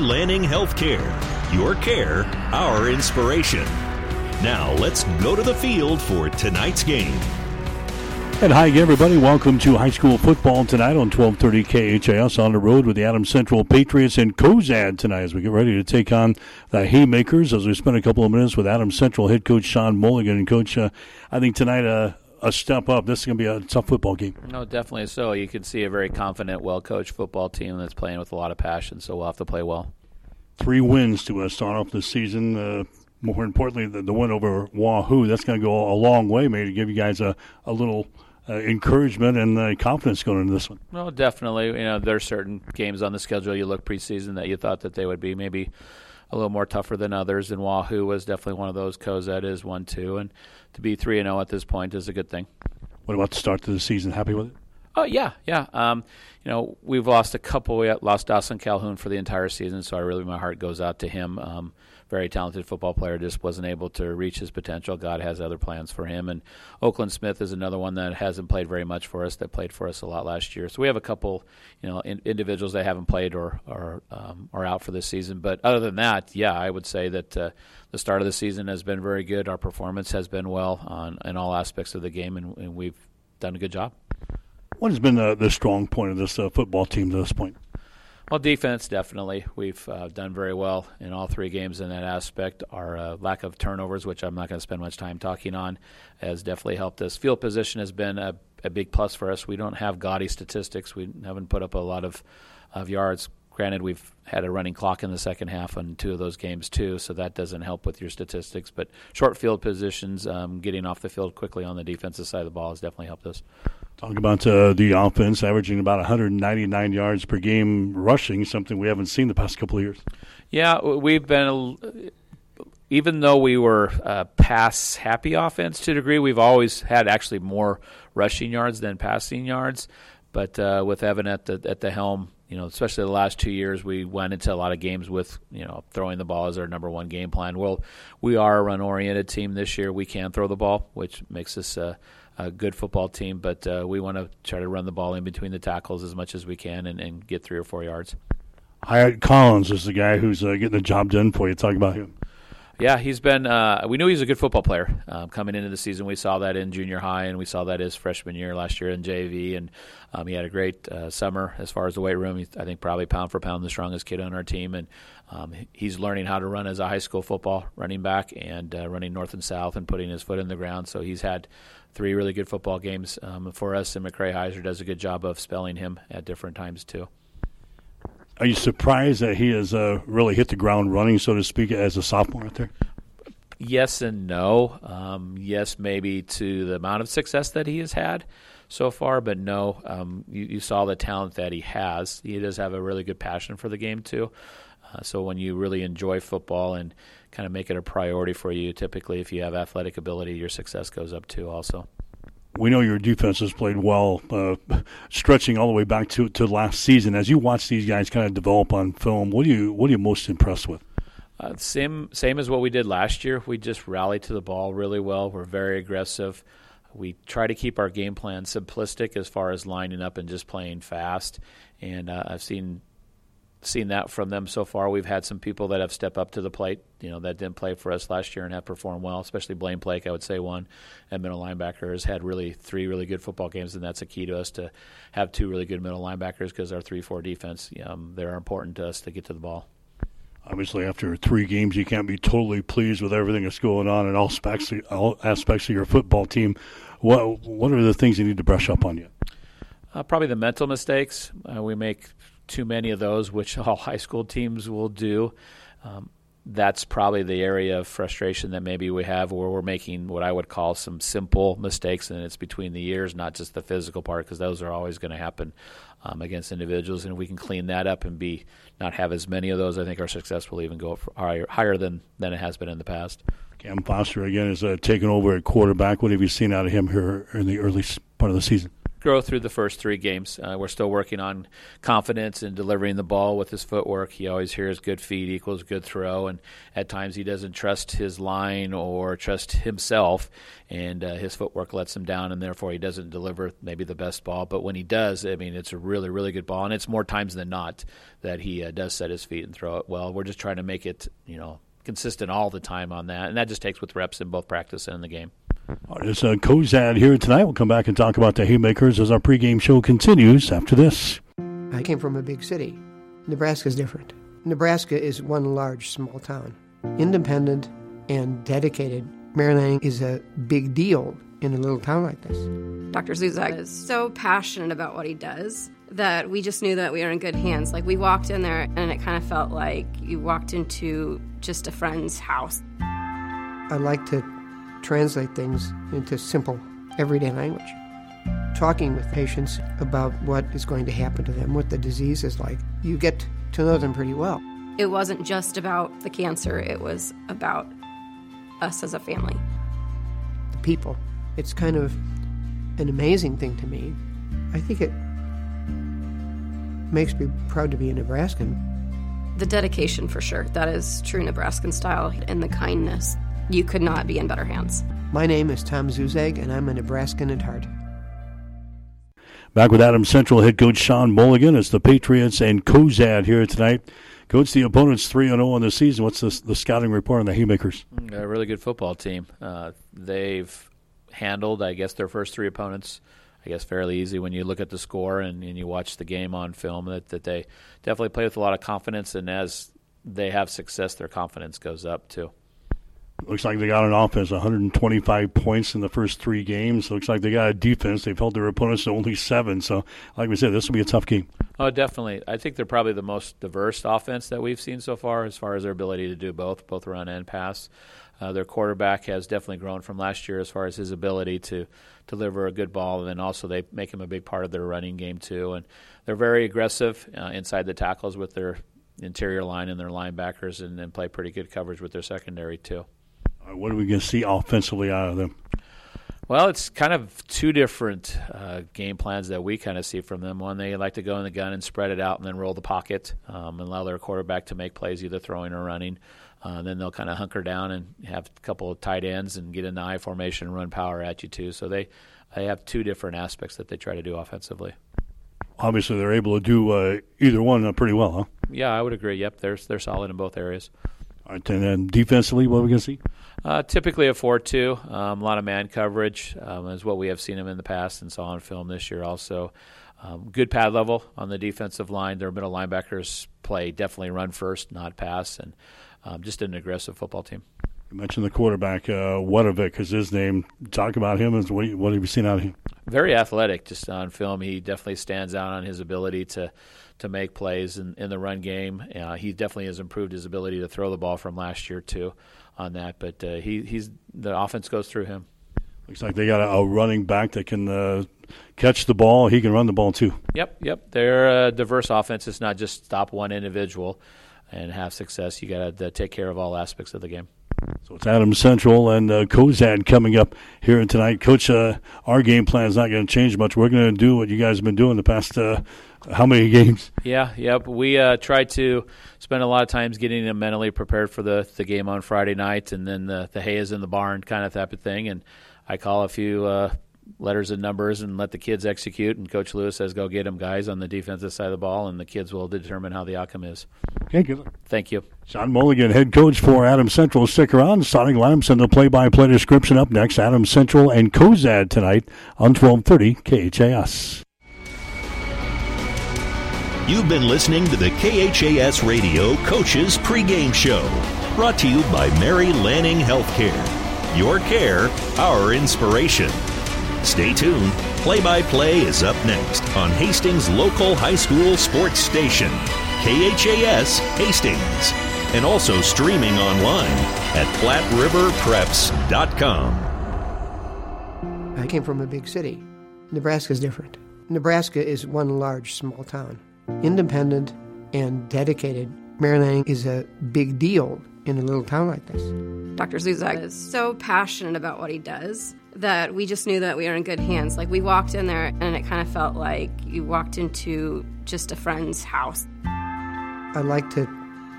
Lanning Healthcare. Your care, our inspiration. Now let's go to the field for tonight's game. And hi again, everybody. Welcome to high school football tonight on 1230 KHAS on the road with the Adams Central Patriots and Cozad tonight as we get ready to take on the Haymakers as we spend a couple of minutes with Adams Central head coach Sean Mulligan. And, Coach, uh, I think tonight uh, a step up. This is going to be a tough football game. No, definitely so. You can see a very confident, well coached football team that's playing with a lot of passion, so we'll have to play well. Three wins to uh, start off the season. Uh, more importantly, the, the, win over Wahoo. That's going to go a long way, maybe, to give you guys a, a little – uh, encouragement and uh, confidence going into this one. Well, definitely. You know, there are certain games on the schedule you look preseason that you thought that they would be maybe a little more tougher than others, and Wahoo was definitely one of those. Cozad is one too, and to be three and zero oh at this point is a good thing. What about the start to the season? Happy with it? Oh yeah, yeah. Um, you know, we've lost a couple. We lost Dawson Calhoun for the entire season, so I really my heart goes out to him. Um, very talented football player, just wasn't able to reach his potential. God has other plans for him. And Oakland Smith is another one that hasn't played very much for us, that played for us a lot last year. So we have a couple, you know, in, individuals that haven't played or or um, are out for this season. But other than that, yeah, I would say that uh, the start of the season has been very good. Our performance has been well on in all aspects of the game, and, and we've done a good job. What has been the, the strong point of this uh, football team to this point? Well, defense definitely. We've uh, done very well in all three games in that aspect. Our uh, lack of turnovers, which I'm not going to spend much time talking on, has definitely helped us. Field position has been a, a, big plus for us. We don't have gaudy statistics. We haven't put up a lot of, of yards. Granted, we've had a running clock in the second half on two of those games too, so that doesn't help with your statistics. But short field positions, um, getting off the field quickly on the defensive side of the ball has definitely helped us. Talk about uh, the offense averaging about 199 yards per game rushing, something we haven't seen the past couple of years. Yeah, we've been, even though we were uh, pass happy offense to a degree, we've always had actually more rushing yards than passing yards. But uh, with Evan at the at the helm, you know, especially the last two years, we went into a lot of games with you know throwing the ball as our number one game plan. Well, we are a run oriented team this year. We can throw the ball, which makes us. Uh, a good football team, but uh, we want to try to run the ball in between the tackles as much as we can and, and get three or four yards. Hyatt Collins is the guy who's uh, getting the job done for you. Talk about him. Yeah, he's been. Uh, we knew he was a good football player um, coming into the season. We saw that in junior high, and we saw that his freshman year last year in JV. And um, he had a great uh, summer as far as the weight room. He's, I think probably pound for pound the strongest kid on our team, and um, he's learning how to run as a high school football running back and uh, running north and south and putting his foot in the ground. So he's had three really good football games um, for us, and McCray Heiser does a good job of spelling him at different times too. Are you surprised that he has uh, really hit the ground running, so to speak, as a sophomore out there? Yes and no. Um, yes, maybe to the amount of success that he has had so far, but no. Um, you, you, saw the talent that he has. He does have a really good passion for the game too. Uh, so when you really enjoy football and kind of make it a priority for you, typically if you have athletic ability, your success goes up too. Also we know your defense has played well, uh, stretching all the way back to to last season. As you watch these guys kind of develop on film, what are you what are you most impressed with? Uh, same same as what we did last year. We just rallied to the ball really well. We're very aggressive. We try to keep our game plan simplistic as far as lining up and just playing fast. And uh, I've seen seen that from them so far. We've had some people that have stepped up to the plate, you know, that didn't play for us last year and have performed well, especially Blaine Blake, I would say one. And middle linebacker has had really three really good football games, and that's a key to us to have two really good middle linebackers because our 3 4 defense, um, they're important to us to get to the ball. Obviously, after three games, you can't be totally pleased with everything that's going on in all aspects, all aspects of your football team. What, what are the things you need to brush up on yet? Uh, probably the mental mistakes. Uh, we make too many of those, which all high school teams will do. Um, that's probably the area of frustration that maybe we have where we're making what I would call some simple mistakes, and it's between the years, not just the physical part, because those are always going to happen um, against individuals. And we can clean that up and be not have as many of those, I think our success will even go higher, higher than, than it has been in the past. Cam Foster again is uh, taking over at quarterback. What have you seen out of him here in the early part of the season? Grow through the first three games. Uh, we're still working on confidence and delivering the ball with his footwork. He always hears good feet equals good throw, and at times he doesn't trust his line or trust himself, and uh, his footwork lets him down, and therefore he doesn't deliver maybe the best ball. But when he does, I mean, it's a really, really good ball, and it's more times than not that he uh, does set his feet and throw it well. We're just trying to make it, you know, consistent all the time on that, and that just takes with reps in both practice and in the game. It's uh, Cozad here tonight. We'll come back and talk about the Haymakers as our pregame show continues after this. I came from a big city. Nebraska is different. Nebraska is one large small town, independent and dedicated. Mary Lanning is a big deal in a little town like this. Dr. Zuzak is so passionate about what he does that we just knew that we were in good hands. Like we walked in there and it kind of felt like you walked into just a friend's house. I like to translate things into simple, everyday language. Talking with patients about what is going to happen to them, what the disease is like, you get to know them pretty well. It wasn't just about the cancer, it was about us as a family. The people. It's kind of an amazing thing to me. I think it makes me proud to be a Nebraskan. The dedication, for sure. That is true Nebraskan style, and the kindness you could not be in better hands. My name is Tom Zuzag, and I'm a Nebraskan at heart. Back with Adam Central head coach Sean Mulligan as the Patriots and Cozad here tonight. Coach, the opponent's 3 0 on the season. What's the, the scouting report on the Haymakers? A really good football team. Uh, they've handled, I guess, their first three opponents, I guess, fairly easy when you look at the score and, and you watch the game on film. That, that they definitely play with a lot of confidence, and as they have success, their confidence goes up too. Looks like they got an offense, 125 points in the first three games. Looks like they got a defense. They've held their opponents to only seven. So, like we said, this will be a tough game. Oh, definitely. I think they're probably the most diverse offense that we've seen so far, as far as their ability to do both, both run and pass. Uh, their quarterback has definitely grown from last year as far as his ability to deliver a good ball, and then also they make him a big part of their running game too. And they're very aggressive uh, inside the tackles with their interior line and their linebackers, and then play pretty good coverage with their secondary too. Uh, what are we going to see offensively out of them? Well, it's kind of two different uh, game plans that we kind of see from them. One, they like to go in the gun and spread it out and then roll the pocket um, and allow their quarterback to make plays, either throwing or running. Uh, then they'll kind of hunker down and have a couple of tight ends and get in the I formation and run power at you too. So they they have two different aspects that they try to do offensively. Obviously, they're able to do uh, either one pretty well, huh? Yeah, I would agree. Yep, they're they're solid in both areas. And then defensively, what are we going to see? Uh, typically a 4 2. Um, a lot of man coverage um, is what we have seen them in the past and saw on film this year also. Um, good pad level on the defensive line. Their middle linebackers play definitely run first, not pass, and um, just an aggressive football team. You mentioned the quarterback, uh, Wadovic is his name. Talk about him. What, what have you seen out of him? Very athletic, just on film. He definitely stands out on his ability to to make plays in, in the run game. Uh, he definitely has improved his ability to throw the ball from last year too, on that. But uh, he he's the offense goes through him. Looks like they got a, a running back that can uh, catch the ball. He can run the ball too. Yep, yep. They're a diverse offense. It's not just stop one individual and have success. You got to take care of all aspects of the game. So it's Adam Central and uh, Cozad coming up here tonight. Coach, uh, our game plan is not going to change much. We're going to do what you guys have been doing the past uh, how many games? Yeah, yep. We uh, try to spend a lot of times getting them mentally prepared for the the game on Friday night, and then the the hay is in the barn kind of type of thing. And I call a few uh, letters and numbers and let the kids execute. And Coach Lewis says, "Go get them, guys, on the defensive side of the ball," and the kids will determine how the outcome is. Okay, good. Thank you. Sean Mulligan, head coach for Adam Central. Stick around. Sonic Lamps and the play-by-play description up next. Adam Central and Cozad tonight on 1230 KHAS. You've been listening to the KHAS Radio Coaches Pregame Show, brought to you by Mary Lanning Healthcare. Your care, our inspiration. Stay tuned. Play by play is up next on Hastings Local High School Sports Station, KHAS Hastings, and also streaming online at PlatteRiverPreps.com. I came from a big city. Nebraska is different. Nebraska is one large small town independent and dedicated. Mary Lanning is a big deal in a little town like this. Dr. Zuzak is so passionate about what he does that we just knew that we were in good hands. Like we walked in there and it kind of felt like you walked into just a friend's house. I like to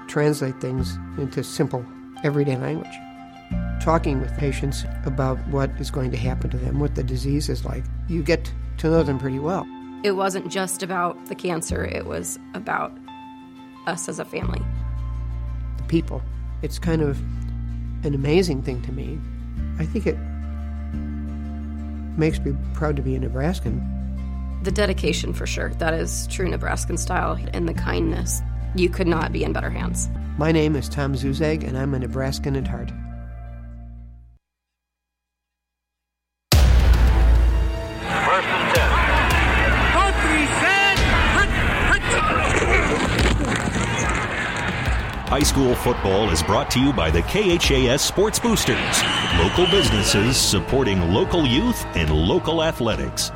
translate things into simple, everyday language. Talking with patients about what is going to happen to them, what the disease is like, you get to know them pretty well. It wasn't just about the cancer, it was about us as a family. The people. It's kind of an amazing thing to me. I think it makes me proud to be a Nebraskan. The dedication, for sure. That is true Nebraskan style, and the kindness. You could not be in better hands. My name is Tom Zuzag, and I'm a Nebraskan at heart. High school football is brought to you by the KHAS Sports Boosters, local businesses supporting local youth and local athletics.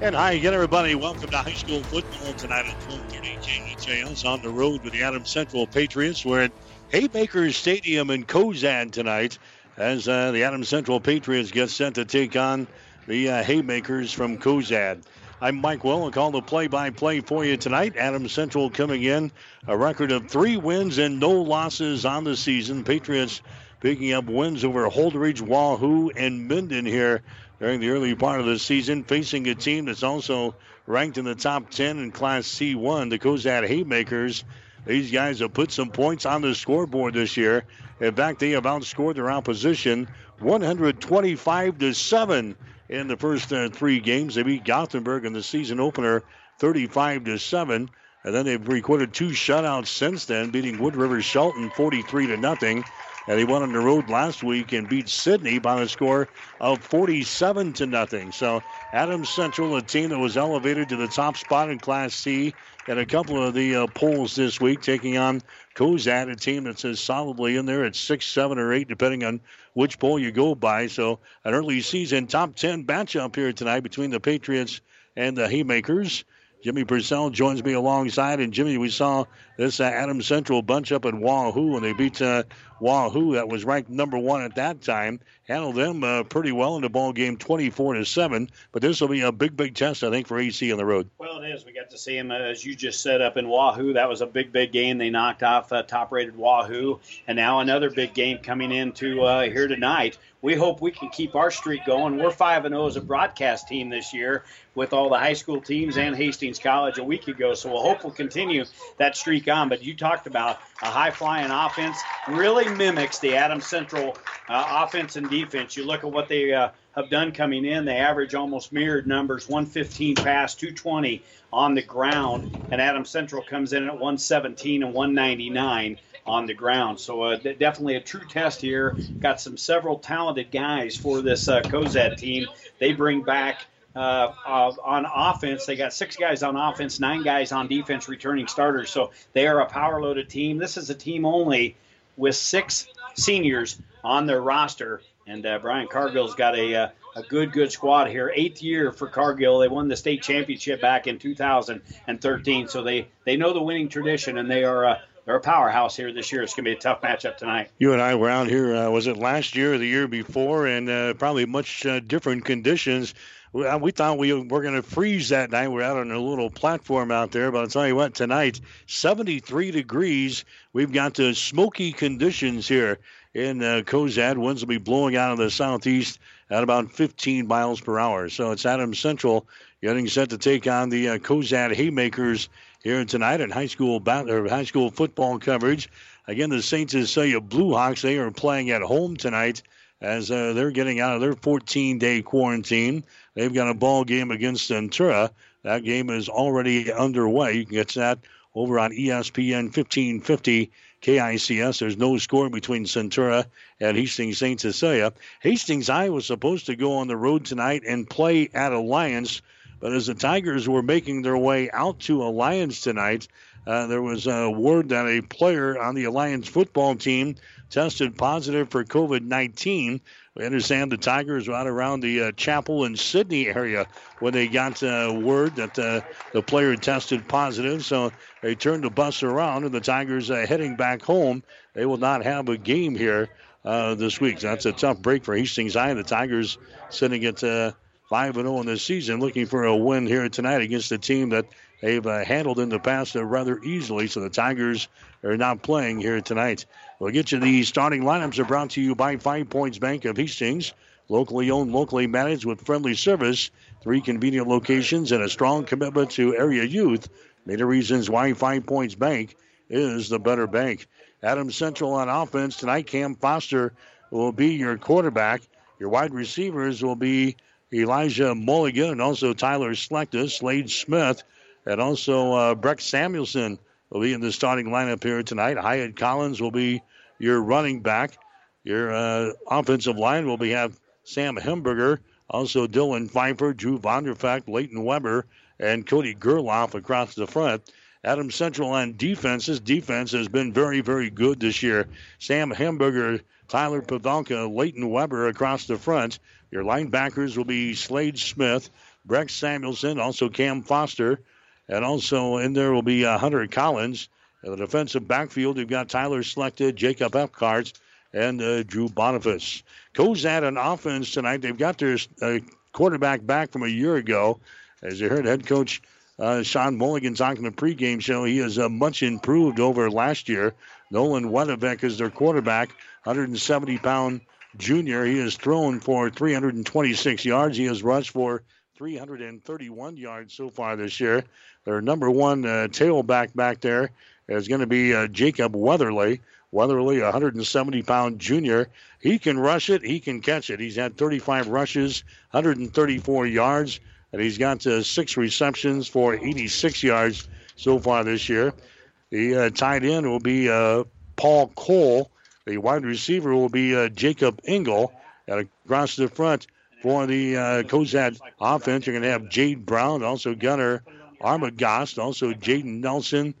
And hi again, everybody. Welcome to high school football tonight at 12:30 KHAS on the road with the Adams Central Patriots. We're at Haymakers Stadium in Cozad tonight as uh, the Adams Central Patriots get sent to take on the uh, Haymakers from Cozad. I'm Mike Will. I'll call the play-by-play for you tonight. Adams Central coming in a record of three wins and no losses on the season. Patriots picking up wins over Holdrege, Wahoo, and Minden here during the early part of the season, facing a team that's also ranked in the top 10 in Class C1, the Cozad Haymakers. These guys have put some points on the scoreboard this year. In fact, they have outscored their opposition 125 to 7 in the first uh, three games. They beat Gothenburg in the season opener 35 to 7. And then they've recorded two shutouts since then, beating Wood River Shelton 43 to nothing. And they went on the road last week and beat Sidney by a score of 47 to nothing. So Adams Central, a team that was elevated to the top spot in Class C, and a couple of the uh, polls this week, taking on Cozad, a team that's as solidly in there at six, seven, or eight, depending on which poll you go by. So an early season top 10 matchup here tonight between the Patriots and the Haymakers. Jimmy Purcell joins me alongside. And Jimmy, we saw this uh, Adams Central bunch up at Wahoo, and they beat uh, Wahoo, that was ranked number one at that time. Handled them uh, pretty well in the ball game, 24 to seven. But this will be a big, big test, I think, for AC on the road. Well, it is. We got to see uh, as you just said, up in Wahoo. That was a big, big game. They knocked off uh, top-rated Wahoo, and now another big game coming into uh, here tonight. We hope we can keep our streak going. We're five and zero as a broadcast team this year, with all the high school teams and Hastings College a week ago. So we'll hope we'll continue that streak on. But you talked about a high flying offense, really mimics the Adams Central uh, offense and defense. You look at what they uh, have done coming in, they average almost mirrored numbers 115 pass, 220 on the ground, and Adams Central comes in at 117 and 199 on the ground. So uh, definitely a true test here. Got some several talented guys for this uh, Cozad team. They bring back uh, uh, on offense. They got six guys on offense, nine guys on defense, returning starters. So they are a power loaded team. This is a team only with six seniors on their roster. And uh, Brian Cargill's got a, uh, a good, good squad here. Eighth year for Cargill. They won the state championship back in 2013. So they, they know the winning tradition, and they are uh, they're a powerhouse here this year. It's going to be a tough matchup tonight. You and I were out here, uh, was it last year or the year before, and uh, probably much uh, different conditions. We, thought we were going to freeze that night. We're out on a little platform out there, but I'll tell you what, tonight, 73 degrees. We've got the smoky conditions here in uh, Cozad. Winds will be blowing out of the southeast at about 15 miles per hour. So it's Adams Central getting set to take on the uh, Cozad Haymakers here tonight in high school or high school football coverage. Again, the Saints Cecilia Blue Hawks they are playing at home tonight as uh, they're getting out of their 14-day quarantine. They've got a ball game against Centura. That game is already underway. You can get that over on ESPN 1550 KICS. There's no score between Centura and Hastings St. Cecilia. Hastings High was supposed to go on the road tonight and play at Alliance, but as the Tigers were making their way out to Alliance tonight, uh, there was a word that a player on the Alliance football team tested positive for COVID 19. We understand the Tigers were out around the uh, Chappell and Sidney area when they got uh, word that uh, the player tested positive. So they turned the bus around, and the Tigers uh, heading back home. They will not have a game here uh, this week. So that's a tough break for Hastings High. The Tigers sitting at uh, 5 0 in this season, looking for a win here tonight against a team that they've uh, handled in the past uh, rather easily. So the Tigers are not playing here tonight. We'll get you the starting lineups are brought to you by Five Points Bank of Hastings. Locally owned, locally managed with friendly service, three convenient locations, and a strong commitment to area youth. Many reasons why Five Points Bank is the better bank. Adams Central on offense tonight. Cam Foster will be your quarterback. Your wide receivers will be Elijah Mulligan and also Tyler Slechta, Slade Smith, and also uh, Breck Samuelson will be in the starting lineup here tonight. Hyatt Collins will be your running back. Your uh, offensive line will be have Sam Hemberger, also Dylan Pfeiffer, Drew Vonderfecht, Leighton Weber, and Cody Gerloff across the front. Adams Central on defenses. Defense has been very, very good this year. Sam Hemberger, Tyler Pavelka, Leighton Weber across the front. Your linebackers will be Slade Smith, Breck Samuelson, also Cam Foster, and also in there will be uh, Hunter Collins. In the defensive backfield, you've got Tyler Slechta, Jacob Eckhart, and uh, Drew Boniface. Cozad on offense tonight. They've got their uh, quarterback back from a year ago. As you heard, head coach uh, Sean Mulligan talking the pregame show, he is uh, much improved over last year. Nolan Wedevec is their quarterback, 170 pound junior. He has thrown for 326 yards. He has rushed for 331 yards so far this year. Their number one uh, tailback back there is going to be uh, Jacob Weatherly. Weatherly, 170 pound junior. He can rush it, he can catch it. He's had 35 rushes, 134 yards, and he's got uh, six receptions for 86 yards so far this year. The uh, tight end will be uh, Paul Cole. The wide receiver will be uh, Jacob Engel. And across the front for the uh, Cozad offense, you're going to have Jade Brown, also Gunner Armagost, also Jaden Nelson,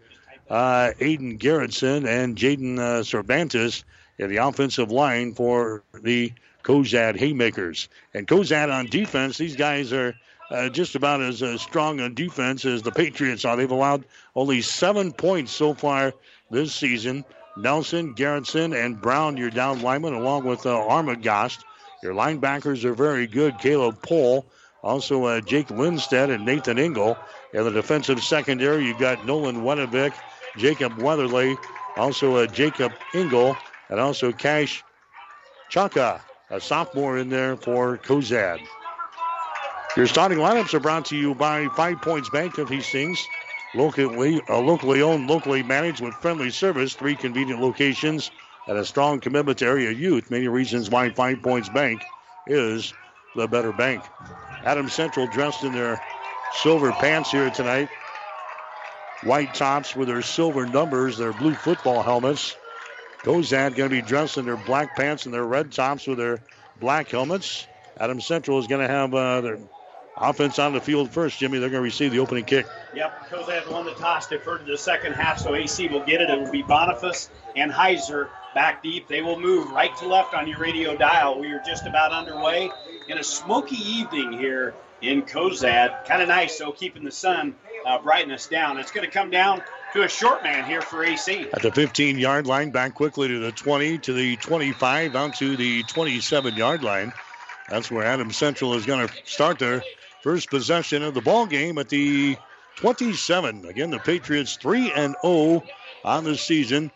uh, Aiden Garrettson and Jaden uh, Cervantes in the offensive line for the Cozad Haymakers. And Cozad on defense, these guys are uh, just about as uh, strong on defense as the Patriots are. They've allowed only seven points so far this season. Nelson, Garrettson, and Brown, your down lineman, along with uh, Armagost. Your linebackers are very good. Caleb Pohl, also uh, Jake Lindstedt, and Nathan Engel. In the defensive secondary, you've got Nolan Wenevick Jacob Weatherly, also uh, Jacob Engel, and also Cash Chaka, a sophomore in there for Cozad. Your starting lineups are brought to you by Five Points Bank of Hastings, locally, uh, locally owned, locally managed with friendly service, three convenient locations, and a strong commitment to area youth. Many reasons why Five Points Bank is the better bank. Adam Central dressed in their silver pants here tonight white tops with their silver numbers, their blue football helmets. Cozad going to be dressed in their black pants and their red tops with their black helmets. Adam Central is going to have uh, their offense on the field first, Jimmy. They're going to receive the opening kick. Yep, Cozad won the toss, deferred to the second half, so AC will get it. It will be Boniface and Heiser back deep. They will move right to left on your radio dial. We are just about underway in a smoky evening here in Cozad. Kind of nice, so keeping the sun uh, brightness down. It's going to come down to a short man here for AC. At the 15 yard line, back quickly to the 20, to the 25, out to the 27 yard line. That's where Adam Central is going to start their first possession of the ball game at the 27. Again, the Patriots 3 and 0 on the season.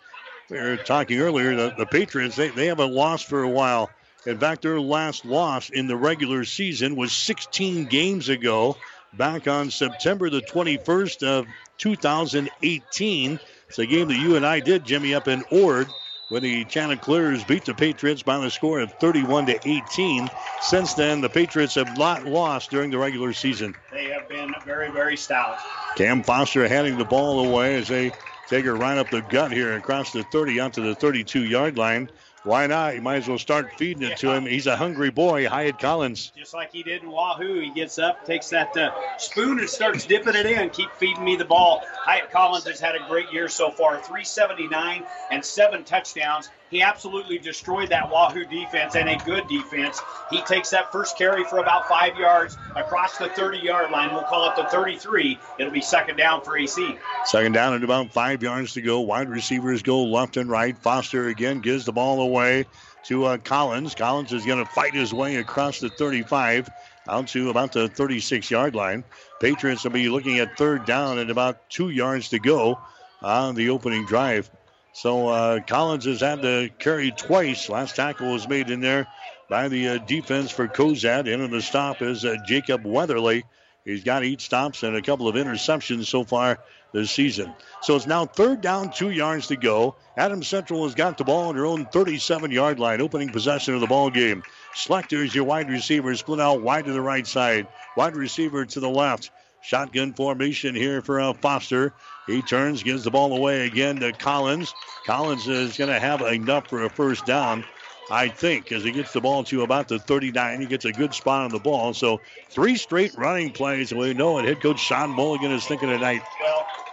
We were talking earlier that the Patriots they, they haven't lost for a while. In fact, their last loss in the regular season was 16 games ago back on September the 21st of 2018. It's a game that you and I did, Jimmy, up in Ord when the Chanticleers beat the Patriots by the score of 31 to 18. Since then, the Patriots have not lost during the regular season. They have been very, very stout. Cam Foster handing the ball away as they take her right up the gut here across the 30 onto the 32 yard line. Why not? You might as well start feeding it to him. He's a hungry boy, Hyatt Collins. Just like he did in Wahoo, he gets up, takes that uh, spoon, and starts dipping it in. Keep feeding me the ball. Hyatt Collins has had a great year so far 379 and seven touchdowns. He absolutely destroyed that Wahoo defense and a good defense. He takes that first carry for about five yards across the 30 yard line. We'll call it the 33. It'll be second down for AC. Second down and about five yards to go. Wide receivers go left and right. Foster again gives the ball away to uh, Collins. Collins is going to fight his way across the 35 out to about the 36 yard line. Patriots will be looking at third down and about two yards to go on the opening drive. So uh, Collins has had to carry twice. Last tackle was made in there by the uh, defense for Cozad. In the stop is uh, Jacob Weatherly. He's got eight stops and a couple of interceptions so far this season. So it's now third down, two yards to go. Adams Central has got the ball on their own 37 yard line, opening possession of the ball game. Slechta is your wide receiver, split out wide to the right side, wide receiver to the left. Shotgun formation here for uh, Foster. He turns, gives the ball away again to Collins. Collins is going to have enough for a first down. I think, as he gets the ball to about the 39. He gets a good spot on the ball. So three straight running plays. We know it. Head coach Sean Mulligan is thinking tonight.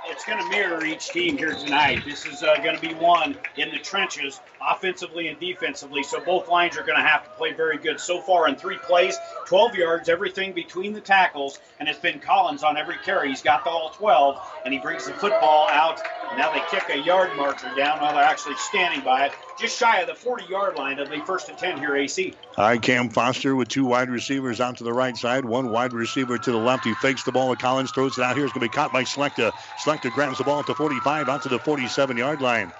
It's going to mirror each team here tonight. This is uh, going to be one in the trenches, offensively and defensively. So both lines are going to have to play very good. So far in three plays, 12 yards, everything between the tackles, and it's been Collins on every carry. He's got the all 12, and he brings the football out. Now they kick a yard marker down. Now they're actually standing by it, just shy of the 40 yard line of the first and 10 here, AC. All right, Cam Foster with two wide receivers out to the right side, one wide receiver to the left. He fakes the ball to Collins, throws it out here. It's going to be caught by Slechta. Slechta grabs the ball at the 45 out to the 47 yard line.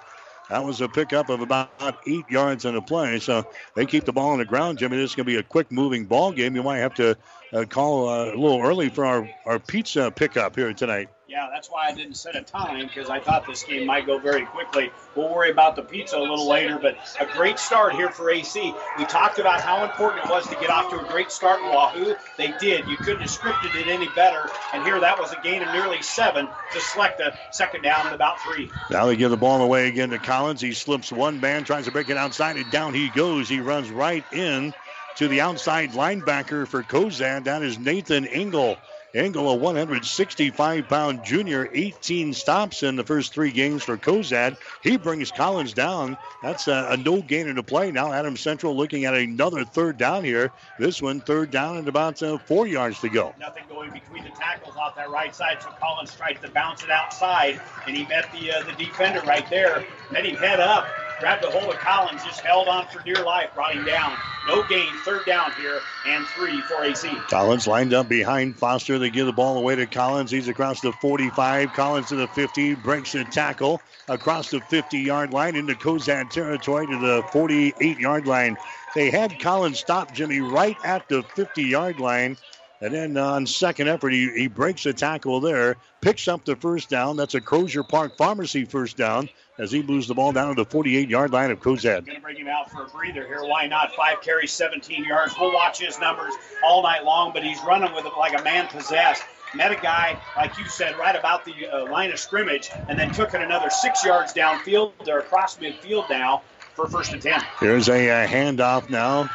That was a pickup of about eight yards on the play. So they keep the ball on the ground, Jimmy. This is going to be a quick moving ball game. You might have to uh, call uh, a little early for our, our pizza pickup here tonight. Yeah, that's why I didn't set a time because I thought this game might go very quickly. We'll worry about the pizza a little later, but a great start here for AC. We talked about how important it was to get off to a great start in Wahoo. They did. You couldn't have scripted it any better. And here that was a gain of nearly seven to Slechta second down and about three. Now they give the ball away again to Collins. He slips one man, tries to break it outside, and down he goes. He runs right in to the outside linebacker for Cozad. That is Nathan Engel. Engel, a 165 pound junior, 18 stops in the first three games for Cozad. He brings Collins down. That's a, a no gainer to play. Now Adam Central looking at another third down here. This one third down and about uh, four yards to go. Nothing going between the tackles off that right side, so Collins tries to bounce it outside, and he met the uh, the defender right there. Then he head up, grabbed a hold of Collins, just held on for dear life, brought him down. No gain, third down here, and three for AC. Collins lined up behind Foster. They give the ball away to Collins. He's across the 45. Collins to the 50, breaks the tackle across the 50 yard line into Cozad territory to the 48 yard line. They had Collins stop Jimmy right at the 50 yard line. And then on second effort, he, he breaks the tackle there, picks up the first down. That's a Crozier Park Pharmacy first down as he moves the ball down to the 48 yard line of Cozad. Going to bring him out for a breather here. Why not? Five carries, 17 yards. We'll watch his numbers all night long, but he's running with it like a man possessed. Met a guy, like you said, right about the uh, line of scrimmage, and then took it another six yards downfield. They're across midfield now for first and 10. Here's a uh, handoff now.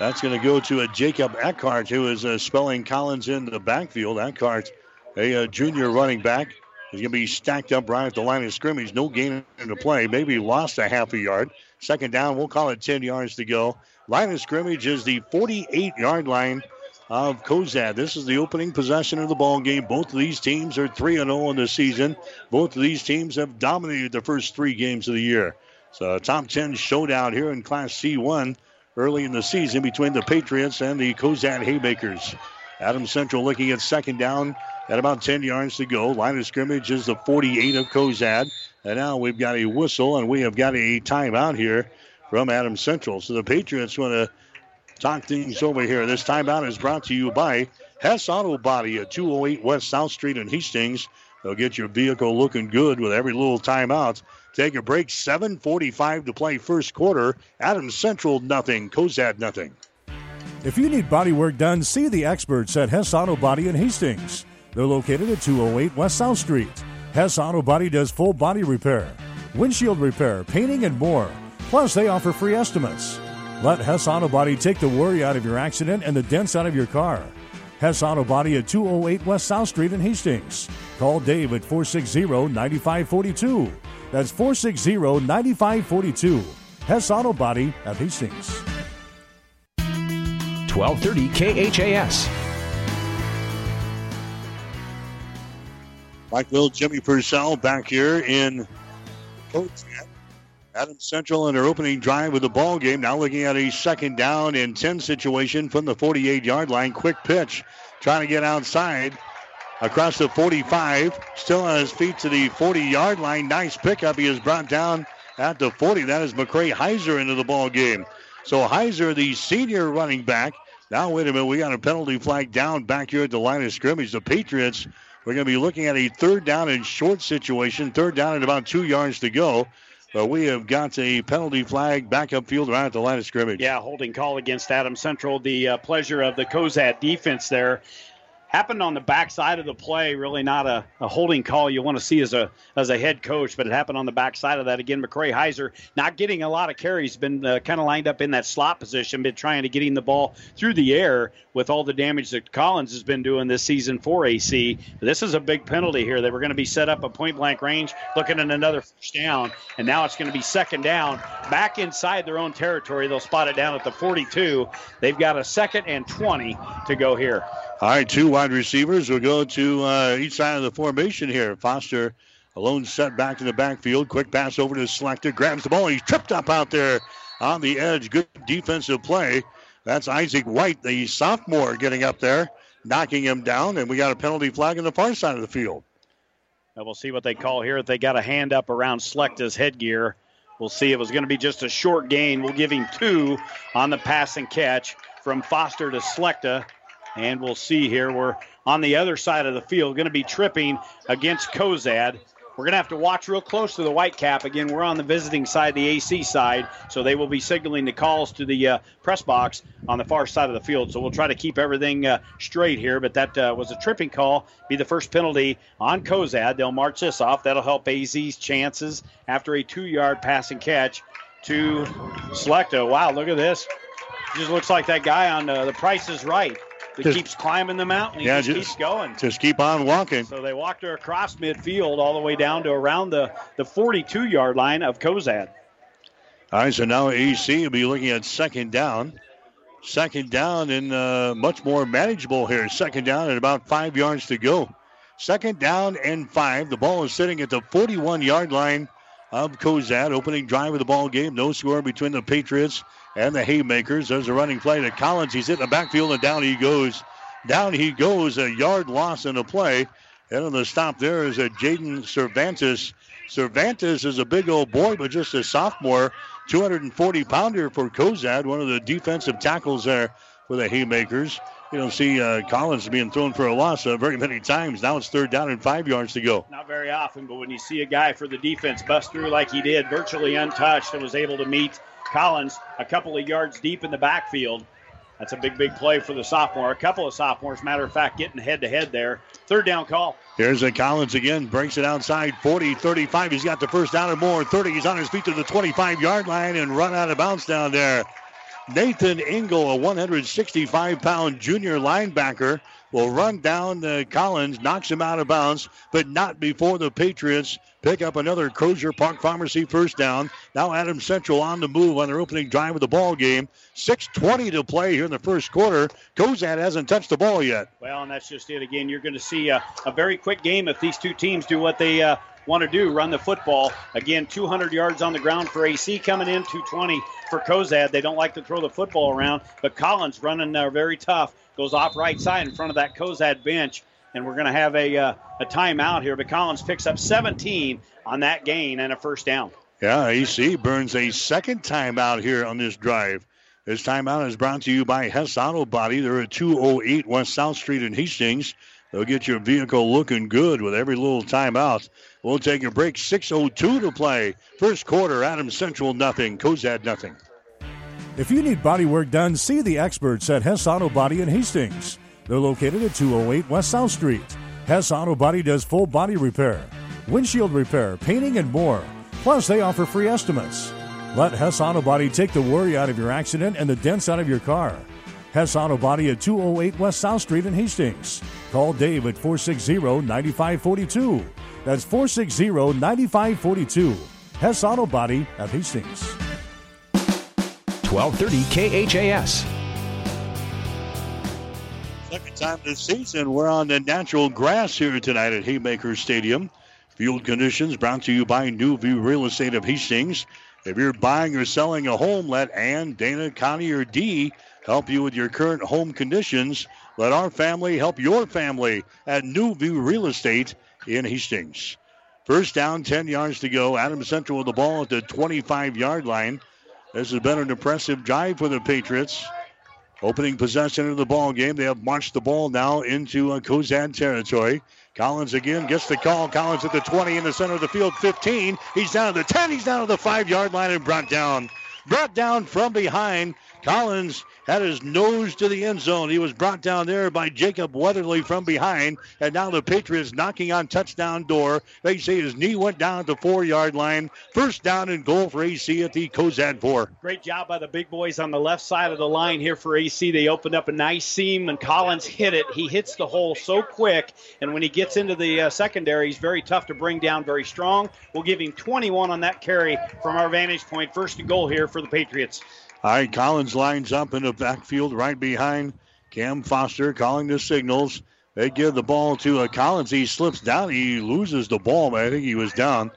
That's going to go to a Jacob Eckhart, who is uh, spelling Collins in the backfield. Eckhart, a uh, junior running back, is going to be stacked up right at the line of scrimmage. No gain in the play. Maybe lost a half a yard. Second down, we'll call it 10 yards to go. Line of scrimmage is the 48 yard line of Cozad. This is the opening possession of the ball game. Both of these teams are 3 0 in the season. Both of these teams have dominated the first three games of the year. So, top 10 showdown here in Class C1 early in the season between the Patriots and the Cozad Haymakers. Adam Central looking at second down at about 10 yards to go. Line of scrimmage is the 48 of Cozad. And now we've got a whistle and we have got a timeout here from Adams Central. So the Patriots want to talk things over here. This timeout is brought to you by Hess Auto Body at 208 West South Street in Hastings. They'll get your vehicle looking good with every little timeout. Take a break. 7:45 to play first quarter. Adams Central nothing. Cozad nothing. If you need body work done, see the experts at Hess Auto Body in Hastings. They're located at 208 West South Street. Hess Auto Body does full body repair, windshield repair, painting, and more. Plus, they offer free estimates. Let Hess Auto Body take the worry out of your accident and the dents out of your car. Hess Auto Body at 208 West South Street in Hastings. Call Dave at 460 9542. That's 460 9542. Hess Auto Body at Hastings. 1230 KHAS. Mike Will, Jimmy Purcell back here in Cozad. Adams Central in their opening drive with the ball game. Now looking at a second down and 10 situation from the 48 yard line. Quick pitch. Trying to get outside across the 45. Still on his feet to the 40 yard line. Nice pickup. He is brought down at the 40. That is McCray Heiser into the ball game. So Heiser, the senior running back. Now, wait a minute. We got a penalty flag down back here at the line of scrimmage. The Patriots, we're going to be looking at a third down and short situation. Third down and about two yards to go. But we have got a penalty flag back up field right at the line of scrimmage. Yeah, holding call against Adam Central. The uh, pleasure of the Cozad defense there happened on the backside of the play. Really not a, a, holding call you want to see as a as a head coach, but it happened on the backside of that. Again, McCray Heiser not getting a lot of carries, been uh, kind of lined up in that slot position, been trying to getting the ball through the air with all the damage that Collins has been doing this season for AC. This is a big penalty here. They were going to be set up a point blank range, looking at another first down, and now it's going to be second down back inside their own territory. They'll spot it down at the 42. They've got a second and 20 to go here. All right, two wide receivers will go to uh, each side of the formation here. Foster alone set back in the backfield. Quick pass over to Slechta. Grabs the ball. He's tripped up out there on the edge. Good defensive play. That's Isaac White, the sophomore, getting up there, knocking him down. And we got a penalty flag on the far side of the field. And we'll see what they call here. If they got a hand up around Slechta's headgear, we'll see. It was going to be just a short gain. We'll give him two on the pass and catch from Foster to Slechta. And we'll see here. We're on the other side of the field, going to be tripping against Cozad. We're going to have to watch real close to the white cap. Again, we're on the visiting side, the AC side, so they will be signaling the calls to the uh, press box on the far side of the field. So we'll try to keep everything uh, straight here, but that uh, was a tripping call. Be the first penalty on Cozad. They'll march this off. That'll help AC's chances after a two yard passing catch to Slechta. Wow, look at this. Just looks like that guy on uh, the price is right just, keeps climbing the mountain. He yeah, just, just, keeps going. Just keep on walking. So they walked her across midfield all the way down to around the, the 42 yard line of Cozad. All right, so now AC will be looking at second down. Second down and uh, much more manageable here. Second down and about five yards to go. Second down and five. The ball is sitting at the 41 yard line of Cozad. Opening drive of the ball game. No score between the Patriots and the Haymakers. There's a running play to Collins. He's in the backfield and down he goes. Down he goes. A yard loss in the play. And on the stop there is a Jaden Cervantes. Cervantes is a big old boy, but just a sophomore. 240 pounder for Cozad, one of the defensive tackles there for the Haymakers. You don't see uh, Collins being thrown for a loss uh, very many times. Now it's third down and five yards to go. Not very often, but when you see a guy for the defense bust through like he did, virtually untouched, and was able to meet Collins a couple of yards deep in the backfield. That's a big, big play for the sophomore. A couple of sophomores, matter of fact, getting head to head there. Third down call. Here's a Collins again, breaks it outside 40, 35. He's got the first down and more. 30. He's on his feet to the 25 yard line and run out of bounds down there. Nathan Engel, a 165 pound junior linebacker, will run down the Collins, knocks him out of bounds, but not before the Patriots pick up another Crozier Park Pharmacy first down. Now Adam Central on the move on their opening drive of the ball game. 6:20 to play here in the first quarter. Cozad hasn't touched the ball yet. Well, and that's just it. Again, you're going to see a, a, very quick game if these two teams do what they uh, want to do, run the football. Again, 200 yards on the ground for AC coming in, 220 for Cozad. They don't like to throw the football around, but Collins running there very tough. Goes off right side in front of that Cozad bench and we're going to have a, uh, a timeout here. But Collins picks up 17 on that gain and a first down. Yeah, AC burns a second timeout here on this drive. This timeout is brought to you by Hess Auto Body. They're at 208 West South Street in Hastings. They'll get your vehicle looking good with every little timeout. We'll take a break. 6.02 to play. First quarter, Adams Central nothing. Cozad nothing. If you need body work done, see the experts at Hess Auto Body in Hastings. They're located at 208 West South Street. Hess Auto Body does full body repair, windshield repair, painting, and more. Plus, they offer free estimates. Let Hess Auto Body take the worry out of your accident and the dents out of your car. Hess Auto Body at 208 West South Street in Hastings. Call Dave at 460 9542. That's 460 9542. Hess Auto Body at Hastings. 1230 KHAS. Second time this season, we're on the natural grass here tonight at Haymaker Stadium. Field conditions brought to you by New View Real Estate of Hastings. If you're buying or selling a home, let Ann, Dana, Connie, or Dee help you with your current home conditions. Let our family help your family at New View Real Estate in Hastings. First down, 10 yards to go. Adams Central with the ball at the 25 yard line. This has been an impressive drive for the Patriots. Opening possession of the ball game. They have marched the ball now into uh, Cozad territory. Collins again gets the call. Collins at the 20 in the center of the field, 15. He's down to the 10. He's down to the five yard line and brought down. Brought down from behind. Collins had his nose to the end zone. He was brought down there by Jacob Weatherly from behind, and now the Patriots knocking on touchdown door. They say his knee went down at the four yard line. First down and goal for AC at the Cozad four. Great job by the big boys on the left side of the line here for AC. They opened up a nice seam, and Collins hit it. He hits the hole so quick, and when he gets into the uh, secondary, he's very tough to bring down, very strong. We'll give him 21 on that carry from our vantage point. First and goal here for the Patriots. All right, Collins lines up in the backfield right behind Cam Foster, calling the signals. They give the ball to uh, Collins. He slips down. He loses the ball, but I think he was down.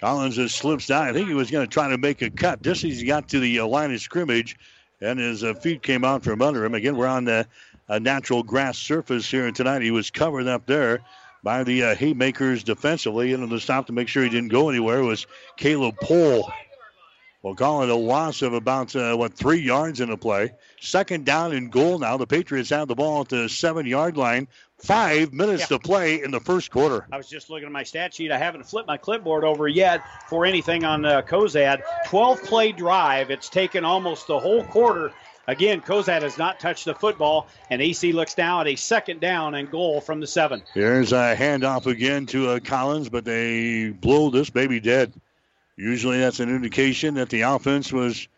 Collins just slips down. I think he was going to try to make a cut just as he got to the uh, line of scrimmage, and his uh, feet came out from under him. Again, we're on the natural grass surface here tonight. He was covered up there by the uh, Haymakers defensively, and on the stop to make sure he didn't go anywhere was Caleb Pohl. We'll call it a loss of about, uh, what, three yards in the play. Second down and goal now. The Patriots have the ball at the seven yard line. Five minutes yeah. to play in the first quarter. I was just looking at my stat sheet. I haven't flipped my clipboard over yet for anything on uh, Cozad. 12 play drive. It's taken almost the whole quarter. Again, Cozad has not touched the football, and AC looks now at a second down and goal from the seven. Here's a handoff again to uh, Collins, but they blow this baby dead. Usually that's an indication that the offense was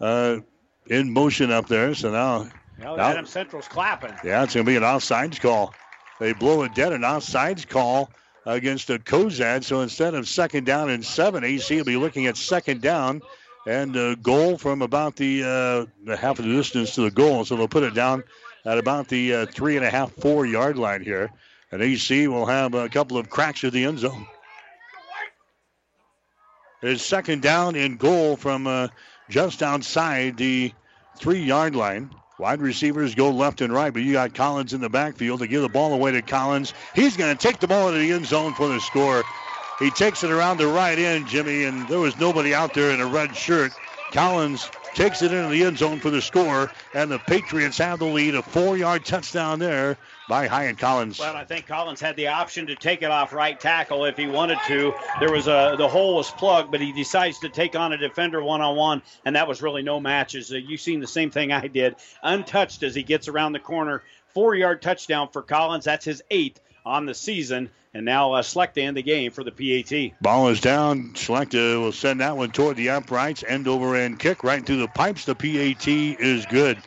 uh, in motion up there. So now, now Adam Central's clapping. Yeah, it's going to be an offsides call. They blow it dead, an offsides call against a Cozad. So instead of second down and seven, AC will be looking at second down and a goal from about the, uh, the half of the distance to the goal. So they'll put it down at about the uh, three and a half, four yard line here. And AC will have a couple of cracks at the end zone. It's second down and goal from uh, just outside the three yard line. Wide receivers go left and right, but you got Collins in the backfield to give the ball away to Collins. He's going to take the ball into the end zone for the score. He takes it around the right end, Jimmy, and there was nobody out there in a red shirt. Collins takes it into the end zone for the score, and the Patriots have the lead. A four-yard touchdown there by Hyatt Collins. Well, I think Collins had the option to take it off right tackle if he wanted to. There was a the hole was plugged, but he decides to take on a defender one-on-one, and that was really no matches. Uh, you've seen the same thing I did, untouched as he gets around the corner. Four-yard touchdown for Collins. That's his eighth on the season. And now uh, Slechta end the game for the PAT. Ball is down. Slechta will send that one toward the uprights. End over end kick right through the pipes. The PAT is good.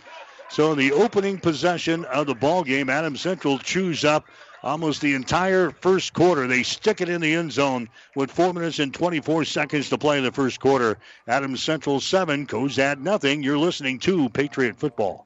So the opening possession of the ball game, Adam Central chews up almost the entire first quarter. They stick it in the end zone with four minutes and 24 seconds to play in the first quarter. Adam Central seven, Cozad nothing. You're listening to Patriot Football.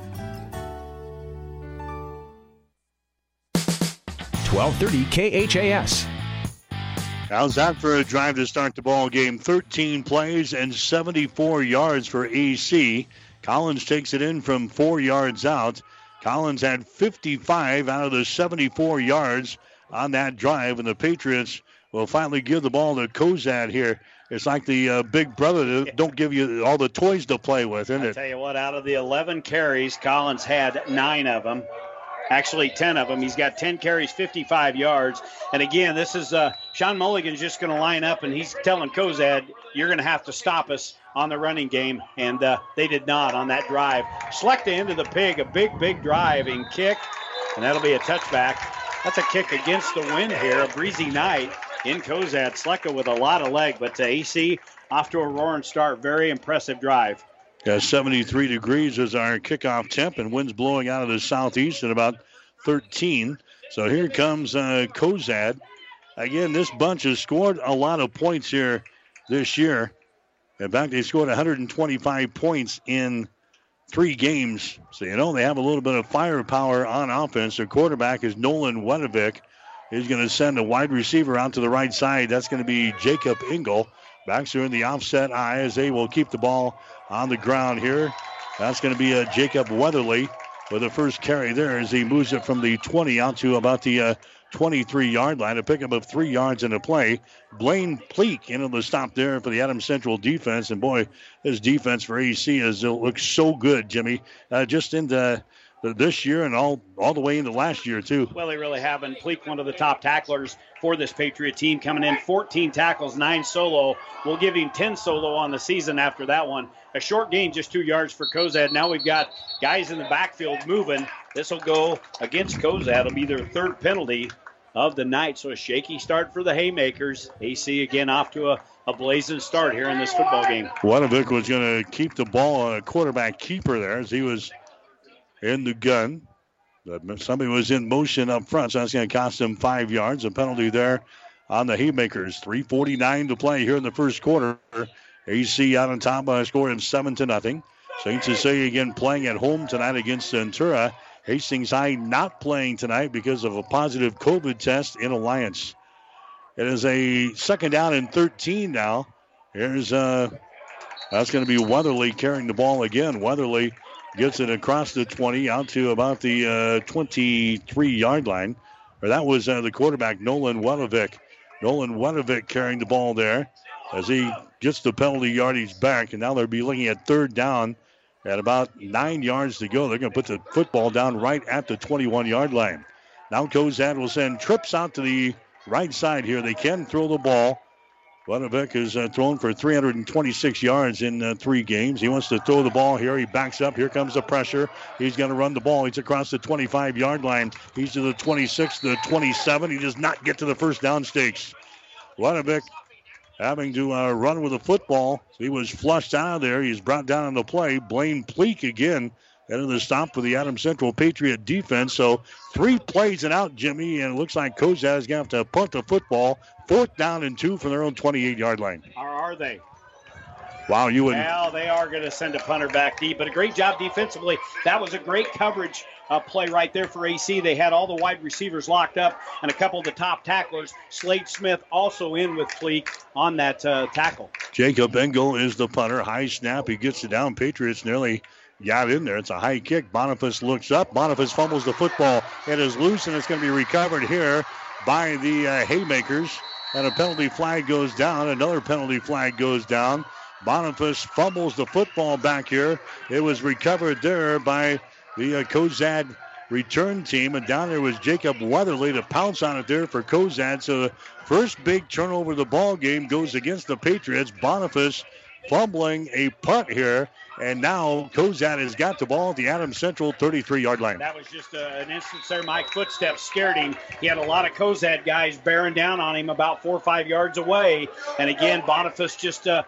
1230 KHAS. How's that for a drive to start the ball game? 13 plays and 74 yards for AC. Collins takes it in from four yards out. Collins had 55 out of the 74 yards on that drive, and the Patriots will finally give the ball to Cozad here. It's like the uh, big brother that don't give you all the toys to play with, isn't I it? tell you what, out of the 11 carries, Collins had nine of them. Actually, 10 of them. He's got 10 carries, 55 yards. And again, this is uh, Sean Mulligan's just going to line up, and he's telling Cozad, you're going to have to stop us on the running game. And uh, they did not on that drive. Select the end of the pig, a big, big drive and kick, and that'll be a touchback. That's a kick against the wind here, a breezy night in Cozad. Slechta with a lot of leg, but to AC off to a roaring start. Very impressive drive. Yeah, 73 degrees is our kickoff temp, and winds blowing out of the southeast at about 13. So here comes uh, Cozad. Again, this bunch has scored a lot of points here this year. In fact, they scored 125 points in three games. So, you know, they have a little bit of firepower on offense. Their quarterback is Nolan Wedovic. He's going to send a wide receiver out to the right side. That's going to be Jacob Engel. Backs are in the offset eye as they will keep the ball on the ground here. That's going to be a uh, Jacob Weatherly with the first carry there as he moves it from the 20 out to about the uh, 23 yard line. A pickup of three yards in the play. Blaine Pleak into the stop there for the Adams Central defense. And boy, his defense for AC is it looks so good, Jimmy. Uh, just into this year and all all the way into last year too. Well, they really have. And Pleak, one of the top tacklers for this Patriot team, coming in 14 tackles, nine solo. We'll give him 10 solo on the season after that one. A short gain, just two yards for Cozad. Now we've got guys in the backfield moving. This will go against Cozad. It'll be their third penalty of the night. So a shaky start for the Haymakers. AC again off to a, a blazing start here in this football game. Wedovic was going to keep the ball a quarterback keeper there as he was in the gun. Somebody was in motion up front, so that's going to cost him five yards. A penalty there on the Haymakers. 3:49 to play here in the first quarter. AC out on top by a score of seven to nothing. St. Cecilia again playing at home tonight against Centura. Hastings High not playing tonight because of a positive COVID test in Alliance. It is a second down and 13 now. Here's uh, that's going to be Weatherly carrying the ball again. Weatherly gets it across the 20 out to about the uh, 23 yard line. Or that was uh, the quarterback, Nolan Wedovic. Nolan Wedovic carrying the ball there as he gets the penalty yardage back. And now they'll be looking at third down at about nine yards to go. They're going to put the football down right at the 21 yard line. Now Cozad will send trips out to the right side here. They can throw the ball. Wedovic has uh, thrown for 326 yards in uh, three games. He wants to throw the ball here. He backs up. Here comes the pressure. He's going to run the ball. He's across the 25 yard line. He's to the 26, the 27. He does not get to the first down stakes. Wedovic having to uh, run with the football. He was flushed out of there. He's brought down on the play. Blaine Pleak again of the stop for the Adam Central Patriot defense. So three plays and out, Jimmy, and it looks like Cozad is going to have to punt the football. Fourth down and two from their own 28 yard line. Or are they? Wow, you would. Well, they are going to send a punter back deep, but a great job defensively. That was a great coverage uh, play right there for AC. They had all the wide receivers locked up and a couple of the top tacklers. Slade Smith also in with Pleak on that uh, tackle. Jacob Engel is the punter. High snap. He gets it down. Patriots nearly got in there. It's a high kick. Boniface looks up. Boniface fumbles the football. It is loose and it's going to be recovered here by the uh, Haymakers. And a penalty flag goes down. Another penalty flag goes down. Boniface fumbles the football back here. It was recovered there by the uh, return team. And down there was Jacob Weatherly to pounce on it there for Cozad. So the first big turnover of the ball game goes against the Patriots. Boniface fumbling a punt here. And now Cozad has got the ball at the Adams Central 33 yard line. That was just uh, an instance there. Mike footsteps scared him. He had a lot of Cozad guys bearing down on him about four or five yards away. And again, Boniface just uh,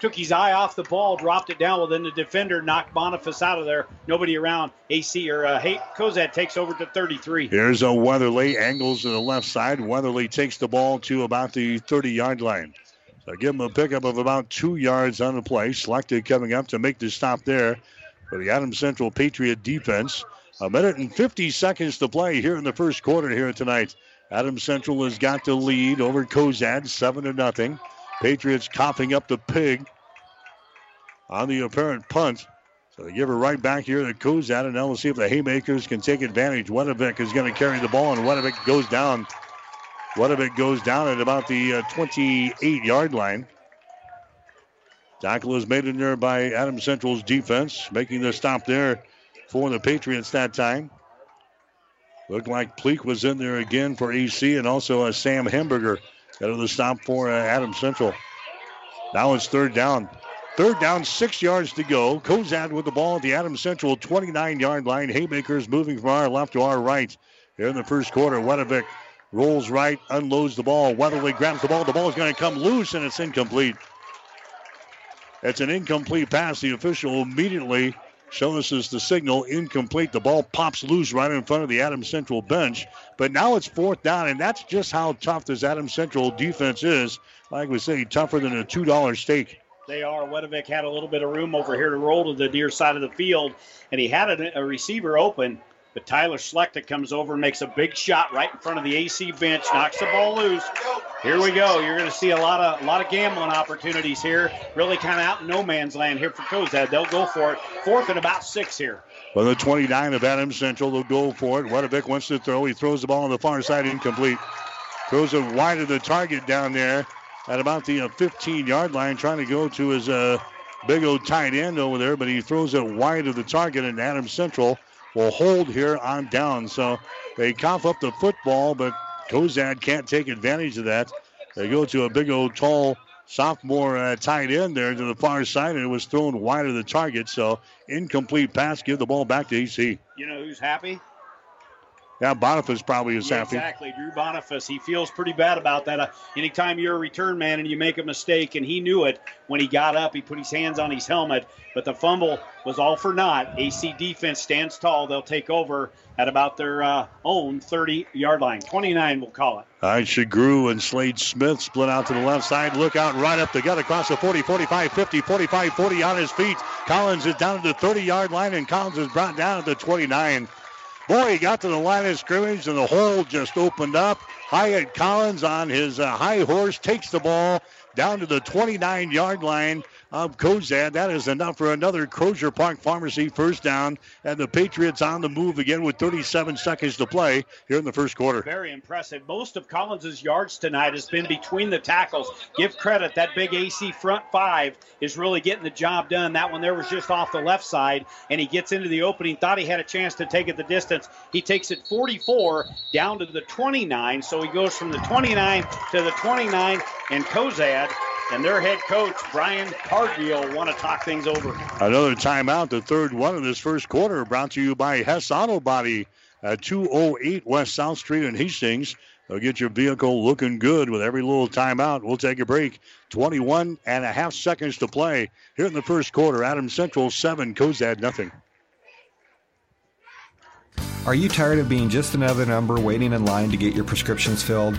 took his eye off the ball, dropped it down. Well, then the defender knocked Boniface out of there. Nobody around. AC or uh, hey, Cozad takes over to 33. Here's a Weatherly angles to the left side. Weatherly takes the ball to about the 30 yard line. So give him a pickup of about two yards on the play. Slechta coming up to make the stop there for the Adams Central Patriot defense. A minute and 50 seconds to play here in the first quarter here tonight. Adams Central has got the lead over Cozad, seven to nothing. Patriots coughing up the pig on the apparent punt. So they give her right back here to Cozad, and now we'll see if the Haymakers can take advantage. Wedovic is going to carry the ball, and Wedovic goes down. Wedovic goes down at about the uh, 28 yard line. Tackle is made in there by Adam Central's defense, making the stop there for the Patriots that time. Looked like Pleak was in there again for EC, and also uh, Sam Hemberger of the stop for uh, Adams Central. Now it's third down. Third down, six yards to go. Cozad with the ball at the Adams Central 29 yard line. Haymakers moving from our left to our right. Here in the first quarter, Wedovic rolls right, unloads the ball. Weatherly grabs the ball. The ball is going to come loose and it's incomplete. It's an incomplete pass. The official immediately shows us the signal incomplete. The ball pops loose right in front of the Adams Central bench. But now it's fourth down, and that's just how tough this Adams Central defense is. Like we say, tougher than a $2 steak. They are. Wedovic had a little bit of room over here to roll to the near side of the field, and he had a, a receiver open. But Tyler Slechta comes over and makes a big shot right in front of the AC bench, knocks the ball loose. Here we go. You're going to see a lot of a lot of gambling opportunities here. Really kind of out in no man's land here for Cozad. They'll go for it. Fourth and about six here. For the 29 of Adams Central, they'll go for it. Wedovic wants to throw. He throws the ball on the far side, incomplete. Throws it wide of the target down there at about the 15-yard uh, line, trying to go to his uh, big old tight end over there, but he throws it wide of the target, and Adams Central will hold here on down. So they cough up the football, but Cozad can't take advantage of that. They go to a big old tall sophomore uh, tight end there to the far side, and it was thrown wide of the target. So incomplete pass. Give the ball back to EC. You know who's happy? Yeah, Boniface probably is yeah, happy. Exactly, Drew Boniface. He feels pretty bad about that. Uh, anytime you're a return man and you make a mistake, and he knew it when he got up, he put his hands on his helmet, but the fumble was all for naught. AC defense stands tall. They'll take over at about their uh, own 30 yard line. 29, we'll call it. All right, Shagru and Slade Smith split out to the left side. Look out right up the gut across the 40, 45, 50, 45, 40 on his feet. Collins is down at the 30 yard line, and Collins is brought down at the 29. Boy, he got to the line of scrimmage and the hole just opened up. Hyatt Collins on his uh, high horse takes the ball down to the 29 yard line of Cozad. That is enough for another Crozier Park Pharmacy first down. And the Patriots on the move again with 37 seconds to play here in the first quarter. Very impressive. Most of Collins's yards tonight has been between the tackles. Give credit. That big AC front five is really getting the job done. That one there was just off the left side, and he gets into the opening. Thought he had a chance to take it the distance. He takes it 44 down to the 29. So he goes from the 29 to the 29, and Cozad and their head coach, Brian Cargill, want to talk things over. Another timeout, the third one of this first quarter, brought to you by Hess Auto Body at 208 West South Street in Hastings. They'll get your vehicle looking good with every little timeout. We'll take a break. 21 and a half seconds to play here in the first quarter. Adam Central 7, Cozad nothing. Are you tired of being just another number waiting in line to get your prescriptions filled?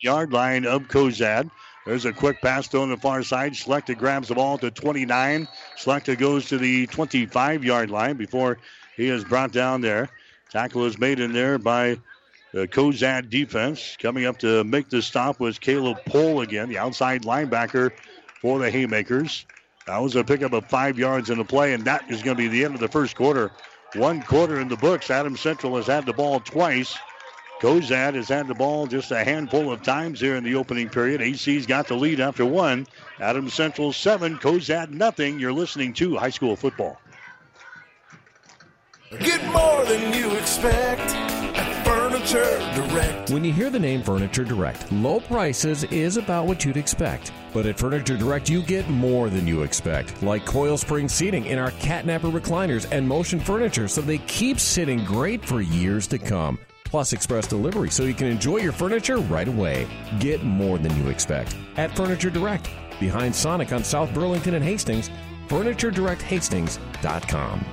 Yard line of Cozad. There's a quick pass to on the far side. Slechta grabs the ball to 29. Slechta goes to the 25 yard line before he is brought down there. Tackle is made in there by the Cozad defense. Coming up to make the stop was Caleb Pohl again, the outside linebacker for the Haymakers. That was a pickup of five yards in the play, and that is going to be the end of the first quarter. One quarter in the books. Adam Central has had the ball twice. Cozad has had the ball just a handful of times here in the opening period. AC's got the lead after one. Adam Central seven, Cozad nothing. You're listening to high school football. Get more than you expect. Furniture Direct. When you hear the name Furniture Direct, low prices is about what you'd expect. But at Furniture Direct, you get more than you expect, like coil spring seating in our catnapper recliners and motion furniture, so they keep sitting great for years to come. Plus express delivery, so you can enjoy your furniture right away. Get more than you expect at Furniture Direct, behind Sonic on South Burlington and Hastings. FurnitureDirectHastings.com.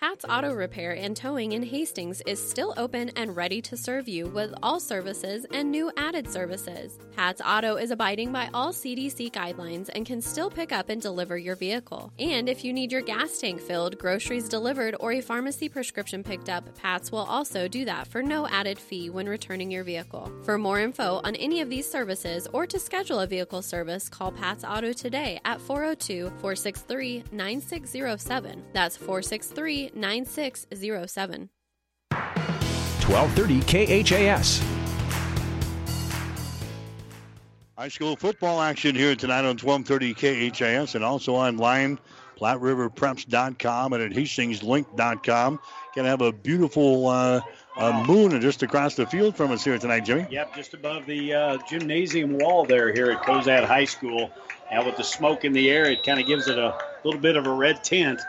Pat's Auto Repair and Towing in Hastings is still open and ready to serve you with all services and new added services. Pat's Auto is abiding by all CDC guidelines and can still pick up and deliver your vehicle. And if you need your gas tank filled, groceries delivered, or a pharmacy prescription picked up, Pat's will also do that for no added fee when returning your vehicle. For more info on any of these services or to schedule a vehicle service, call Pat's Auto today at 402 463 9607. That's 463 9607. 1230 KHAS. High school football action here tonight on 1230 KHAS and also online, PlatteRiverPreps.com and at HastingsLink.com. Gonna have a beautiful uh, uh, moon just across the field from us here tonight, Jimmy. Yep, just above the uh, gymnasium wall there here at Cozad High School. And with the smoke in the air, it kind of gives it a little bit of a red tint.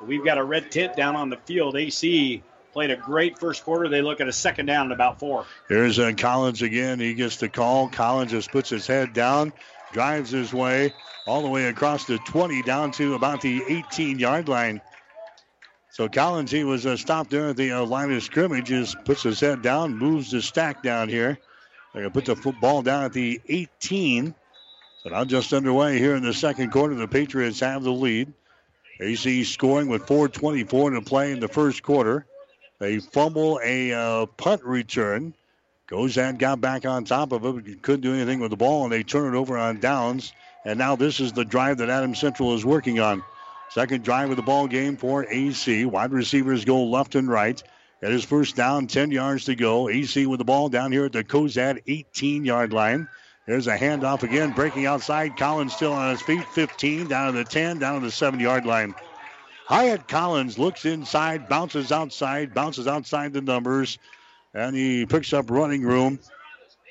We've got a red tint down on the field. AC played a great first quarter. They look at a second down at about four. Here's uh, Collins again. He gets the call. Collins just puts his head down, drives his way all the way across the 20 down to about the 18 yard line. So Collins, he was uh, stopped there at the uh, line of scrimmage, just puts his head down, moves the stack down here. They're going to put the football down at the 18. So now just underway here in the second quarter. The Patriots have the lead. AC scoring with 4.24 to play in the first quarter. They fumble a uh, punt return. Cozad got back on top of it, but couldn't do anything with the ball, and they turn it over on downs. And now this is the drive that Adam Central is working on. Second drive of the ball game for AC. Wide receivers go left and right. At his first down, 10 yards to go. AC with the ball down here at the Cozad 18 yard line. There's a handoff again, breaking outside. Collins still on his feet. 15 down to the 10, down to the 7 yard line. Hyatt Collins looks inside, bounces outside, bounces outside the numbers, and he picks up running room.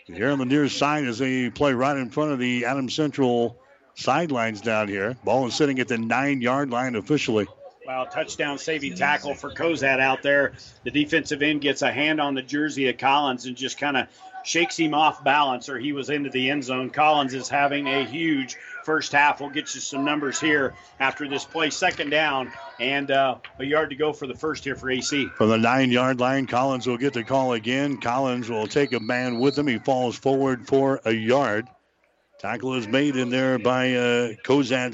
Here on the near side as they play right in front of the Adam Central sidelines down here. Ball is sitting at the nine yard line officially. Wow, touchdown saving tackle for Cozad out there. The defensive end gets a hand on the jersey of Collins and just kind of shakes him off balance, or he was into the end zone. Collins is having a huge first half. We'll get you some numbers here after this play. Second down and uh, a yard to go for the first here for AC. From the nine yard line, Collins will get the call again. Collins will take a man with him. He falls forward for a yard. Tackle is made in there by uh,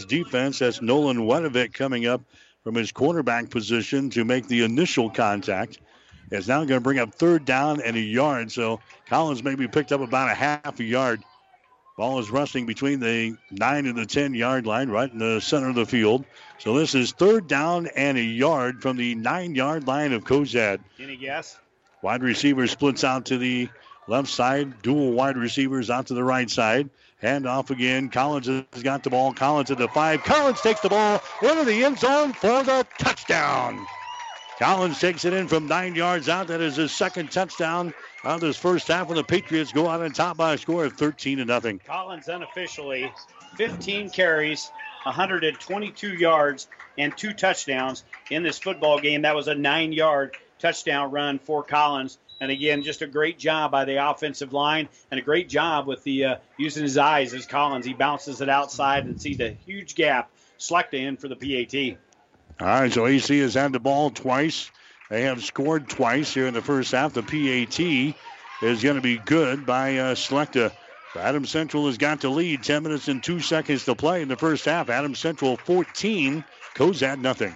defense. That's Nolan Wedovic coming up from his quarterback position to make the initial contact. It's now going to bring up third down and a yard. So Collins maybe picked up about a half a yard. Ball is resting between the 9 and the 10 yard line, right in the center of the field. So this is third down and a yard from the 9 yard line of Cozad. Any guess? Wide receiver splits out to the left side, dual wide receivers out to the right side. Hand off again. Collins has got the ball. Collins at the five. Collins takes the ball into the end zone for the touchdown. Collins takes it in from nine yards out. That is his second touchdown of this first half, and the Patriots go out on top by a score of 13 to nothing. Collins unofficially 15 carries, 122 yards, and two touchdowns in this football game. That was a nine-yard touchdown run for Collins. And again, just a great job by the offensive line and a great job with the uh, using his eyes as Collins. He bounces it outside and sees a huge gap. Slechta in for the PAT. All right, so AC has had the ball twice. They have scored twice here in the first half. The PAT is going to be good by uh, Slechta. Adam Central has got the lead. 10 minutes and 2 seconds to play in the first half. Adam Central 14, Cozad nothing.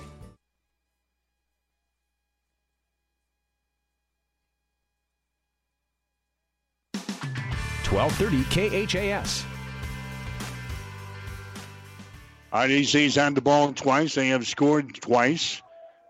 1230 KHAS. RDC's had the ball twice. They have scored twice.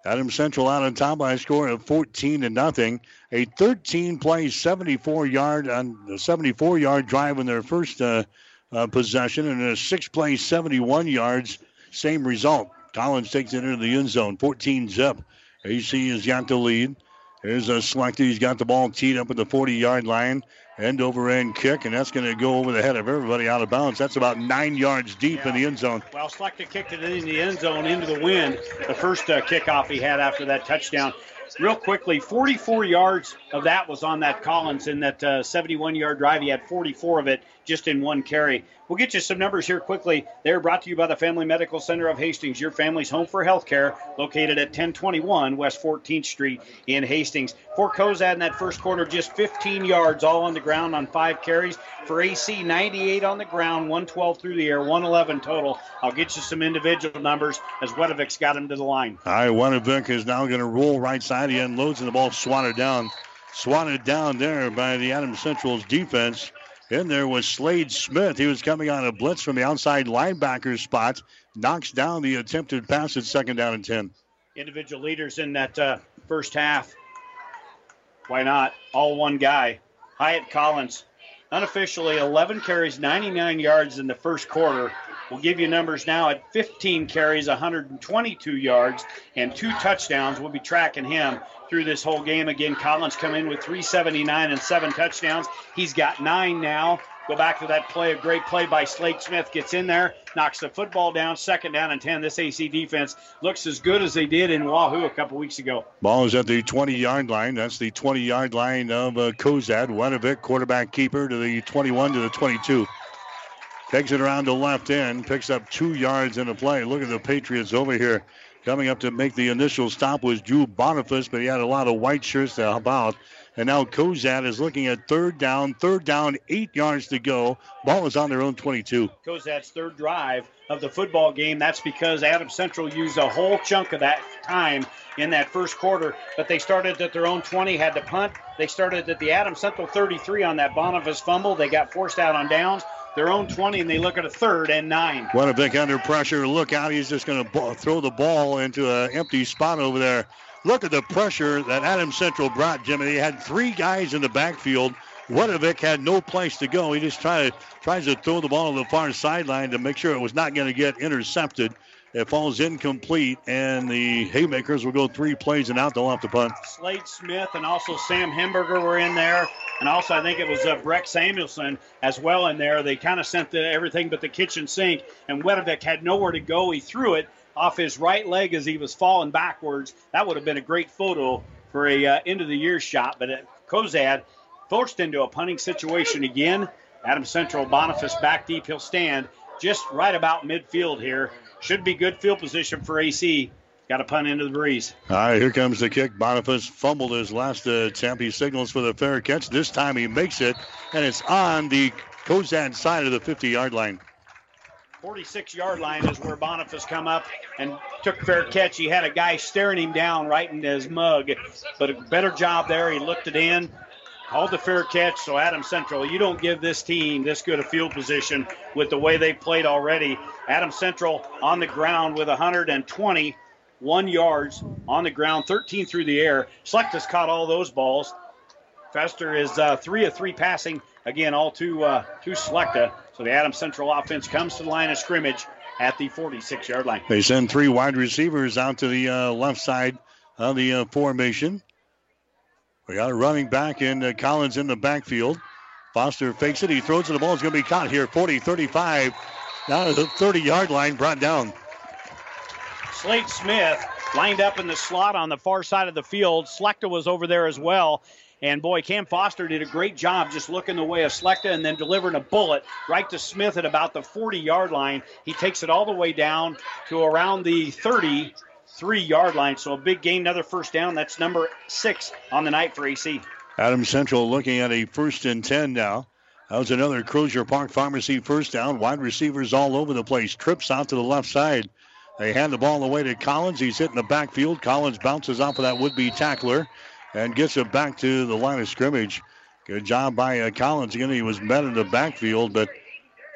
Adam Central out on top by a score of 14 to nothing. A 13 play, 74 yard on the 74 yard drive in their first uh, uh, possession and a six play, 71 yards. Same result. Collins takes it into the end zone, 14 zip. AC has got the lead. There's a selector. He's got the ball teed up at the 40 yard line. End over end kick, and that's going to go over the head of everybody out of bounds. That's about nine yards deep yeah. in the end zone. Well, Slechta kicked it in the end zone into the wind. The first uh, kickoff he had after that touchdown real quickly, 44 yards of that was on that Collins in that 71 uh, yard drive. He had 44 of it just in one carry. We'll get you some numbers here quickly. They're brought to you by the Family Medical Center of Hastings, your family's home for health care, located at 1021 West 14th Street in Hastings. For Cozad in that first quarter, just 15 yards all on the ground on five carries. For AC, 98 on the ground, 112 through the air, 111 total. I'll get you some individual numbers as Wedovic's got him to the line. All right, Wedovic is now going to roll right side. He unloads and the ball swatted down. Swatted down there by the Adams Central's defense. In there was Slade Smith. He was coming on a blitz from the outside linebacker spot. Knocks down the attempted pass at second down and 10. Individual leaders in that uh, first half. Why not? All one guy. Hyatt Collins, unofficially 11 carries, 99 yards in the first quarter. We'll give you numbers now at 15 carries, 122 yards, and two touchdowns. We'll be tracking him through this whole game. Again, Collins come in with 379 and seven touchdowns. He's got nine now. Go back to that play, a great play by Slade Smith. Gets in there, knocks the football down, second down and 10. This AC defense looks as good as they did in Wahoo a couple weeks ago. Ball is at the 20 yard line. That's the 20 yard line of uh, Cozad. Wedovic, quarterback keeper, to the 21 to the 22. Takes it around the left end, picks up two yards in the play. Look at the Patriots over here. Coming up to make the initial stop was Drew Boniface, but he had a lot of white shirts to help out. And now Cozad is looking at third down, third down, eight yards to go. Ball is on their own 22. Cozad's third drive of the football game. That's because Adams Central used a whole chunk of that time in that first quarter, but they started at their own 20, had to punt. They started at the Adams Central 33 on that Boniface fumble. They got forced out on downs their own 20, and they look at a third and nine. Wedovic under pressure. Look out. He's just going to throw the ball into an empty spot over there. Look at the pressure that Adam Central brought, Jimmy. They had three guys in the backfield. Wedovic had no place to go. He just tried to, tries to throw the ball to the far sideline to make sure it was not going to get intercepted. It falls incomplete, and the Haymakers will go three plays and out. They'll have to punt. Slade Smith and also Sam Hemberger were in there, and also I think it was uh, Breck Samuelson as well in there. They kind of sent the, everything but the kitchen sink, and Wedovic had nowhere to go. He threw it off his right leg as he was falling backwards. That would have been a great photo for a uh, end of the year shot, but it, Cozad forced into a punting situation again. Adam Central Boniface back deep. He'll stand just right about midfield here. Should be good field position for AC. Got a punt into the breeze. All right, here comes the kick. Boniface fumbled his last uh, attempt. He signals for the fair catch. This time he makes it, and it's on the Cozad side of the 50 yard line. 46 yard line is where Boniface come up and took fair catch. He had a guy staring him down right in his mug, but a better job there. He looked it in, called the fair catch. So Adam Central, you don't give this team this good a field position with the way they played already. Adam Central on the ground with 121 yards on the ground, 13 through the air. Slechta's caught all those balls. Foster is uh, three of three passing. Again, all to uh, to Slechta. So the Adam Central offense comes to the line of scrimmage at the 46 yard line. They send three wide receivers out to the uh, left side of the uh, formation. We got a running back in uh, Collins in the backfield. Foster fakes it. He throws it. The ball is going to be caught here. 40 35. Down to the 30 yard line. Brought down. Slade Smith lined up in the slot on the far side of the field. Slechta was over there as well. And boy, Cam Foster did a great job just looking the way of Slechta and then delivering a bullet right to Smith at about the 40 yard line. He takes it all the way down to around the 30 three yard line. So a big gain, another first down. That's number six on the night for AC. Adam Central looking at a first and 10 now. That was another Crozier Park Pharmacy first down. Wide receivers all over the place. Trips out to the left side. They hand the ball away to Collins. He's hitting the backfield. Collins bounces off of that would be tackler and gets it back to the line of scrimmage. Good job by uh, Collins. Again, he was met in the backfield, but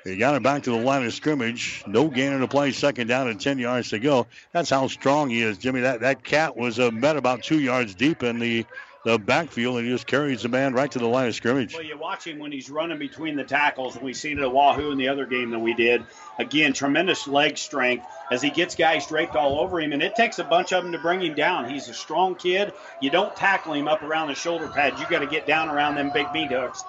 he got it back to the line of scrimmage. No gain in the play. Second down and 10 yards to go. That's how strong he is, Jimmy. That that cat was uh, met about two yards deep in the the backfield and he just carries the man right to the line of scrimmage. Well, you watch him when he's running between the tackles. We've seen it at Wahoo in the other game that we did. Again, tremendous leg strength as he gets guys draped all over him, and it takes a bunch of them to bring him down. He's a strong kid. You don't tackle him up around the shoulder pads. You got to get down around them big meat hooks.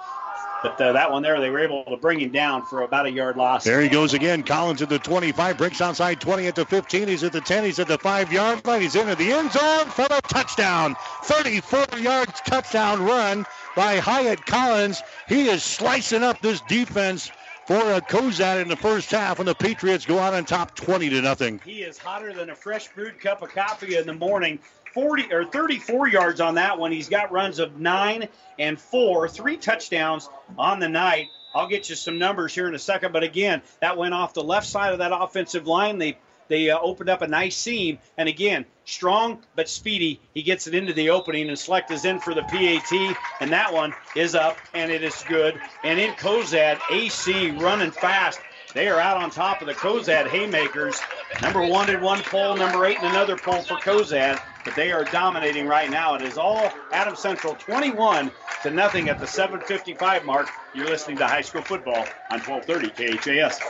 But uh, that one there, they were able to bring him down for about a yard loss. There he goes again. Collins at the 25, breaks outside 20 at the 15. He's at the 10. He's at the 5 yard line. He's into the end zone for the touchdown. 34 yards touchdown run by Hyatt Collins. He is slicing up this defense for a Cozad in the first half, and the Patriots go out on top 20 to nothing. He is hotter than a fresh brewed cup of coffee in the morning. 40 or 34 yards on that one. He's got runs of nine and four, three touchdowns on the night. I'll get you some numbers here in a second, but again, that went off the left side of that offensive line. They they uh, opened up a nice seam, and again, strong but speedy. He gets it into the opening, and Select is in for the PAT, and that one is up, and it is good. And in Cozad, AC running fast. They are out on top of the Cozad Haymakers. Number one in one poll, number eight in another poll for Cozad but they are dominating right now. It is all Adam Central 21 to nothing at the 7:55 mark. You're listening to high school football on 1230 KHAS.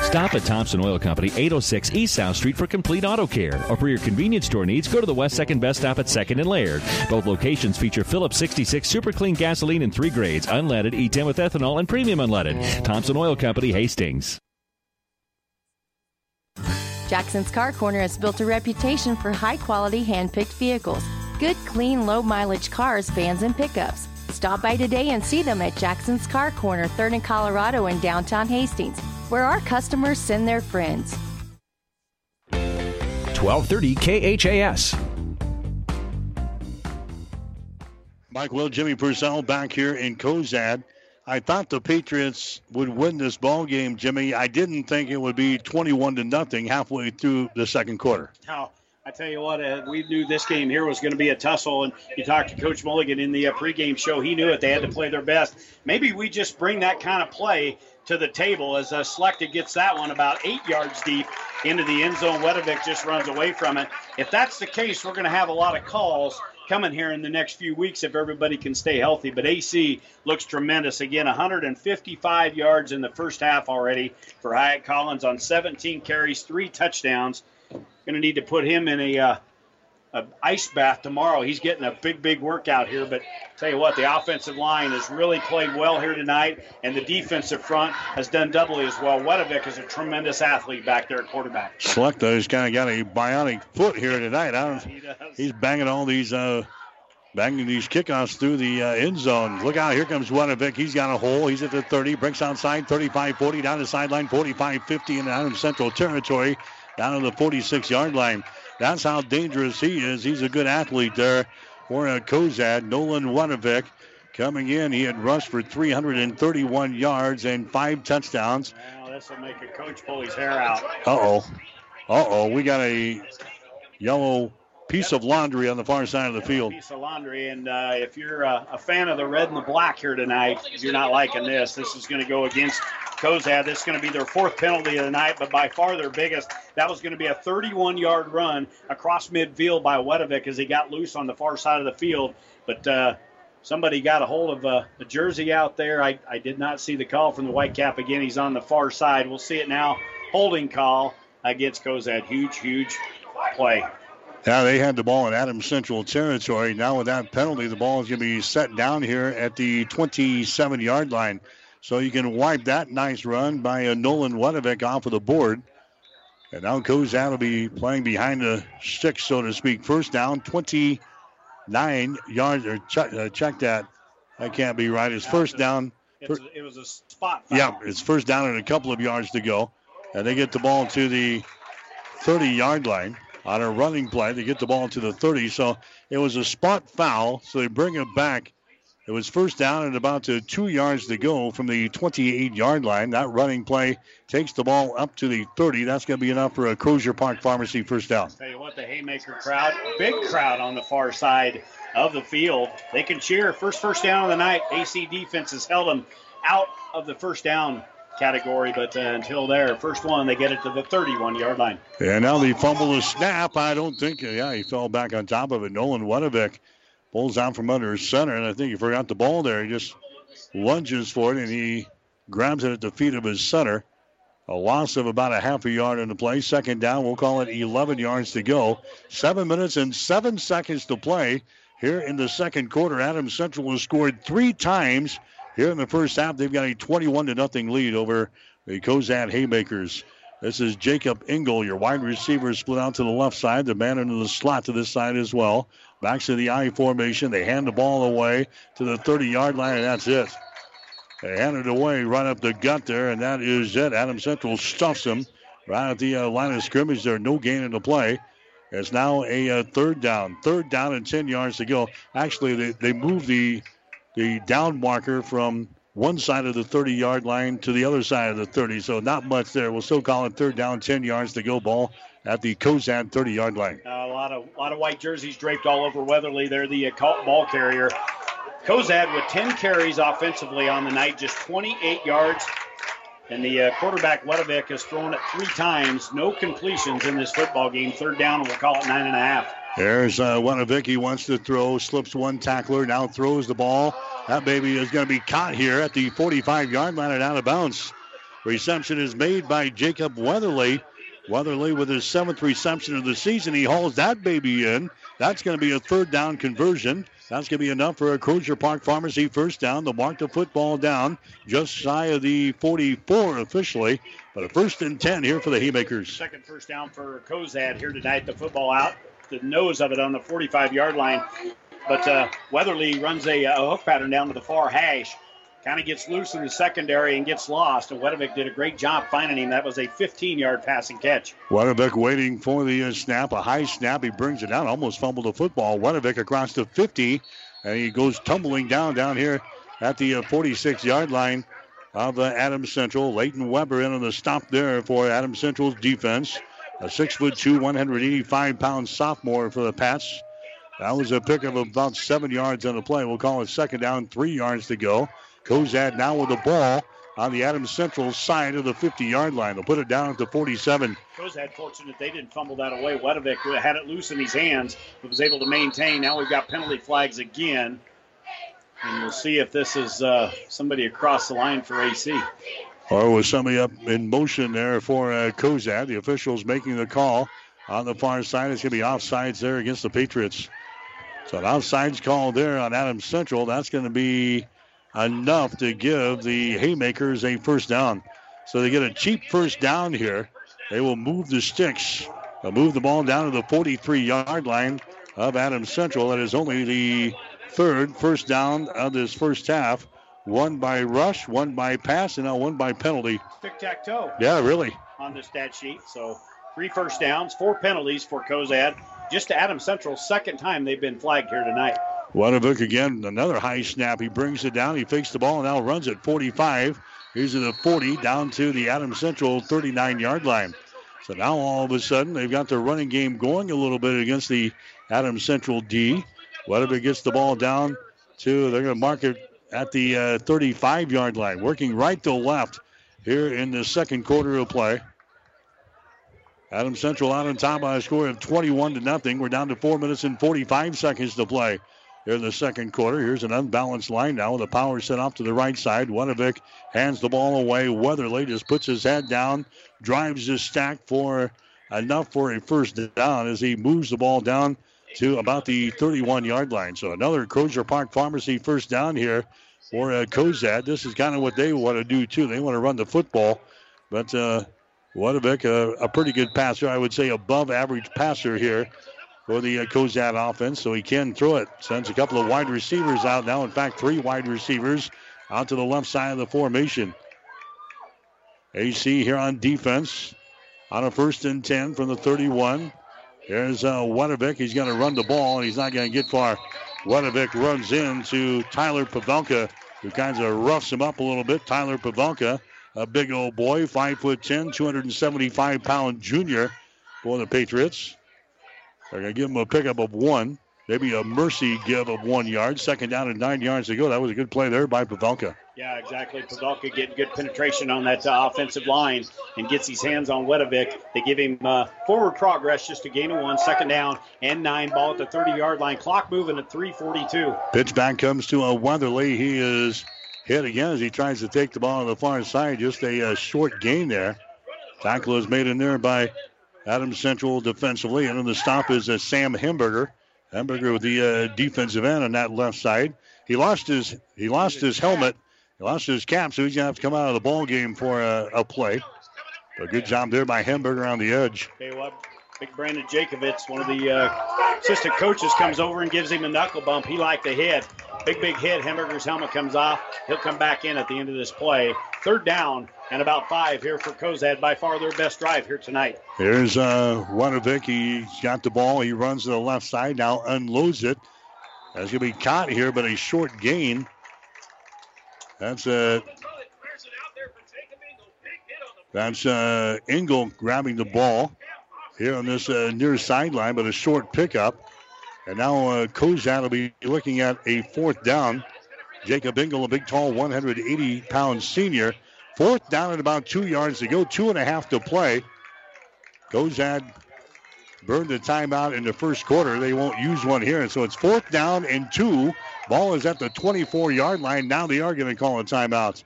Stop at Thompson Oil Company, 806 East South Street for complete auto care. Or for your convenience store needs, go to the West Second Best Stop at 2nd and Laird. Both locations feature Phillips 66 super clean gasoline in three grades unleaded, E10 with ethanol, and premium unleaded. Thompson Oil Company, Hastings. Jackson's Car Corner has built a reputation for high quality hand picked vehicles, good, clean, low mileage cars, vans, and pickups. Stop by today and see them at Jackson's Car Corner, 3rd and Colorado in downtown Hastings, where our customers send their friends. 1230 KHAS. Mike Will, Jimmy Purcell back here in Cozad. I thought the Patriots would win this ball game, Jimmy. I didn't think it would be 21 to nothing halfway through the second quarter. Now, I tell you what, uh, we knew this game here was going to be a tussle, and you talked to Coach Mulligan in the uh, pregame show. He knew it. They had to play their best. Maybe we just bring that kind of play to the table as uh, Slechta gets that one about eight yards deep into the end zone. Wedovic just runs away from it. If that's the case, we're going to have a lot of calls coming here in the next few weeks if everybody can stay healthy. But AC looks tremendous. Again, 155 yards in the first half already for Hyatt Collins on 17 carries, three touchdowns. Going to need to put him in a, uh, a ice bath tomorrow. He's getting a big, big workout here. But tell you what, the offensive line has really played well here tonight, and the defensive front has done doubly as well. Wedovic is a tremendous athlete back there at quarterback. Slechta has kind of got a bionic foot here tonight. I don't, he he's banging all these. Uh, banging these kickoffs through the uh, end zone. Look out, here comes Wedovic. He's got a hole. He's at the 30, breaks outside 35 40, down the sideline 45 50, and out in central territory, down to the 46 yard line. That's how dangerous he is. He's a good athlete there for uh, Cozad. Nolan Wedovic coming in. He had rushed for 331 yards and five touchdowns. Now, this will make a coach pull his hair out. Uh oh. Uh oh. We got a yellow piece of laundry on the far side of the field. Piece of laundry, and uh, if you're a fan of the red and the black here tonight, you're not liking this. This is going to go against Cozad. This is going to be their fourth penalty of the night, but by far their biggest. That was going to be a 31-yard run across midfield by Wedovic as he got loose on the far side of the field. But uh, somebody got a hold of uh, a jersey out there. I, I did not see the call from the white cap again. He's on the far side. We'll see it now. Holding call against Cozad. Huge, huge play. Yeah, they had the ball in Adams Central territory. Now with that penalty, the ball is going to be set down here at the 27-yard line. So you can wipe that nice run by uh, Nolan Wedovic off of the board. And now Cozad will be playing behind the sticks, so to speak. First down, 29 yards. Or check, uh, check that. That can't be right. It's first down. It's, it was a spot. Foul. Yeah, it's first down and a couple of yards to go. And they get the ball to the 30 yard line on a running play. to get the ball to the 30. So it was a spot foul. So they bring it back. It was first down and about to two yards to go from the 28 yard line. That running play takes the ball up to the 30. That's going to be enough for a Crozier Park Pharmacy first down. Tell you what, the Haymaker crowd, big crowd on the far side of the field. They can cheer. First first down of the night. AC defense has held them out of the first down category, but uh, until there, first one, they get it to the 31 yard line. And now the fumble the snap. I don't think, yeah, he fell back on top of it. Nolan Wedovic Pulls out from under his center, and I think he forgot the ball there. He just lunges for it, and he grabs it at the feet of his center. A loss of about a half a yard in the play. Second down, we'll call it 11 yards to go. Seven minutes and seven seconds to play here in the second quarter. Adams Central has scored three times here in the first half. They've got a 21 to nothing lead over the Cozad Haymakers. This is Jacob Engel, your wide receiver, split out to the left side. The man into the slot to this side as well. Back to the I formation. They hand the ball away to the 30 yard line, and that's it. They hand it away right up the gut there, and that is it. Adam Central stuffs them right at the uh, line of scrimmage there. No gain in the play. It's now a uh, third down. Third down and 10 yards to go. Actually, they, they moved the, the down marker from one side of the 30 yard line to the other side of the 30. So not much there. We'll still call it third down, 10 yards to go ball at the Cozad 30 yard line. Uh, a lot of a lot of white jerseys draped all over Weatherly. They're the uh, ball carrier. Cozad with 10 carries offensively on the night, just 28 yards. And the uh, quarterback, Wedovic, has thrown it three times. No completions in this football game. Third down, and we'll call it nine and a half. There's uh, Wedovic. He wants to throw, slips one tackler, now throws the ball. That baby is going to be caught here at the 45 yard line and out of bounds. Reception is made by Jacob Weatherly. Weatherly with his seventh reception of the season. He hauls that baby in. That's going to be a third down conversion. That's going to be enough for a Crozier Park Pharmacy first down. They'll mark the football down just shy of the 44 officially. But a first and 10 here for the Haymakers. Second first down for Cozad here tonight. The football out, the nose of it on the 45 yard line. But uh, Weatherly runs a, a, hook pattern down to the far hash kind of gets loose in the secondary and gets lost. And Wedovic did a great job finding him. That was a 15 yard passing catch. Wedovic waiting for the uh, snap, a high snap. He brings it down, almost fumbled the football. Wedovic across the 50, and he goes tumbling down down here at the uh, 46 yard line of uh, Adams Central. Leighton Weber in on the stop there for Adams Central's defense. A six foot two, 185 pound sophomore for the Pats. That was a pick of about seven yards on the play. We'll call it second down, three yards to go. Cozad now with the ball on the Adams Central side of the 50 yard line. They'll put it down at the 47. Cozad fortunate they didn't fumble that away. Wedovic had it loose in his hands, but was able to maintain. Now we've got penalty flags again. And we'll see if this is uh, somebody across the line for AC. Or was somebody up in motion there for uh. The officials making the call on the far side. It's going to be offsides there against the Patriots. So an offsides call there on Adams Central. That's going to be enough to give the Haymakers a first down. So they get a cheap first down here. They will move the sticks. They'll move the ball down to the 43 yard line of Adams Central. That is only the third first down of this first half. One by rush, one by pass, and now one by penalty. Tic tac toe. Yeah, really. On the stat sheet. So three first downs, four penalties for Cozad. Just to Adam Central, second time they've been flagged here tonight. Wedovic again, another high snap. He brings it down. He fakes the ball and now runs it 45. Here's at the 40 down to the Adam Central 39 yard line. So now all of a sudden they've got their running game going a little bit against the Adam Central D. Wedovic gets the ball down to, they're going to mark it at the uh, 35 yard line, working right to left here in the second quarter of play. Adams Central out on top by a score of 21 to nothing. We're down to four minutes and 45 seconds to play here in the second quarter. Here's an unbalanced line now with a power set off to the right side. Wedovic hands the ball away. Weatherly just puts his head down, drives his stack for enough for a first down as he moves the ball down to about the 31 yard line. So another Crozier Park Pharmacy first down here for uh, Cozad. This is kind of what they want to do too. They want to run the football, but uh, Wedovic, uh, a pretty good passer, I would say above average passer here for the uh, Cozad offense, so he can throw it. Sends a couple of wide receivers out now. In fact, three wide receivers out to the left side of the formation. AC here on defense on a first and 10 from the 31. There's uh. He's going to run the ball, and he's not going to get far. Wedovic runs into Tyler Pavelka, who kind of roughs him up a little bit. Tyler Pavelka, a big old boy, 5'10, 275 pound junior for the Patriots. They're going to give him a pickup of one, maybe a mercy give of one yard. Second down and nine yards to go. That was a good play there by Pavelka. Yeah, exactly. Pavelka getting good penetration on that uh, offensive line and gets his hands on Wedovic. They give him uh, forward progress just a gain of one, second down and nine. Ball at the 30 yard line. Clock moving at 3:42. Pitch back comes to a Weatherly. He is hit again as he tries to take the ball on the far side. Just a uh, short gain there. Tackle is made in there by Adams Central defensively, and then the stop is uh, Sam Hemberger. Hemberger with the uh, defensive end on that left side. He lost his he lost his helmet he lost his cap, so he's going to have to come out of the ball game for a, a play. A good job there by Hemberger on the edge. Okay, what? Big Brandon Jacobitz, one of the uh, assistant coaches, comes over and gives him a knuckle bump. He liked the hit. Big, big hit. Hemberger's helmet comes off. He'll come back in at the end of this play. Third down and about five here for Cozad. By far their best drive here tonight. Here's uh, Wedovic. He's got the ball. He runs to the left side. Now unloads it. That's going to be caught here, but a short gain. That's uh, that's uh, Engel grabbing the ball here on this uh, near sideline, but a short pickup. And now uh, will be looking at a fourth down. Jacob Engel, a big, tall, 180 pound senior. Fourth down at about two yards to go, two and a half to play. Cozad burned the timeout in the first quarter. They won't use one here. And so it's fourth down and two. Ball is at the 24 yard line. Now they are going to call a timeout.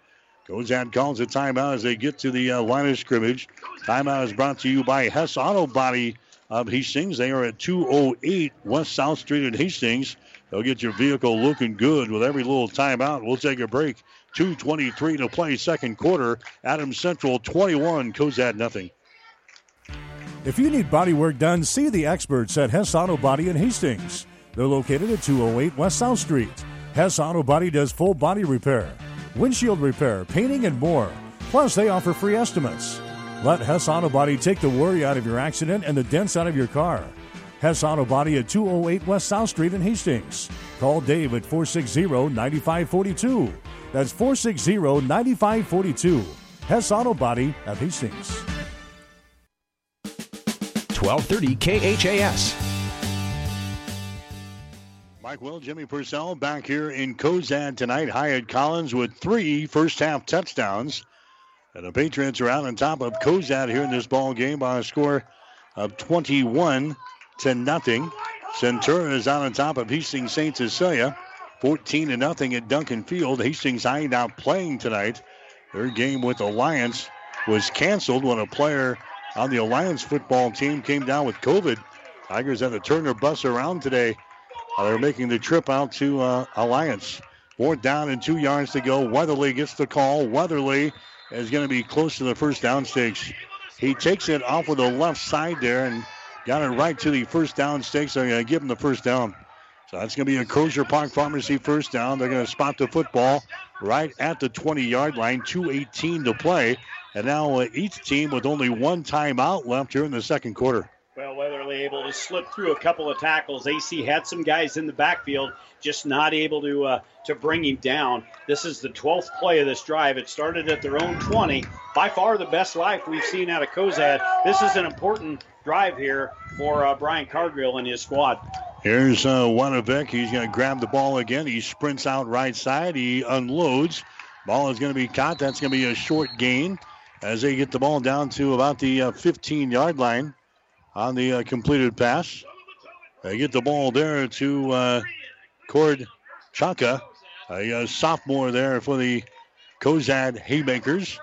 Cozad calls a timeout as they get to the uh, line of scrimmage. Timeout is brought to you by Hess Auto Body of Hastings. They are at 208 West South Street in Hastings. They'll get your vehicle looking good with every little timeout. We'll take a break. 2.23 to play, second quarter. Adams Central 21, Cozad nothing. If you need body work done, see the experts at Hess Auto Body in Hastings. They're located at 208 West South Street. Hess Auto Body does full body repair, windshield repair, painting, and more. Plus, they offer free estimates. Let Hess Auto Body take the worry out of your accident and the dents out of your car. Hess Auto Body at 208 West South Street in Hastings. Call Dave at 460 9542. That's 460 9542. Hess Auto Body at Hastings. 1230 KHAS. Mike Will, Jimmy Purcell back here in Cozad tonight. Hyatt Collins with three first half touchdowns. And the Patriots are out on top of Cozad here in this ball game by a score of 21 to nothing. Centura is out on top of Hastings St. Cecilia. 14 to nothing at Duncan Field. Hastings Hideout playing tonight. Their game with Alliance was canceled when a player on the Alliance football team came down with COVID. Tigers had to turn their bus around today. Uh, they're making the trip out to uh, Alliance. Fourth down and two yards to go. Weatherly gets the call. Weatherly is going to be close to the first down stakes. He takes it off with the left side there and got it right to the first down stakes. They're going to give him the first down. So that's going to be a Crozier Park Pharmacy first down. They're going to spot the football right at the 20 yard line. 2.18 to play. And now uh, each team with only one timeout left here in the second quarter. Well, Weatherly able to slip through a couple of tackles. AC had some guys in the backfield, just not able to uh, to bring him down. This is the 12th play of this drive. It started at their own 20. By far the best life we've seen out of Cozad. This is an important drive here for uh, Brian Cargill and his squad. Here's uh, Wedovic. He's going to grab the ball again. He sprints out right side. He unloads. Ball is going to be caught. That's going to be a short gain as they get the ball down to about the uh, 15 yard line on the uh, completed pass. They get the ball there to uh, Cord Chaka, a, uh, sophomore there for the Cozad Haymakers.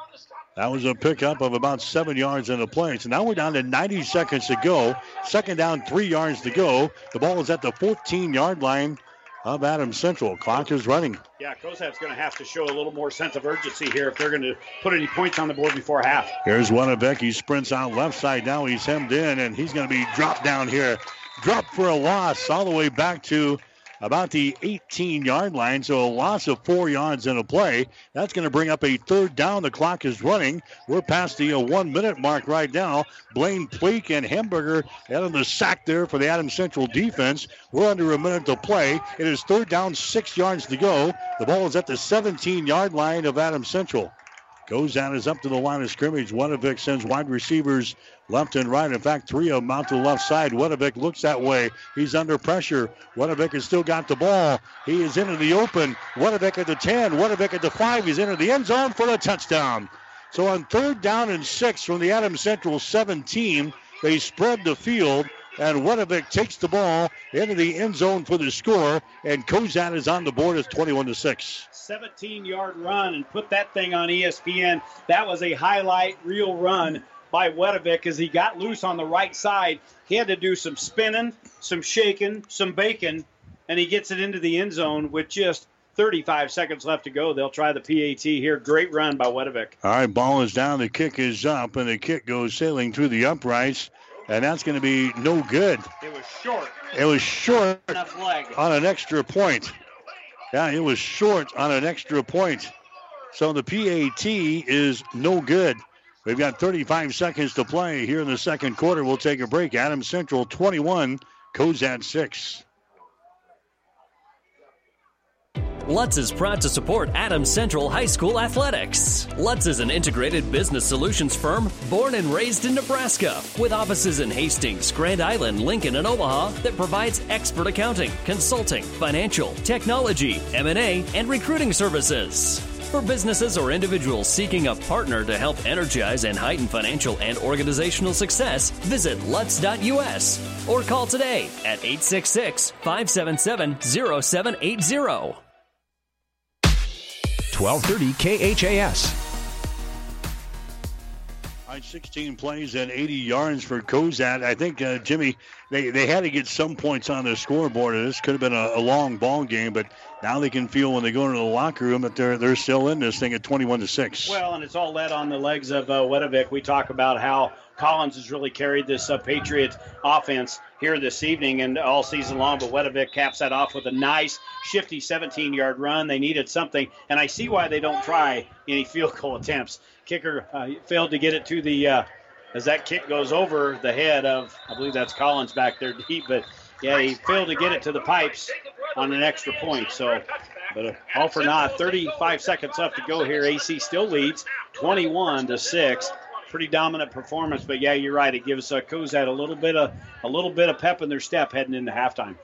That was a pickup of about seven yards in the play. So now we're down to 90 seconds to go. Second down, three yards to go. The ball is at the 14 yard line of Adams Central. Clock is running. Yeah, Cozad's going to have to show a little more sense of urgency here if they're going to put any points on the board before half. Here's Wedovic. He sprints out left side now. He's hemmed in, and he's going to be dropped down here. Dropped for a loss all the way back to about the 18 yard line. So a loss of four yards in a play. That's going to bring up a third down. The clock is running. We're past the uh, one minute mark right now. Blaine Pleak and Hemberger out on the sack there for the Adams Central defense. We're under a minute to play. It is third down, six yards to go. The ball is at the 17 yard line of Adams Central. Out is up to the line of scrimmage. Wedovic sends wide receivers left and right. In fact, three of them out to the left side. Wedovic looks that way. He's under pressure. Wedovic has still got the ball. He is into the open. Wedovic at the 10. Wedovic at the 5. He's into the end zone for the touchdown. So on third down and six from the Adams Central 17, they spread the field. And Wedovic takes the ball into the end zone for the score, and Cozad is on the board as 21 to 6. 17 yard run and put that thing on ESPN. That was a highlight real run by Wedovic as he got loose on the right side. He had to do some spinning, some shaking, some bacon, and he gets it into the end zone with just 35 seconds left to go. They'll try the PAT here. Great run by Wedovic. All right, ball is down. The kick is up, and the kick goes sailing through the uprights and that's going to be no good. It was short. It was short on an extra point. Yeah, it was short on an extra point. So the PAT is no good. We've got 35 seconds to play here in the second quarter. We'll take a break. Adams Central 21, Cozad 6. Lutz is proud to support Adams Central High School athletics. Lutz is an integrated business solutions firm born and raised in Nebraska with offices in Hastings, Grand Island, Lincoln, and Omaha that provides expert accounting, consulting, financial, technology, M&A, and recruiting services. For businesses or individuals seeking a partner to help energize and heighten financial and organizational success, visit Lutz.us or call today at 866 577 0780. 1230 KHAS. All right, 16 plays and 80 yards for Cozad. I think, uh, Jimmy, they, they had to get some points on the scoreboard. This could have been a, a, long ball game, but now they can feel when they go into the locker room that they're they're still in this thing at 21 to 6. Well, and it's all led on the legs of uh, Wedovic. We talk about how Collins has really carried this uh, Patriot offense here this evening and all season long. But Wedovic caps that off with a nice, shifty 17 yard run. They needed something, and I see why they don't try any field goal attempts. Kicker uh, failed to get it to the, uh, as that kick goes over the head of, I believe that's Collins back there deep, but yeah, he failed to get it to the pipes on an extra point. So, but uh, all for naught. 35 seconds left to go here. AC still leads 21 to 6 pretty dominant performance. But yeah, you're right. It gives uh, Cozad a little bit of a little bit of pep in their step heading into halftime.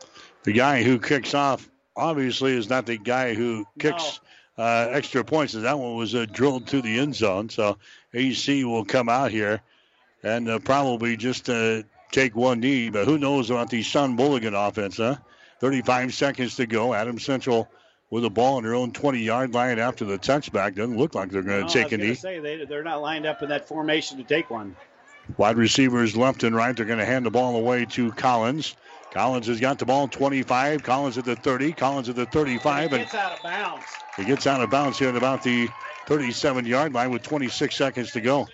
The guy who kicks off obviously is not the guy who kicks no. uh, extra points. That one was uh, drilled to the end zone. So AC will come out here and uh, probably just uh, take one knee. But who knows about the Sean Mulligan offense, huh? 35 seconds to go. Adam Central with the ball on their own 20 yard line after the touchback. Doesn't look like they're going to no, take a knee. Say they, they're not lined up in that formation to take one. Wide receivers left and right. They're going to hand the ball away to Collins. Collins has got the ball 25. Collins at the 30. Collins at the 35. And he gets out of bounds. He gets out of bounds here at about the 37 yard line with 26 seconds to go.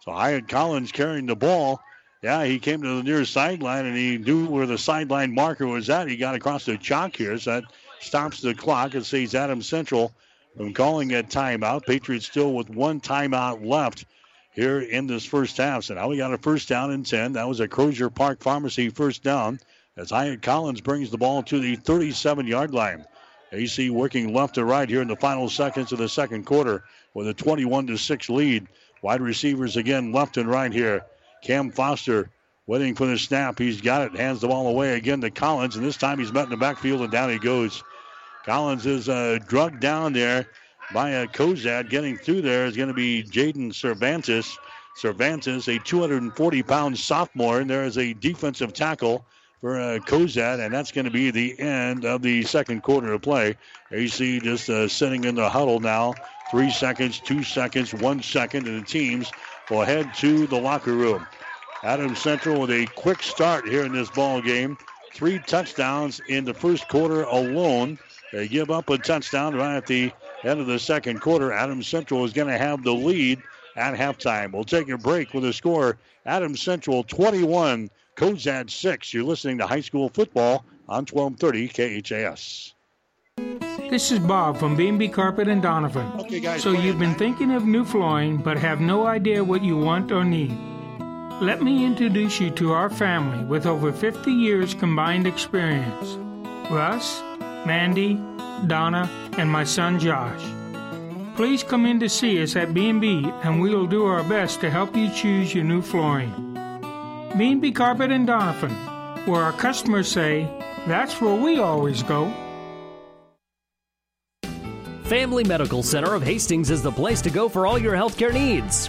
So Hyatt Collins carrying the ball. Yeah, he came to the near sideline and he knew where the sideline marker was at. He got across the chalk here. So that stops the clock and saves Adams Central from calling a timeout. Patriots still with one timeout left here in this first half. So now we got a first down and 10. That was a Crozier Park Pharmacy first down as Hyatt Collins brings the ball to the 37 yard line. AC working left to right here in the final seconds of the second quarter with a 21 to 6 lead. Wide receivers again left and right here. Cam Foster waiting for the snap. He's got it, hands the ball away again to Collins, and this time he's met in the backfield and down he goes. Collins is uh, drugged down there by a Cozad. Getting through there is going to be Jaden Cervantes. Cervantes, a 240 pound sophomore, and there is a defensive tackle for uh, Cozad, and that's going to be the end of the second quarter of play. AC just uh, sitting in the huddle now. Three seconds, two seconds, one second, and the teams will head to the locker room. Adams Central with a quick start here in this ball game. Three touchdowns in the first quarter alone. They give up a touchdown right at the end of the second quarter. Adams Central is going to have the lead at halftime. We'll take a break with a score. Adams Central 21, Cozad 6. You're listening to high school football on 1230 KHAS. This is Bob from B&B Carpet and Donovan. Okay, guys. So you've been thinking of new flooring but have no idea what you want or need. Let me introduce you to our family with over 50 years combined experience. Russ, Mandy, Donna, and my son Josh. please come in to see us at B&B and we will do our best to help you choose your new flooring. B&B Carpet and Donovan, where our customers say, that's where we always go. Family Medical Center of Hastings is the place to go for all your healthcare needs.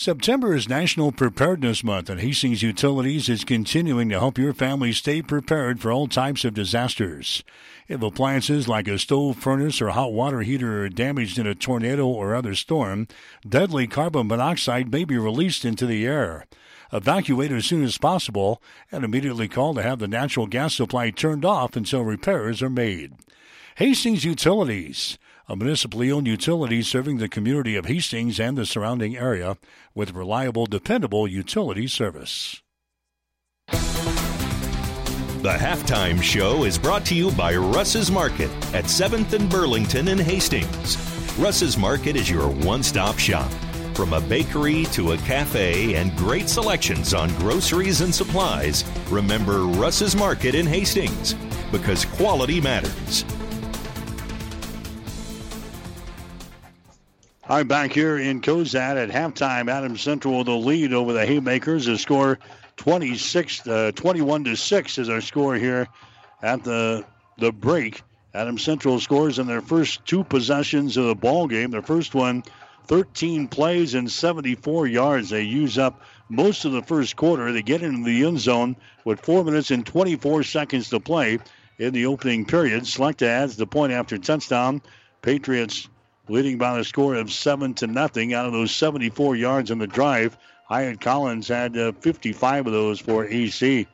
September is National Preparedness Month, and Hastings Utilities is continuing to help your family stay prepared for all types of disasters. If appliances like a stove, furnace, or hot water heater are damaged in a tornado or other storm, deadly carbon monoxide may be released into the air. Evacuate as soon as possible and immediately call to have the natural gas supply turned off until repairs are made. Hastings Utilities a municipally owned utility serving the community of Hastings and the surrounding area with reliable, dependable utility service. The halftime show is brought to you by Russ's Market at 7th and Burlington in Hastings. Russ's Market is your one stop shop. From a bakery to a cafe and great selections on groceries and supplies, remember Russ's Market in Hastings because quality matters. Right, back here in Cozad at halftime, Adam Central with the lead over the Haymakers. The score 26, uh, 21 to 6 is our score here at the the break. Adam Central scores in their first two possessions of the ball game. Their first one, 13 plays and 74 yards. They use up most of the first quarter. They get into the end zone with four minutes and 24 seconds to play in the opening period. Slechta adds the point after touchdown. Patriots leading by the score of seven to nothing. Out of those 74 yards in the drive, Hyatt Collins had uh, 55 of those for AC.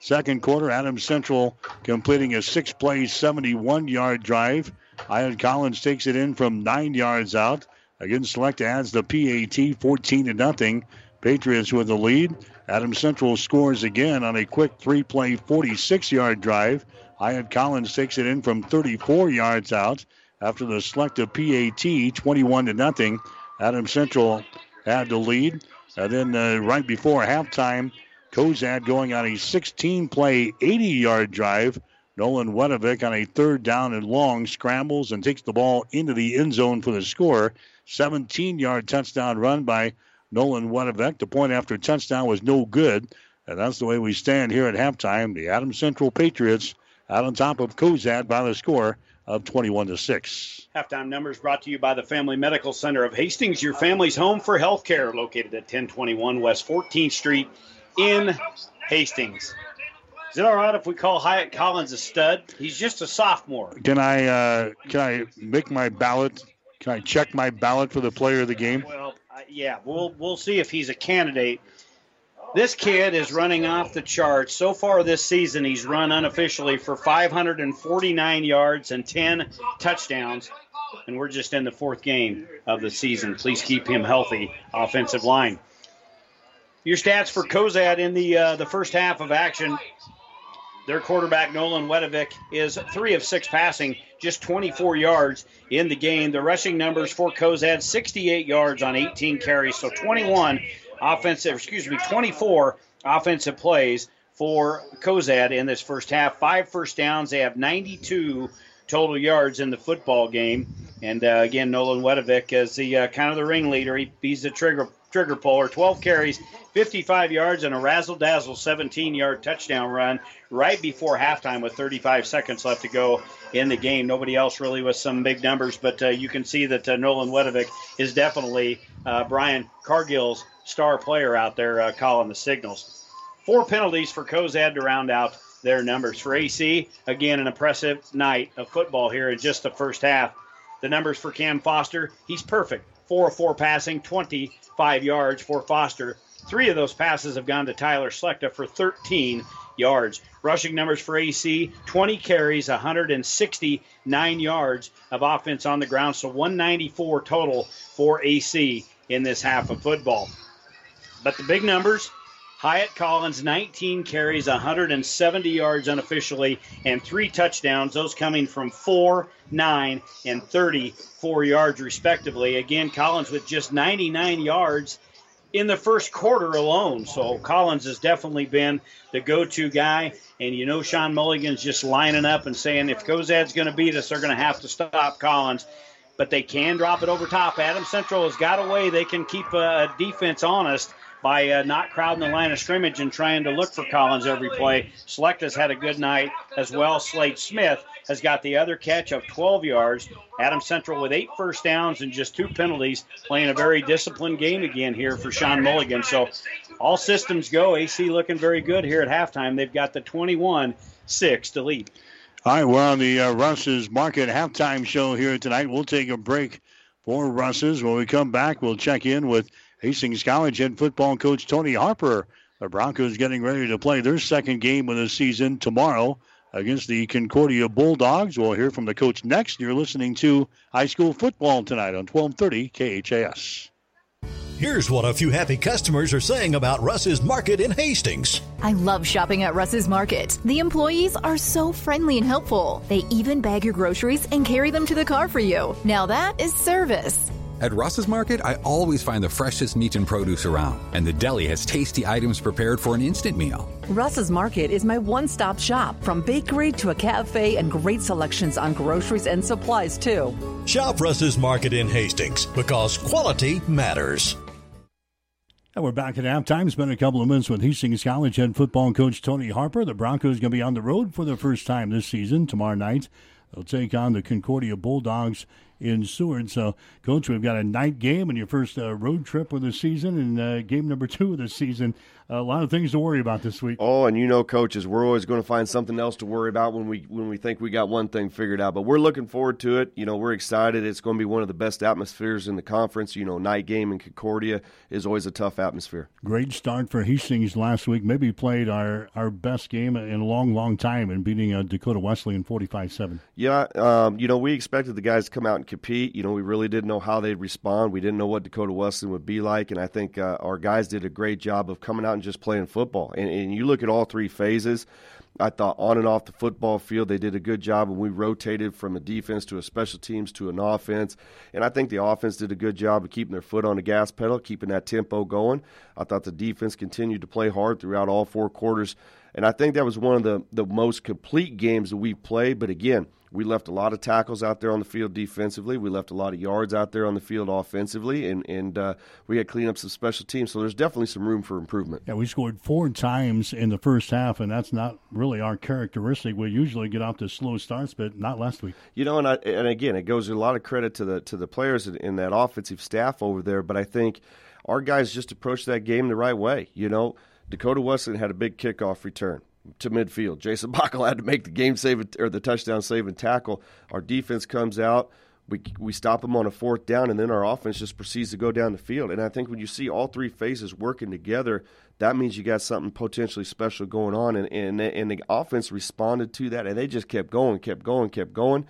Second quarter, Adams Central completing a six-play, 71-yard drive. Hyatt Collins takes it in from nine yards out. Again, Slechta adds the PAT 14 to nothing. Patriots with the lead. Adams Central scores again on a quick three-play, 46-yard drive. Hyatt Collins takes it in from 34 yards out after the Slechta PAT, 21 to nothing. Adam Central had the lead. And then uh, right before halftime, Cozad going on a 16 play, 80 yard drive. Nolan Wedovic on a third down and long scrambles and takes the ball into the end zone for the score. 17 yard touchdown run by Nolan Wedovic. The point after touchdown was no good. And that's the way we stand here at halftime. The Adams Central Patriots out on top of Cozad by the score of 21 to 6. Halftime numbers brought to you by the Family Medical Center of Hastings, your family's home for health care, located at 1021 West 14th Street in Hastings. Is it all right if we call Hyatt Collins a stud? He's just a sophomore. Can I uh, can I make my ballot? Can I check my ballot for the player of the game? Well, uh, yeah, we'll we'll see if he's a candidate. This kid is running off the charts. So far this season, he's run unofficially for 549 yards and 10 touchdowns. And we're just in the fourth game of the season. Please keep him healthy, offensive line. Your stats for Cozad in the uh, the first half of action. Their quarterback Nolan Wedovic is three of six passing, just 24 yards in the game. The rushing numbers for Cozad 68 yards on 18 carries, so 21 offensive, excuse me, 24 offensive plays for Cozad in this first half. Five first downs. They have 92 total yards in the football game. And uh, again, Nolan Wedovic is the uh, kind of the ringleader. He, he's the trigger trigger puller. 12 carries, 55 yards, and a razzle dazzle 17 yard touchdown run right before halftime with 35 seconds left to go in the game. Nobody else really with some big numbers, but uh, you can see that uh, Nolan Wedovic is definitely uh, Brian Cargill's star player out there uh, calling the signals. Four penalties for Cozad to round out their numbers. For AC, again, an impressive night of football here in just the first half. The numbers for Cam Foster, he's perfect. 4 of 4 passing, 25 yards for Foster. Three of those passes have gone to Tyler Slechta for 13 yards. Rushing numbers for AC 20 carries, 169 yards of offense on the ground, so 194 total for AC in this half of football. But the big numbers Hyatt Collins, 19 carries, 170 yards unofficially, and three touchdowns, those coming from four, nine, and 34 yards, respectively. Again, Collins with just 99 yards in the first quarter alone. So Collins has definitely been the go to guy. And you know, Sean Mulligan's just lining up and saying if Cozad's going to beat us, they're going to have to stop Collins. But they can drop it over top. Adam Central has got a way they can keep a defense honest by uh, not crowding the line of scrimmage and trying to look for Collins every play. Slechta has had a good night as well. Slade Smith has got the other catch of 12 yards. Adam Central with eight first downs and just two penalties, playing a very disciplined game again here for Sean Mulligan. So all systems go. AC looking very good here at halftime. They've got the 21 6 to lead. All right, we're on the uh, Russ's Market halftime show here tonight. We'll take a break for Russ's. When we come back, we'll check in with Hastings College head football coach Tony Harper. The Broncos getting ready to play their second game of the season tomorrow against the Concordia Bulldogs. We'll hear from the coach next. You're listening to high school football tonight on 1230 KHAS. Here's what a few happy customers are saying about Russ's Market in Hastings. I love shopping at Russ's Market. The employees are so friendly and helpful. They even bag your groceries and carry them to the car for you. Now that is service. At Russ's Market, I always find the freshest meat and produce around, and the deli has tasty items prepared for an instant meal. Russ's Market is my one stop shop, from bakery to a cafe and great selections on groceries and supplies, too. Shop Russ's Market in Hastings because quality matters. And we're back at halftime. It's been a couple of minutes with Hastings College head football coach Tony Harper. The Broncos going to be on the road for the first time this season tomorrow night. They'll take on the Concordia Bulldogs in Seward. So, Coach, we've got a night game and your first uh, road trip of the season and uh, game number two of the season. A lot of things to worry about this week. Oh, and you know, coaches, we're always going to find something else to worry about when we when we think we got one thing figured out. But we're looking forward to it. You know, we're excited. It's going to be one of the best atmospheres in the conference. You know, night game in Concordia is always a tough atmosphere. Great start for Hastings last week. Maybe played our, our best game in a long, long time in beating uh, Dakota Wesleyan 45-7. Yeah, um, you know, we expected the guys to come out and compete. You know, we really didn't know how they'd respond. We didn't know what Dakota Wesleyan would be like, and I think uh, our guys did a great job of coming out just playing football. And, and you look at all three phases. I thought on and off the football field they did a good job, and we rotated from a defense to a special teams to an offense. And I think the offense did a good job of keeping their foot on the gas pedal, keeping that tempo going. I thought the defense continued to play hard throughout all four quarters, and I think that was one of the the most complete games that we've played. But again we left a lot of tackles out there on the field defensively. We left a lot of yards out there on the field offensively, and and uh, we had clean up some special teams. So there's definitely some room for improvement. Yeah, we scored four times in the first half, and that's not really our characteristic. We usually get off to slow starts, but not last week. You know, and I, and again, it goes a lot of credit to the to the players in that offensive staff over there. But I think our guys just approached that game the right way. You know, Dakota Wesleyan had a big kickoff return to midfield. Jason Backel had to make the game save or the touchdown save and tackle. Our defense comes out. We, we stop them on a fourth down, and then our offense just proceeds to go down the field. And I think when you see all three phases working together, that means you got something potentially special going on. And, and, and the offense responded to that, and they just kept going, kept going, kept going.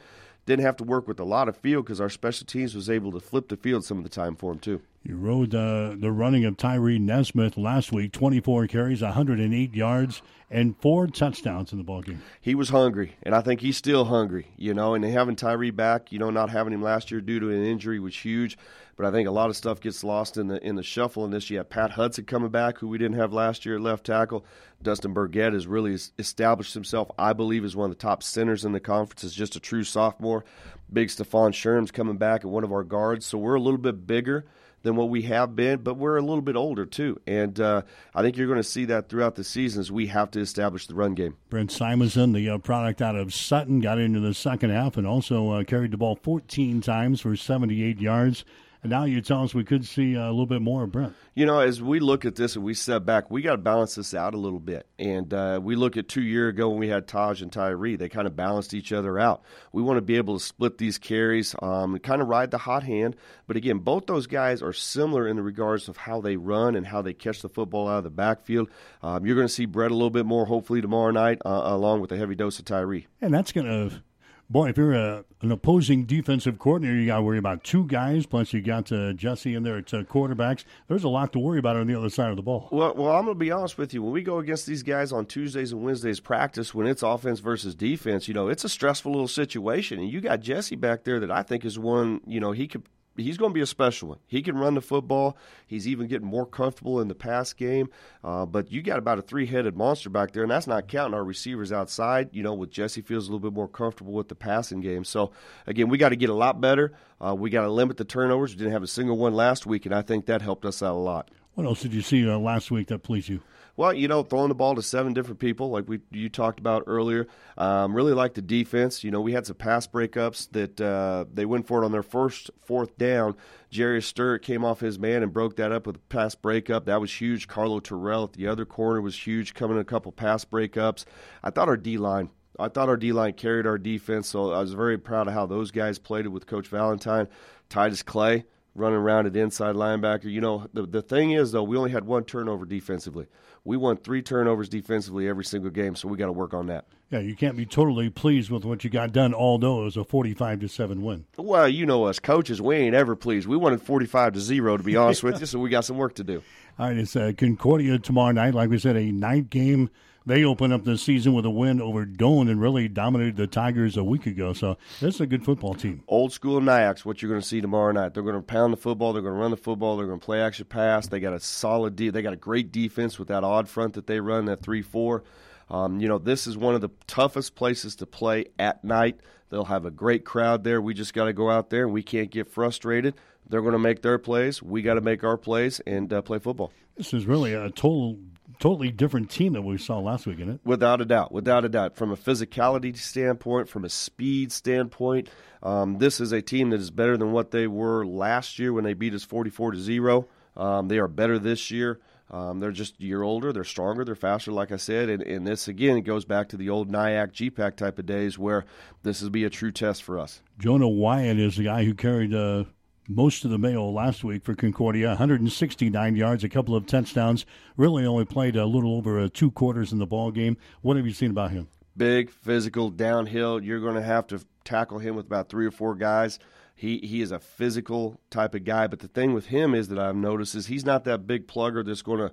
Didn't have to work with a lot of field because our special teams was able to flip the field some of the time for him too. You rode uh, the running of Tyree Nesmith last week, 24 carries, 108 yards, and four touchdowns in the ballgame. He was hungry, and I think he's still hungry, you know, and having Tyree back, you know, not having him last year due to an injury was huge. But I think a lot of stuff gets lost in the in the shuffle in this. You have Pat Hudson coming back, who we didn't have last year at left tackle. Dustin Burgett has really established himself, I believe, as one of the top centers in the conference. Is just a true sophomore. Big Stephon Sherm's coming back at one of our guards, so we're a little bit bigger than what we have been, but we're a little bit older too. And uh, I think you're going to see that throughout the seasons. We have to establish the run game. Brent Simonson, the uh, product out of Sutton, got into the second half and also uh, carried the ball 14 times for 78 yards. And now you tell us we could see a little bit more of Brent. You know, as we look at this and we step back, we got to balance this out a little bit. And uh, we look at two year ago when we had Taj and Tyree, they kind of balanced each other out. We want to be able to split these carries um, and kind of ride the hot hand. But again, both those guys are similar in the regards of how they run and how they catch the football out of the backfield. Um, you're going to see Brett a little bit more, hopefully tomorrow night, uh, along with a heavy dose of Tyree. And that's going to Boy, if you're a, an opposing defensive coordinator, you got to worry about two guys. Plus, you got uh, Jesse in there at uh, quarterbacks. There's a lot to worry about on the other side of the ball. Well, well, I'm going to be honest with you. When we go against these guys on Tuesdays and Wednesdays practice, when it's offense versus defense, you know, it's a stressful little situation. And you got Jesse back there that I think is one. You know, he could he's going to be a special one. He can run the football. He's even getting more comfortable in the pass game. Uh, but you got about a three-headed monster back there, and that's not counting our receivers outside. You know, with Jesse feels a little bit more comfortable with the passing game. So again, we got to get a lot better. Uh, we got to limit the turnovers. We didn't have a single one last week, and I think that helped us out a lot. What else did you see uh, last week that pleased you? Well, you know, throwing the ball to seven different people, like we you talked about earlier. Um, really like the defense. You know, we had some pass breakups that uh, they went for it on their first fourth down. Jerry Sturt came off his man and broke that up with a pass breakup. That was huge. Carlo Terrell at the other corner was huge, coming in a couple pass breakups. I thought our D line I thought our D line carried our defense, so I was very proud of how those guys played it with Coach Valentine. Titus Clay running around at inside linebacker. You know, the the thing is though, we only had one turnover defensively. We won three turnovers defensively every single game, so we got to work on that. Yeah, you can't be totally pleased with what you got done, although it was a forty-five to seven win. Well, you know us coaches, we ain't ever pleased. We wanted forty-five to zero, to be honest with you, so we got some work to do. All right, it's uh, Concordia tomorrow night. Like we said, a night game. They open up the season with a win over Doane and really dominated the Tigers a week ago. So this is a good football team. Old school NIACS, what you're going to see tomorrow night. They're going to pound the football. They're going to run the football. They're going to play action pass. They got a solid D. They got a great defense with that odd front that they run, that 3 4. Um, you know, this is one of the toughest places to play at night. They'll have a great crowd there. We just got to go out there we can't get frustrated. They're going to make their plays. We got to make our plays and uh, play football. This is really a total totally different team than we saw last week, isn't it? Without a doubt, without a doubt. From a physicality standpoint, from a speed standpoint, um, this is a team that is better than what they were last year when they beat us 44 to zero. Um, they are better this year. Um, they're just a year older. They're stronger. They're faster, like I said. And, and this, again, it goes back to the old NIAC GPAC type of days where this will be a true test for us. Jonah Wyatt is the guy who carried uh, most of the mail last week for Concordia 169 yards, a couple of touchdowns. Really only played a little over uh, two quarters in the ball game. What have you seen about him? Big, physical, downhill. You're going to have to tackle him with about three or four guys. He he is a physical type of guy, but the thing with him is that I've noticed is he's not that big plugger that's going to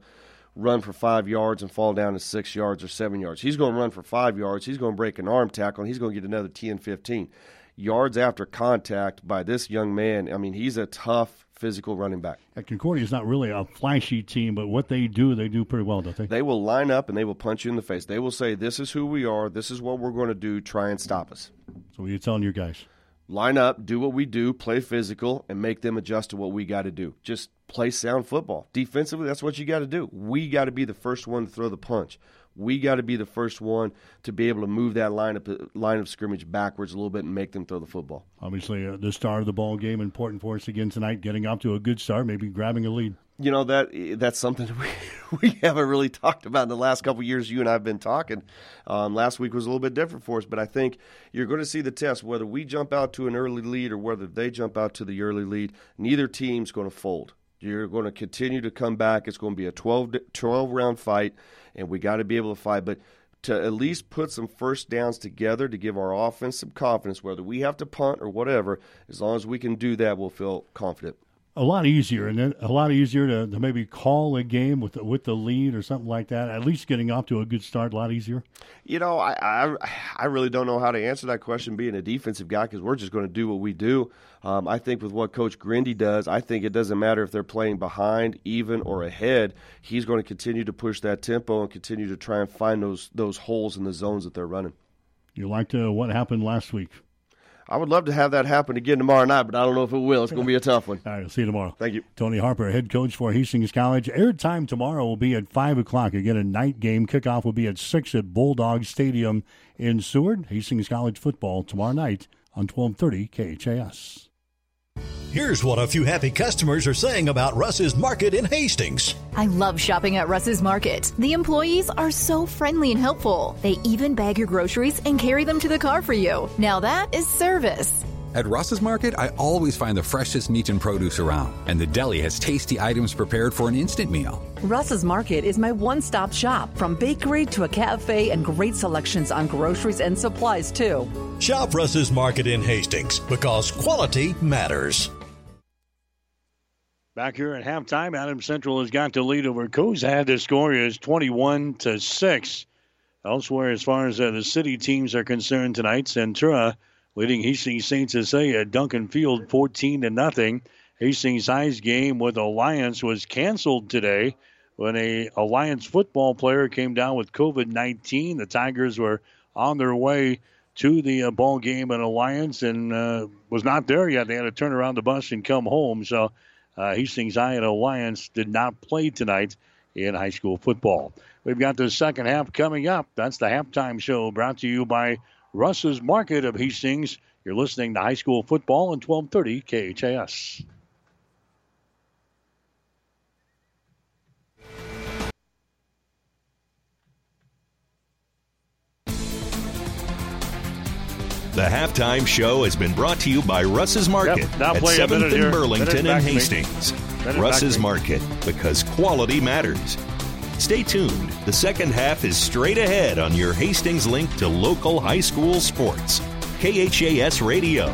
run for five yards and fall down to six yards or seven yards. He's going to run for five yards. He's going to break an arm tackle, and he's going to get another 10, 15 yards after contact by this young man. I mean, he's a tough physical running back. At Concordia is not really a flashy team, but what they do, they do pretty well, don't they? They will line up and they will punch you in the face. They will say, "This is who we are. This is what we're going to do. Try and stop us." So, what are you telling your guys? line up, do what we do, play physical, and make them adjust to what we got to do. Just play sound football. Defensively, that's what you got to do. We got to be the first one to throw the punch. We got to be the first one to be able to move that line of, line of scrimmage backwards a little bit and make them throw the football. Obviously, uh, the start of the ball game, important for us again tonight, getting off to a good start, maybe grabbing a lead you know that that's something we, we haven't really talked about in the last couple years. You and I've been talking. Um, last week was a little bit different for us, but I think you're going to see the test whether we jump out to an early lead or whether they jump out to the early lead. Neither team's going to fold. You're going to continue to come back. It's going to be a 12, 12 round fight, and we got to be able to fight. But to at least put some first downs together to give our offense some confidence, whether we have to punt or whatever, as long as we can do that, we'll feel confident a lot easier, and then a lot easier to, to maybe call a game with the, with the lead or something like that. At least getting off to a good start, a lot easier. You know, I I, I really don't know how to answer that question. Being a defensive guy, because we're just going to do what we do. Um, I think with what Coach Grindy does, I think it doesn't matter if they're playing behind, even, or ahead. He's going to continue to push that tempo and continue to try and find those those holes in the zones that they're running. You liked uh, what happened last week? I would love to have that happen again tomorrow night, but I don't know if it will. It's going to be a tough one. All right, I'll see you tomorrow. Thank you. Tony Harper, head coach for Hastings College. Airtime tomorrow will be at 5 o'clock. Again, a night game. Kickoff will be at 6 at Bulldog Stadium in Seward. Hastings College football tomorrow night on 1230 KHAS. Here's what a few happy customers are saying about Russ's Market in Hastings. I love shopping at Russ's Market. The employees are so friendly and helpful. They even bag your groceries and carry them to the car for you. Now that is service. At Russ's Market, I always find the freshest meat and produce around, and the deli has tasty items prepared for an instant meal. Russ's Market is my one stop shop from bakery to a cafe and great selections on groceries and supplies, too. Shop Russ's Market in Hastings because quality matters. Back here at halftime, Adam Central has got the lead over Cozad. The score is 21 to 6. Elsewhere, as far as uh, the city teams are concerned tonight, Centura leading Hastings St. Cecilia at Duncan Field 14 to nothing. Hastings High's game with Alliance was canceled today when a Alliance football player came down with COVID-19. The Tigers were on their way to the uh, ball game in Alliance and uh, was not there yet. They had to turn around the bus and come home. So uh, Hastings High and Alliance did not play tonight in high school football. We've got the second half coming up. That's the halftime show brought to you by Russ's Market of Hastings. You're listening to high school football on 1230 KHAS. The halftime show has been brought to you by Russ's Market Yep, at 7th and here. Burlington and back to me. Hastings. Russ's. Market, because quality matters. Stay tuned. The second half is straight ahead on your Hastings link to local high school sports. KHAS Radio.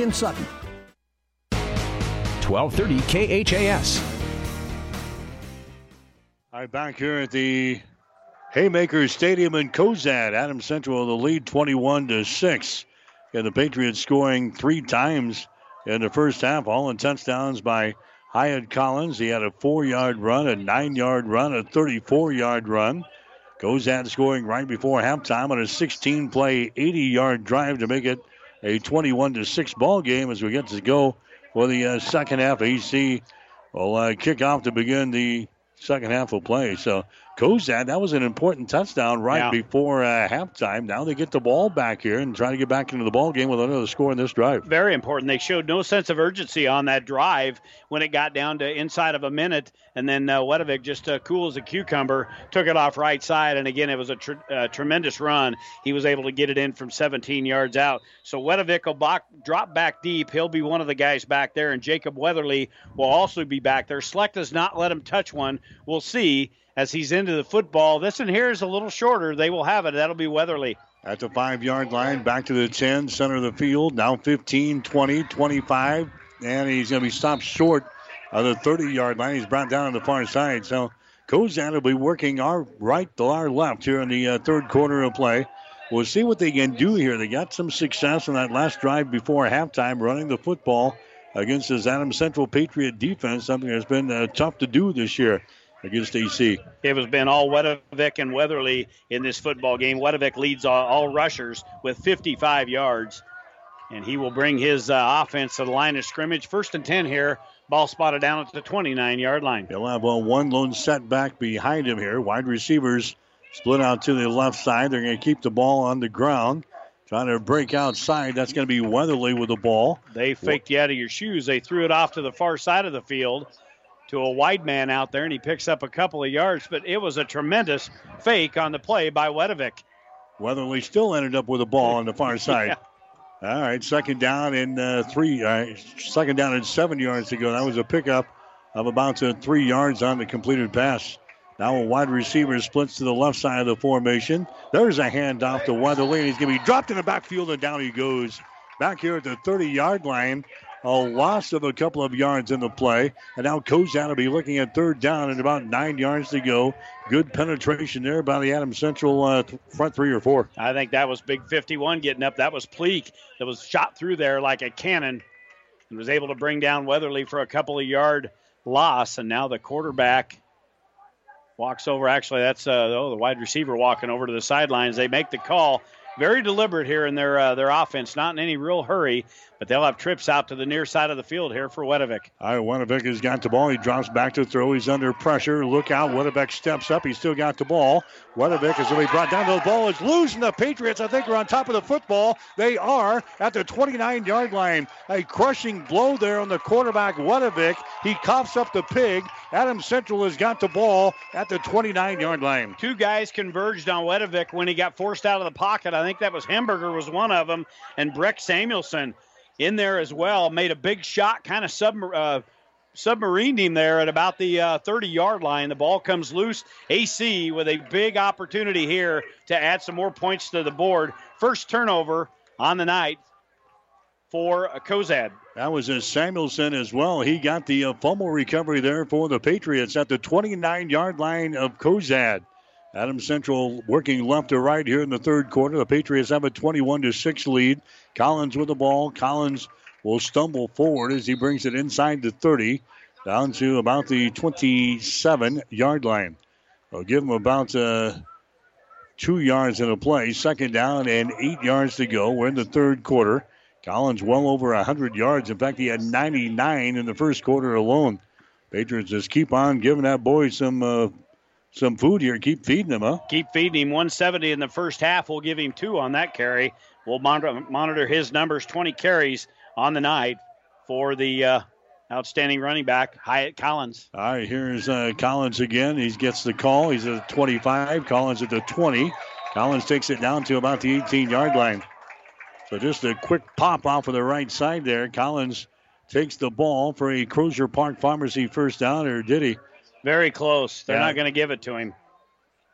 in Sutton. 1230 KHAS. All right, back here at the Haymakers Stadium in Cozad. Adam Central the lead 21 to 6. And the Patriots scoring three times in the first half, all in touchdowns by Hyatt Collins. He had a four yard run, a nine yard run, a 34 yard run. Cozad scoring right before halftime on a 16 play, 80 yard drive to make it a 21 to 6 ball game as we get to go for the uh, second half. AC will uh, kick off to begin the second half of play. So Cozad, that was an important touchdown right Yeah. before uh, halftime. Now they get the ball back here and try to get back into the ball game with another score in this drive. Very important. They showed no sense of urgency on that drive when it got down to inside of a minute, and then uh, Wedovic just uh, cool as a cucumber took it off right side, and again it was a tr- uh, tremendous run. He was able to get it in from 17 yards out. So Wedovic will drop back deep. He'll be one of the guys back there, and Jacob Weatherly will also be back there. Slechta does not let him touch one. We'll see as he's into the football. This one here is a little shorter. They will have it. That'll be Weatherly. At the five yard line, back to the 10, center of the field. Now 15, 20, 25. And he's going to be stopped short of the 30 yard line. He's brought down on the far side. So Cozad will be working our right to our left here in the uh, third quarter of play. We'll see what they can do here. They got some success on that last drive before halftime running the football against this Adams Central Patriot defense, something that's been uh, tough to do this year against AC. It has been all Wedovic and Weatherly in this football game. Wedovic leads all, all rushers with 55 yards, and he will bring his uh, offense to the line of scrimmage. First and 10 here. Ball spotted down at the 29 yard line. He'll have uh, one lone setback behind him here. Wide receivers split out to the left side. They're going to keep the ball on the ground. Trying to break outside. That's going to be Weatherly with the ball. They faked you out of your shoes. They threw it off to the far side of the field to a wide man out there, and he picks up a couple of yards. But it was a tremendous fake on the play by Wedovic. Weatherly still ended up with the ball on the far side. All right, second down and uh, three. Uh, second down and seven yards to go. That was a pickup of about uh, three yards on the completed pass. Now a wide receiver splits to the left side of the formation. There's a handoff to Weatherly, and he's going to be dropped in the backfield, and down he goes. Back here at the 30-yard line, a loss of a couple of yards in the play, and now Cozad will be looking at third down and about nine yards to go. Good penetration there by the Adams Central uh, front three or four. I think that was Big 51 getting up. That was Pleak that was shot through there like a cannon and was able to bring down Weatherly for a couple of yard loss. And now the quarterback walks over. Actually, that's uh, oh, the wide receiver walking over to the sidelines. They make the call. Very deliberate here in their uh, their offense, not in any real hurry, but they'll have trips out to the near side of the field here for Wedovic. All right, Wedovic has got the ball. He drops back to throw. He's under pressure. Look out. Wedovic steps up. He's still got the ball. Wedovic is going to be brought down. The ball is loose, and the Patriots, I think, are on top of the football. They are at the 29 yard line. A crushing blow there on the quarterback, Wedovic. He coughs up the pig. Adam Central has got the ball at the 29 yard line. Two guys converged on Wedovic when he got forced out of the pocket. I think that was Hemberger was one of them, and Breck Samuelson in there as well. Made a big shot, kind of sub, uh, submarined him there at about the 30 uh, yard line. The ball comes loose. AC with a big opportunity here to add some more points to the board. First turnover on the night for Cozad. That was a Samuelson as well. He got the uh, fumble recovery there for the Patriots at the 29 yard line of Cozad. Adams Central working left to right here in the third quarter. The Patriots have a 21 to 6 lead. Collins with the ball. Collins will stumble forward as he brings it inside the 30 down to about the 27 yard line. They'll give him about uh, two yards in a play. Second down and eight yards to go. We're in the third quarter. Collins well over 100 yards. In fact, he had 99 in the first quarter alone. Patriots just keep on giving that boy some uh, some food here. Keep feeding him, huh? Keep feeding him. 170 in the first half. We'll give him two on that carry. We'll monitor, monitor his numbers 20 carries on the night for the uh, outstanding running back, Hyatt Collins. All right, here's uh, Collins again. He gets the call. He's at 25. Collins at the 20. Collins takes it down to about the 18 yard line. So just a quick pop off of the right side there. Collins takes the ball for a Crozier Park Pharmacy first down, or did he? Very close. They're yeah. not going to give it to him.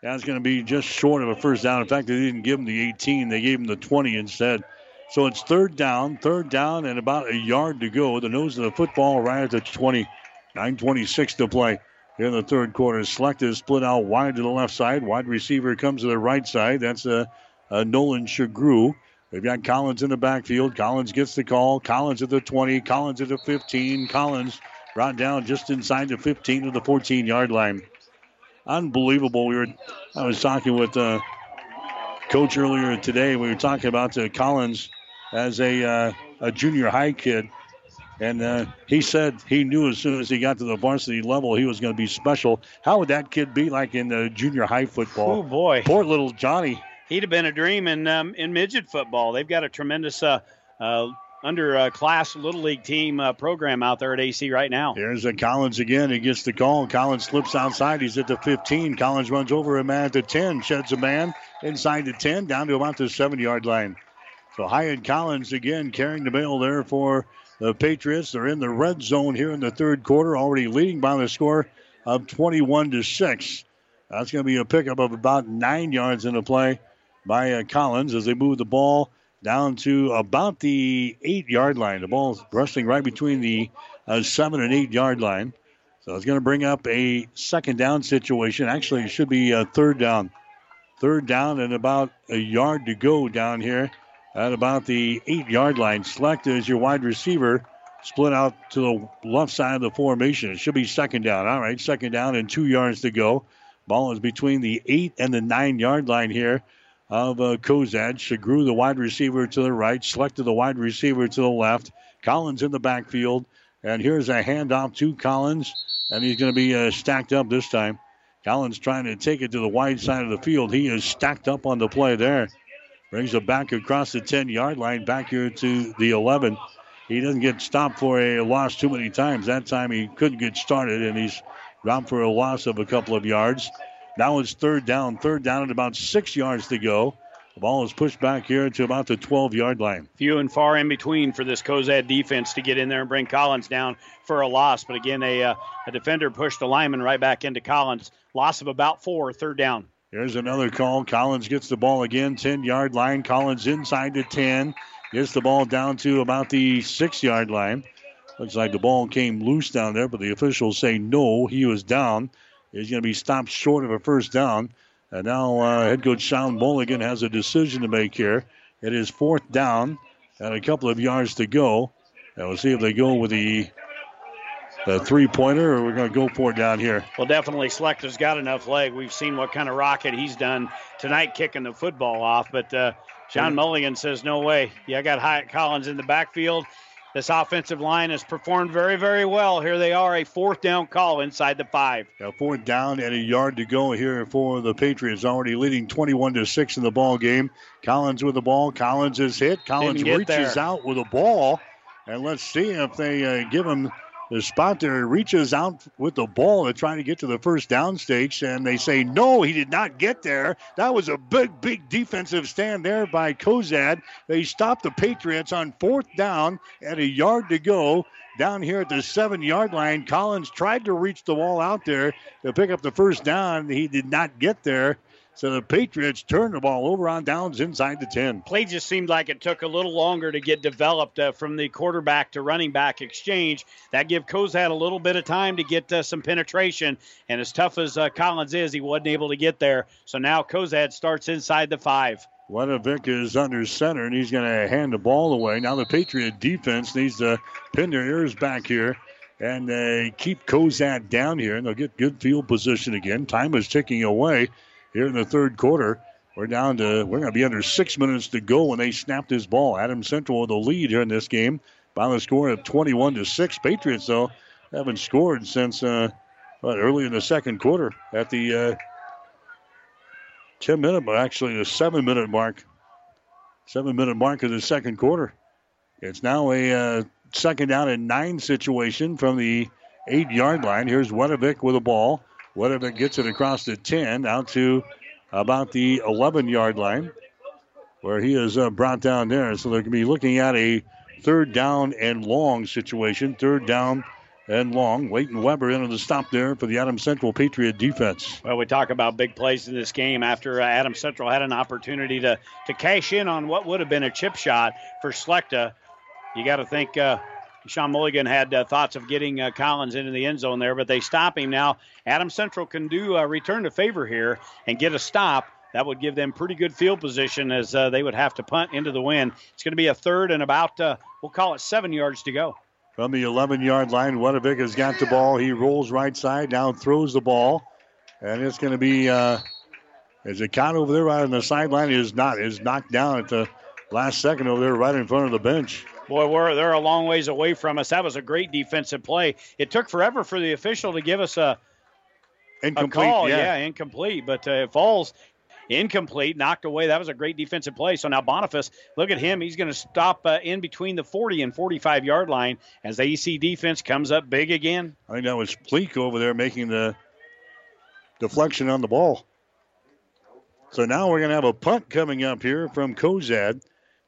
That's going to be just short of a first down. In fact, they didn't give him the 18. They gave him the 20 instead. So it's third down, third down, and about a yard to go. The nose of the football right at the 20. 9.26 to play in the third quarter. Slechta is split out wide to the left side. Wide receiver comes to the right side. That's a, a Nolan Shagru. They've got Collins in the backfield. Collins gets the call. Collins at the 20. Collins at the 15. Collins Brought down just inside the 15 to the 14 yard line. Unbelievable. We were, I was talking with uh, coach earlier today. We were talking about uh, Collins as a uh, a junior high kid, and uh, he said he knew as soon as he got to the varsity level he was going to be special. How would that kid be like in the junior high football? Oh boy, poor little Johnny. He'd have been a dream in um, in midget football. They've got a tremendous uh, uh, under a class little league team uh, program out there at AC right now. Here's a Collins again. He gets the call. Collins slips outside. He's at the 15. Collins runs over a man at the 10, sheds a man inside the 10, down to about the seven yard line. So Hyatt Collins again carrying the ball there for the Patriots. They're in the red zone here in the third quarter, already leading by the score of 21 to 6. That's going to be a pickup of about nine yards in the play by uh, Collins as they move the ball down to about the eight yard line. The ball's wrestling right between the uh, seven and eight yard line. So it's going to bring up a second down situation. Actually, it should be a third down. Third down and about a yard to go down here at about the eight yard line. Slechta as your wide receiver. Split out to the left side of the formation. It should be second down. All right, second down and two yards to go. Ball is between the eight and the nine yard line here of uh, Cozad. Shagru, the wide receiver to the right, Slechta the wide receiver to the left. Collins in the backfield. And here's a handoff to Collins, and he's going to be uh, stacked up this time. Collins trying to take it to the wide side of the field. He is stacked up on the play there. Brings it back across the 10 yard line, back here to the 11. He doesn't get stopped for a loss too many times. That time he couldn't get started, and he's dropped for a loss of a couple of yards. Now it's third down. Third down at about six yards to go. The ball is pushed back here to about the 12 yard line. Few and far in between for this Cozad defense to get in there and bring Collins down for a loss. But again, a, uh, a defender pushed the lineman right back into Collins. Loss of about four, third down. Here's another call. Collins gets the ball again, 10 yard line. Collins inside the 10. Gets the ball down to about the six yard line. Looks like the ball came loose down there, but the officials say no, he was down is going to be stopped short of a first down. And now uh, head coach Sean Mulligan has a decision to make here. It is fourth down and a couple of yards to go. And we'll see if they go with the a three pointer, or we're going to go for it down here. Well, definitely Slechta's got enough leg. We've seen what kind of rocket he's done tonight kicking the football off, but uh, Sean Mulligan says, no way. Yeah, I got Hyatt Collins in the backfield. This offensive line has performed very, very well. Here they are, a fourth down call inside the five. A fourth down and a yard to go here for the Patriots, already leading 21 to six in the ball game. Collins with the ball. Collins is hit. Collins reaches there. out with a ball, and let's see if they uh, give him the spot there reaches out with the ball to try to get to the first down stakes, and they say no, he did not get there. That was a big, big defensive stand there by Cozad. They stopped the Patriots on fourth down at a yard to go. Down here at the seven yard line, Collins tried to reach the wall out there to pick up the first down. He did not get there. So the Patriots turned the ball over on downs inside the 10. Play just seemed like it took a little longer to get developed uh, from the quarterback to running back exchange. That gave Cozad a little bit of time to get uh, some penetration. And as tough as uh, Collins is, he wasn't able to get there. So now Cozad starts inside the five. Wedovic is under center, and he's going to hand the ball away. Now the Patriot defense needs to pin their ears back here and uh, keep Cozad down here, and they'll get good field position again. Time is ticking away here in the third quarter. We're down to, we're going to be under six minutes to go when they snap this ball. Adam Central with the lead here in this game the score of 21 to 6. Patriots, though, haven't scored since uh, early in the second quarter at the uh, 10 minute, but actually the seven minute mark. Seven minute mark of the second quarter. It's now a uh, second down and nine situation from the eight yard line. Here's Wedovic with the ball. Wedovic gets it across the 10 out to about the 11 yard line where he is uh, brought down there. So they're going to be looking at a third down and long situation. Third down and long. Leighton Weber into the stop there for the Adams Central Patriot defense. Well, we talk about big plays in this game after uh, Adams Central had an opportunity to, to cash in on what would have been a chip shot for Slechta. You got to think uh, Sean Mulligan had uh, thoughts of getting uh, Collins into the end zone there, but they stop him now. Adam Central can do a return to favor here and get a stop. That would give them pretty good field position as uh, they would have to punt into the wind. It's going to be a third and about, uh, we'll call it seven yards to go. From the 11 yard line, Wedovic has got the ball. He rolls right side, now throws the ball. And it's going to be, uh, as a count over there right on the sideline is not, is knocked down at the last second over there right in front of the bench. Boy, we're they're a long ways away from us. That was a great defensive play. It took forever for the official to give us a, incomplete, a call. Yeah. incomplete. But uh, it falls incomplete, knocked away. That was a great defensive play. So now Boniface, look at him. He's going to stop uh, in between the 40 and 45 yard line as the AC defense comes up big again. I think that was Pleak over there making the deflection on the ball. So now we're going to have a punt coming up here from Cozad.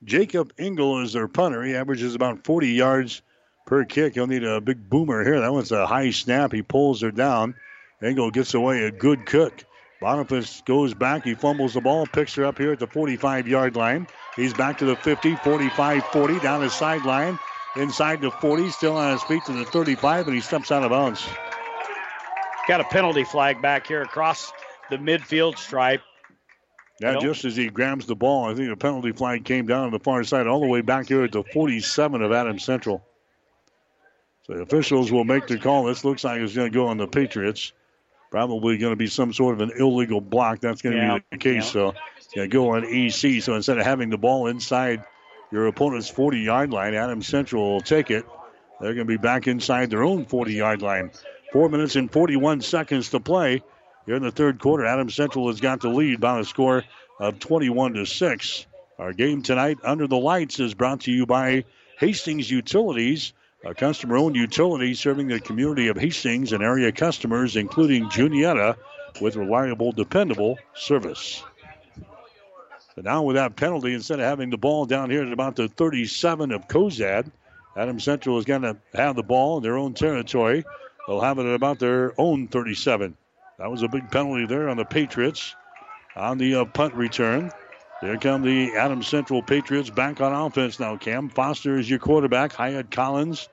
Jacob Engel is their punter. He averages about 40 yards per kick. He'll need a big boomer here. That one's a high snap. He pulls her down. Engel gets away a good cook. Boniface goes back. He fumbles the ball, picks her up here at the 45 yard line. He's back to the 50, 45 40, down the sideline, inside the 40, still on his feet to the 35, and he steps out of bounds. Got a penalty flag back here across the midfield stripe. Yeah, just as he grabs the ball, I think the penalty flag came down on the far side, all the way back here at the 47 of Adams Central. So the officials will make the call. This looks like it's going to go on the Patriots. Probably going to be some sort of an illegal block. That's going to Yeah, be the case. yeah. So it's going to go on AC. So instead of having the ball inside your opponent's 40 yard line, Adams Central will take it. They're going to be back inside their own 40 yard line. Four minutes and 41 seconds to play. Here in the third quarter, Adams Central has got the lead by a score of 21 to 6. Our game tonight under the lights is brought to you by Hastings Utilities, a customer owned utility serving the community of Hastings and area customers, including Juniata, with reliable, dependable service. So now with that penalty, instead of having the ball down here at about the 37 of Cozad, Adam Central is going to have the ball in their own territory. They'll have it at about their own 37. That was a big penalty there on the Patriots on the uh, punt return. There come the Adams Central Patriots back on offense now. Cam Foster is your quarterback. Hyatt Collins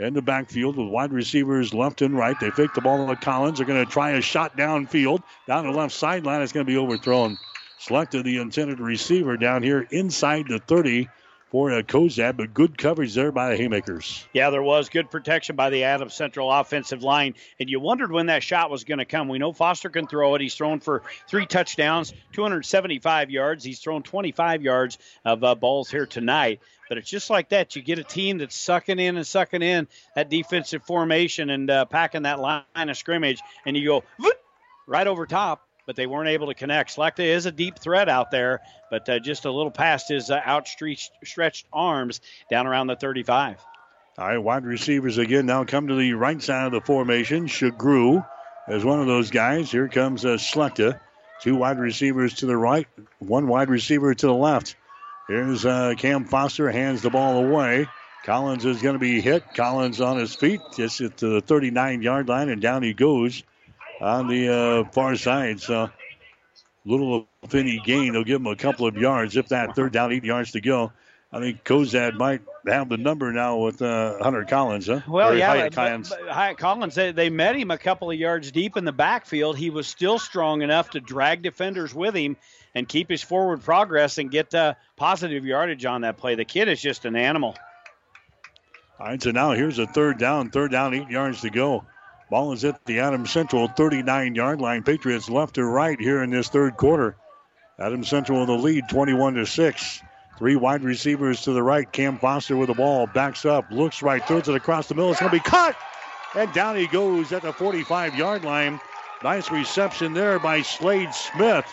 in the backfield with wide receivers left and right. They fake the ball to Collins. They're going to try a shot downfield. Down the left sideline, it's going to be overthrown. Slechta the intended receiver down here inside the 30 for uh, Cozad, but good coverage there by the Haymakers. Yeah, there was good protection by the Adams Central offensive line, and you wondered when that shot was going to come. We know Foster can throw it. He's thrown for three touchdowns, 275 yards. He's thrown 25 yards of uh, balls here tonight. But it's just like that. You get a team that's sucking in and sucking in that defensive formation and uh, packing that line of scrimmage, and you go right over top but they weren't able to connect. Slechta is a deep threat out there, but uh, just a little past his uh, outstretched stretched arms down around the 35. All right, wide receivers again now come to the right side of the formation. Shagru is one of those guys. Here comes uh, Slechta. Two wide receivers to the right, one wide receiver to the left. Here's uh, Cam Foster, hands the ball away. Collins is going to be hit. Collins on his feet, just at the 39 yard line, and down he goes on the uh, far side. So little of any gain. They'll give him a couple of yards, if that third down, eight yards to go. I think Cozad might have the number now with uh, Hunter Collins, huh? Well, or yeah, Hyatt Collins. Hyatt Collins. They, they met him a couple of yards deep in the backfield. He was still strong enough to drag defenders with him and keep his forward progress and get uh, positive yardage on that play. The kid is just an animal. All right, so now here's a third down. Third down, eight yards to go. Ball is at the Adams Central 39 yard line. Patriots left to right here in this third quarter. Adams Central in the lead 21 to 6. Three wide receivers to the right. Cam Foster with the ball. Backs up. Looks right. Throws it across the middle. It's going to be cut. And down he goes at the 45 yard line. Nice reception there by Slade Smith.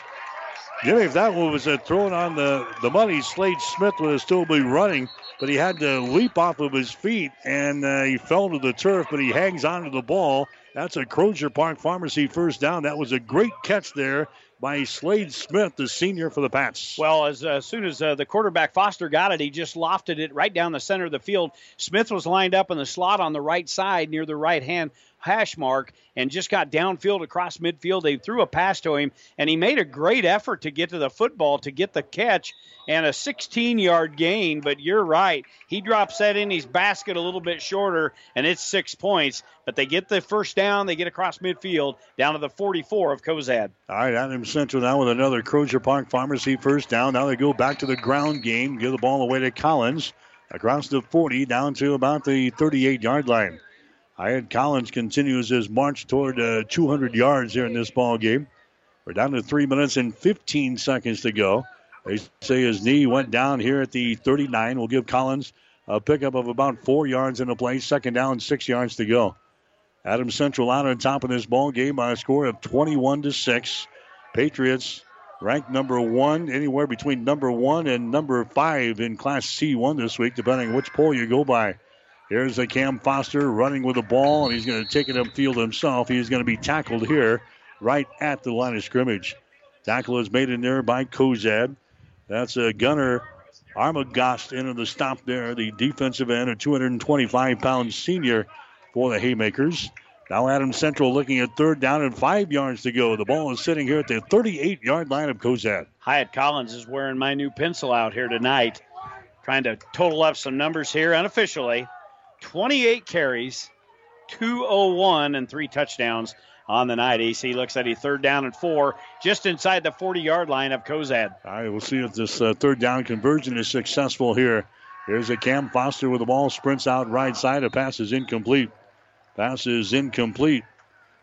Jimmy, if that one was a thrown on the, the money, Slade Smith would have still been running but he had to leap off of his feet and uh, he fell to the turf, but he hangs onto the ball. That's a Crozier Park Pharmacy first down. That was a great catch there by Slade Smith, the senior for the Pats. Well, as, uh, soon as uh, the quarterback Foster got it, he just lofted it right down the center of the field. Smith was lined up in the slot on the right side near the right hand hash mark and just got downfield across midfield. They threw a pass to him, and he made a great effort to get to the football to get the catch and a 16 yard gain. But you're right. He drops that in his basket a little bit shorter, and it's six points. But they get the first down, they get across midfield down to the 44 of Cozad. All right, Adam Central now with another Crozier Park Pharmacy first down. Now they go back to the ground game, give the ball away to Collins across the 40 down to about the 38 yard line. Hyatt Collins continues his march toward uh, 200 yards here in this ball game. We're down to three minutes and 15 seconds to go. They say his knee went down here at the 39. We'll give Collins a pickup of about four yards in the play. Second down, six yards to go. Adam Central out on top of this ball game by a score of 21 to six. Patriots ranked number one, anywhere between number one and number five in Class C1 this week, depending which poll you go by. Here's a Cam Foster running with the ball, and he's going to take it upfield himself. He's going to be tackled here right at the line of scrimmage. Tackle is made in there by Cozad. That's a gunner Armagost into the stop there, the defensive end, a 225 pound senior for the Haymakers. Now Adam Central looking at third down and five yards to go. The ball is sitting here at the 38 yard line of Cozad. Hyatt Collins is wearing my new pencil out here tonight, trying to total up some numbers here unofficially. 28 carries, 201, and three touchdowns on the night. AC looks at a third down and four just inside the 40 yard line of Cozad. All right, we'll see if this uh, third down conversion is successful here. Here's a Cam Foster with the ball, sprints out right side. A pass is incomplete. Pass is incomplete.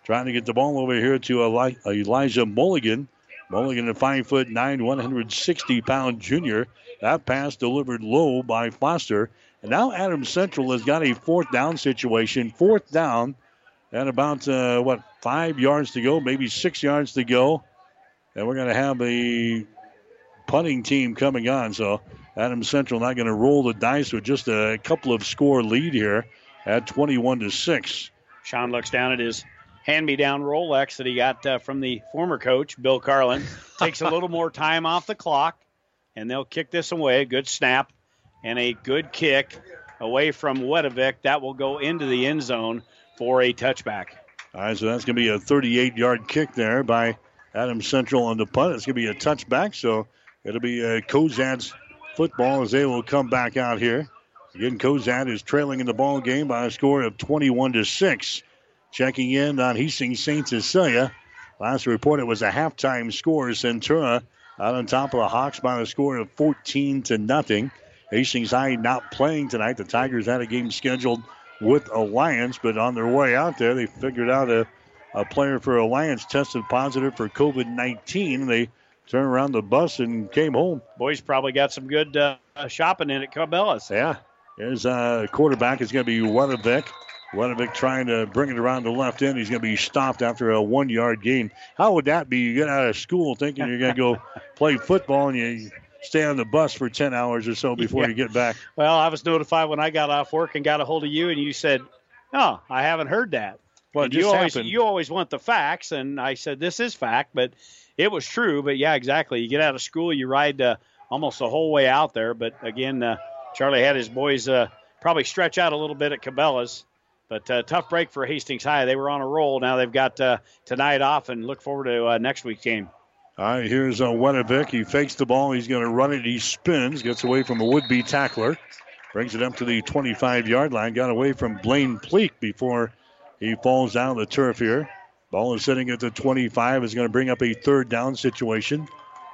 Trying to get the ball over here to Eli- Elijah Mulligan. Mulligan, a five foot nine, 160 pound junior. That pass delivered low by Foster. Now Adams Central has got a fourth down situation. Fourth down and about, uh, what, five yards to go, maybe six yards to go. And we're going to have a punting team coming on. So Adams Central not going to roll the dice with just a couple of score lead here at 21 to 6. Sean looks down at his hand me down Rolex that he got uh, from the former coach, Bill Carlin. Takes a little more time off the clock, and they'll kick this away. Good snap and a good kick away from Wedovic. That will go into the end zone for a touchback. All right, so that's going to be a 38 yard kick there by Adam Central on the punt. It's going to be a touchback, so it'll be a uh, Cozad's football as they will come back out here. Again, Cozad is trailing in the ball game by a score of 21 to 6. Checking in on Hastings St. Cecilia. Last report, it was a halftime score. Centura out on top of the Hawks by a score of 14 to nothing. Hastings High not playing tonight. The Tigers had a game scheduled with Alliance, but on their way out there, they figured out a, a player for Alliance tested positive for COVID 19. They turned around the bus and came home. Boys probably got some good uh, shopping in at Cabela's. Yeah. His uh, quarterback is going to be Wedovic. Wedovic trying to bring it around the left end. He's going to be stopped after a one yard gain. How would that be? You get out of school thinking you're going to go play football and you stay on the bus for 10 hours or so before yeah. you get back. Well, I was notified when I got off work and got a hold of you, and you said, Oh, I haven't heard that. What you always, happened? you always want the facts, and I said, This is fact, but it was true. But yeah, exactly. You get out of school, you ride uh, almost the whole way out there. But again, uh, Charlie had his boys uh, probably stretch out a little bit at Cabela's. But uh, tough break for Hastings High. They were on a roll. Now they've got uh, tonight off and look forward to uh, next week's game. All right, here's uh, Wedovic. He fakes the ball. He's going to run it. He spins, gets away from a would-be tackler, brings it up to the 25-yard line. Got away from Blaine Pleak before he falls down the turf here. Ball is sitting at the 25. Is going to bring up a third down situation.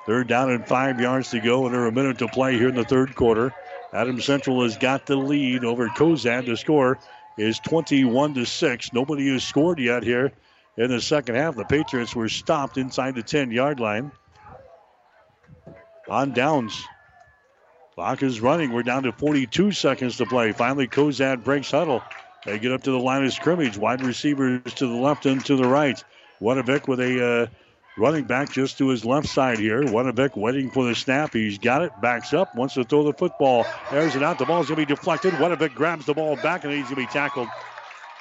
Third down and five yards to go, and a minute to play here in the third quarter. Adam Central has got the lead over Cozad. The score is 21 to 6. Nobody has scored yet here in the second half. The Patriots were stopped inside the 10 yard line. On downs. Clock is running. We're down to 42 seconds to play. Finally, Cozad breaks huddle. They get up to the line of scrimmage. Wide receivers to the left and to the right. Wedovic with a uh, running back just to his left side here. Wedovic waiting for the snap. He's got it. Backs up. Wants to throw the football. Airs it out. The ball's going to be deflected. Wedovic grabs the ball back and he's going to be tackled.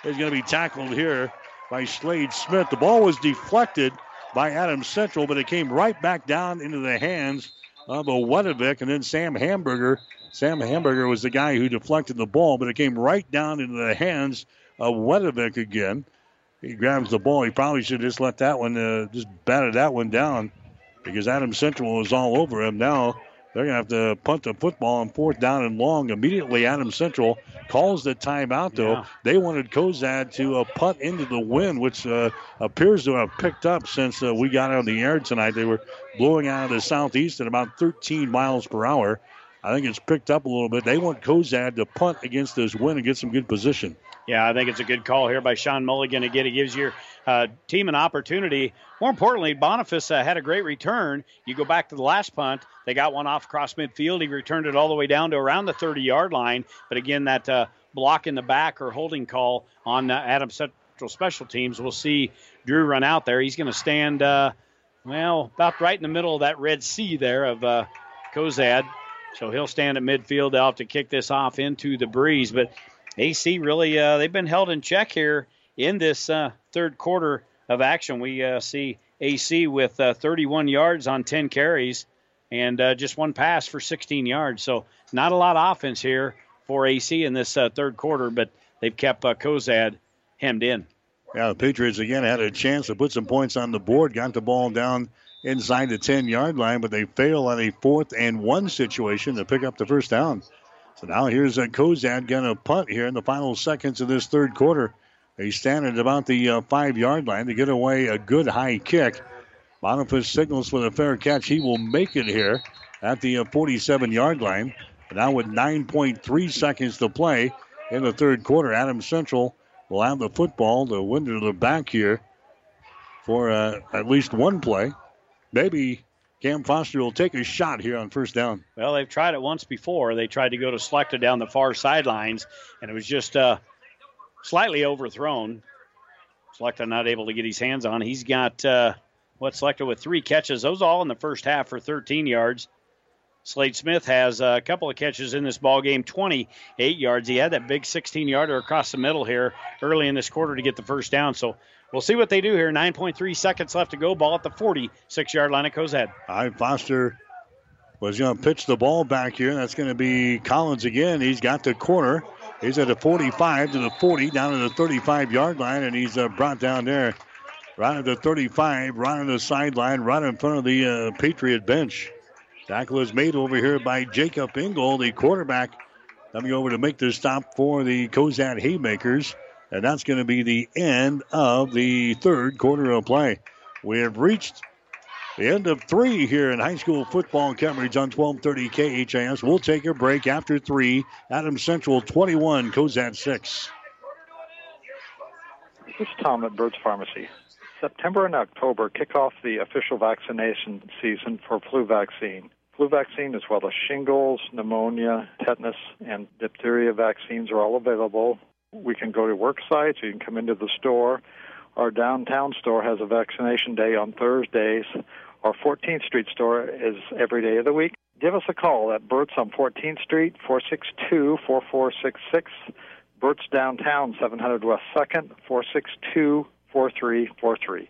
He's going to be tackled here by Slade Smith. The ball was deflected by Adams Central, but it came right back down into the hands of a Wedovic and then Sam Hemberger Sam Hemberger was the guy who deflected the ball, but it came right down into the hands of Wedovic again. He grabs the ball. He probably should just let that one, uh, just batted that one down because Adam Central was all over him. Now they're going to have to punt the football on fourth down and long. Immediately, Adam Central calls the timeout, though. Yeah. They wanted Cozad to uh, punt into the wind, which uh, appears to have picked up since uh, we got out of the air tonight. They were blowing out of the southeast at about 13 miles per hour. I think it's picked up a little bit. They want Cozad to punt against this wind and get some good position. Yeah, I think it's a good call here by Sean Mulligan. Again, it gives your uh, team an opportunity. More importantly, Boniface uh, had a great return. You go back to the last punt, they got one off across midfield. He returned it all the way down to around the 30 yard line. But again, that uh, block in the back or holding call on uh, Adam Central Special Teams. We'll see Drew run out there. He's going to stand, uh, well, about right in the middle of that red Sea there of uh, Cozad. So he'll stand at midfield. They'll have to kick this off into the breeze. But AC really, uh, they've been held in check here in this uh, third quarter of action. We uh, see AC with uh, 31 yards on 10 carries and uh, just one pass for 16 yards. So not a lot of offense here for AC in this uh, third quarter, but they've kept uh, Cozad hemmed in. Yeah, the Patriots again had a chance to put some points on the board, got the ball down inside the 10 yard line, but they fail on a fourth and one situation to pick up the first down. So now here's a Cozad going to punt here in the final seconds of this third quarter. They stand at about the uh, five yard line to get away a good high kick. Boniface signals for the fair catch. He will make it here at the uh, 47 yard line. Now with 9.3 seconds to play in the third quarter, Adam Central will have the football to win to the back here for uh, at least one play maybe Cam Foster will take a shot here on first down. Well, they've tried it once before. They tried to go to Slechta down the far sidelines, and it was just uh, slightly overthrown. Slechta not able to get his hands on. He's got uh, what Slechta with three catches. Those all in the first half for 13 yards. Slade Smith has a couple of catches in this ball game, 28 yards. He had that big 16 yarder across the middle here early in this quarter to get the first down. So We'll see what they do here. 9.3 seconds left to go. Ball at the 46 yard line of Cozad. I Foster was going to pitch the ball back here. That's going to be Collins again. He's got the corner. He's at the 45 to the 40, down to the 35 yard line, and he's uh, brought down there right at the 35, right on the sideline, right in front of the uh, Patriot bench. Tackle is made over here by Jacob Engel, the quarterback, coming over to make the stop for the Cozad Haymakers. And that's going to be the end of the third quarter of play. We have reached The end of three here in high school football coverage on 1230 KHAS. We'll take a break after three. Adams Central 21, Cozad 6. This is Tom at Burt's Pharmacy. September and October kick off the official vaccination season for flu vaccine. Flu vaccine, as well as shingles, pneumonia, tetanus, and diphtheria vaccines are all available. We can go to work sites, you can come into the store. Our downtown store has a vaccination day on Thursdays. Our 14th Street store is every day of the week. Give us a call at Burt's on 14th Street, 462 4466. Burt's downtown, 700 West 2nd, 462 4343.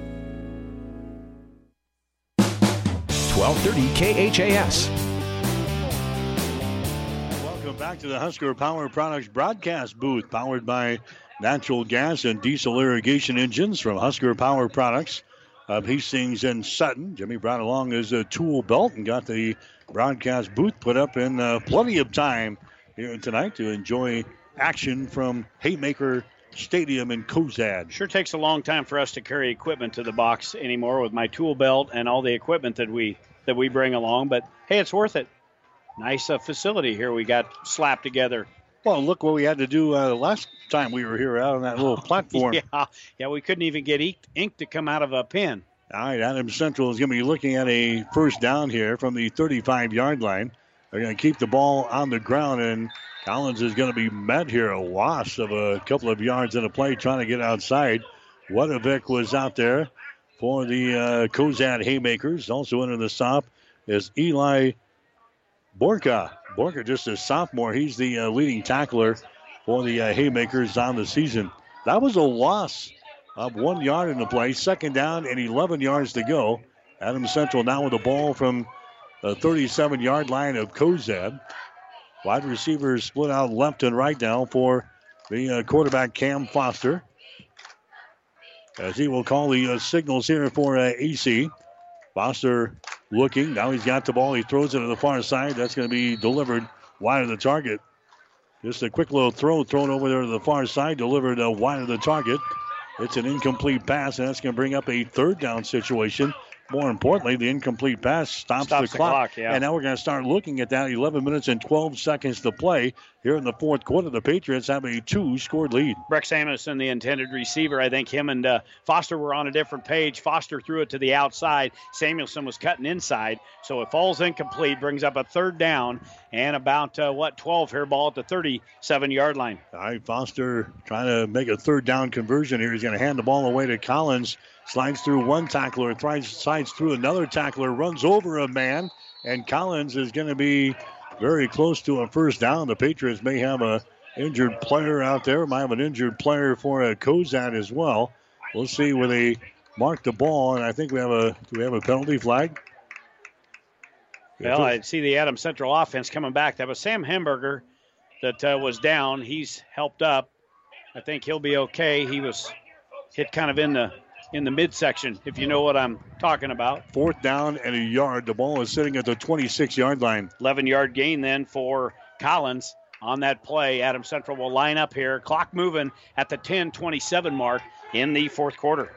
1230 KHAS. Welcome back to the Husker Power Products broadcast booth, powered by natural gas and diesel irrigation engines from Husker Power Products of Hastings and Sutton. Jimmy brought along his uh, tool belt and got the broadcast booth put up in uh, plenty of time here tonight to enjoy action from Haymaker Stadium in Cozad. Sure takes a long time for us to carry equipment to the box anymore with my tool belt and all the equipment that we that we bring along. But hey, it's worth it. Nice uh, facility here we got slapped together. Well, look what we had to do uh, last time we were here out on that little platform. yeah, yeah, we couldn't even get ink, ink to come out of a pen. All right, Adam Central is going to be looking at a first down here from the 35 yard line. They're going to keep the ball on the ground, and Collins is going to be met here a loss of a couple of yards in a play trying to get outside. Wedovic was out there for the uh, Cozad Haymakers. Also into the stop is Eli Borka. Borka, just a sophomore. He's the uh, leading tackler for the uh, Haymakers on the season. That was a loss of one yard in the play. Second down and 11 yards to go. Adams Central now with the ball from the 37 yard line of Cozad. Wide receivers split out left and right now for the uh, quarterback Cam Foster. As he will call the uh, signals here for uh, AC. Foster looking. Now he's got the ball. He throws it to the far side. That's going to be delivered wide of the target. Just a quick little throw thrown over there to the far side, delivered uh, wide of the target. It's an incomplete pass, and that's going to bring up a third down situation more importantly, the incomplete pass stops, stops the, clock. The clock yeah. And now we're going to start looking at that. 11 minutes and 12 seconds to play here in the fourth quarter. The Patriots have a two-scored lead. Breck Samuelson, the intended receiver. I think him and uh, Foster were on a different page. Foster threw it to the outside. Samuelson was cutting inside, so it falls incomplete. Brings up a third down and about uh, what 12 here ball at the 37-yard line. All right, Foster trying to make a third down conversion here. He's going to hand the ball away to Collins. Slides through one tackler, tries slides through another tackler, runs over a man, and Collins is going to be very close to a first down. The Patriots may have a injured player out there, might have an injured player for a Cozad as well. We'll see where they mark the ball, and I think we have a do we have a penalty flag? Well, I see the Adam Central offense coming back. That was Sam Hemberger that uh, was down. He's helped up. I think he'll be okay. He was hit kind of in the in the midsection, if you know what I'm talking about. Fourth down and a yard. The ball is sitting at the 26 yard line. 11 yard gain then for Collins on that play. Adam Central will line up here. Clock moving at the 10 27 mark in the fourth quarter.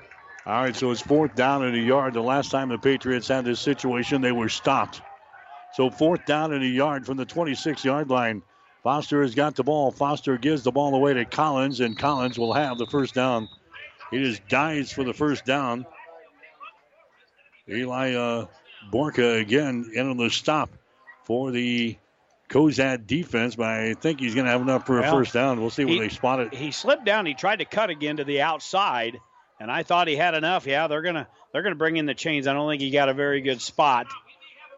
All right, so it's fourth down and a yard. The last time the Patriots had this situation, they were stopped. So fourth down and a yard from the 26 yard line. Foster has got the ball. Foster gives the ball away to Collins, and Collins will have the first down. He just dives for the first down. Eli uh, Borka again in on the stop for the Cozad defense, but I think he's going to have enough for a well, first down. We'll see where they spot it. He slipped down. He tried to cut again to the outside, and I thought he had enough. Yeah, they're gonna they're gonna bring in the chains. I don't think he got a very good spot.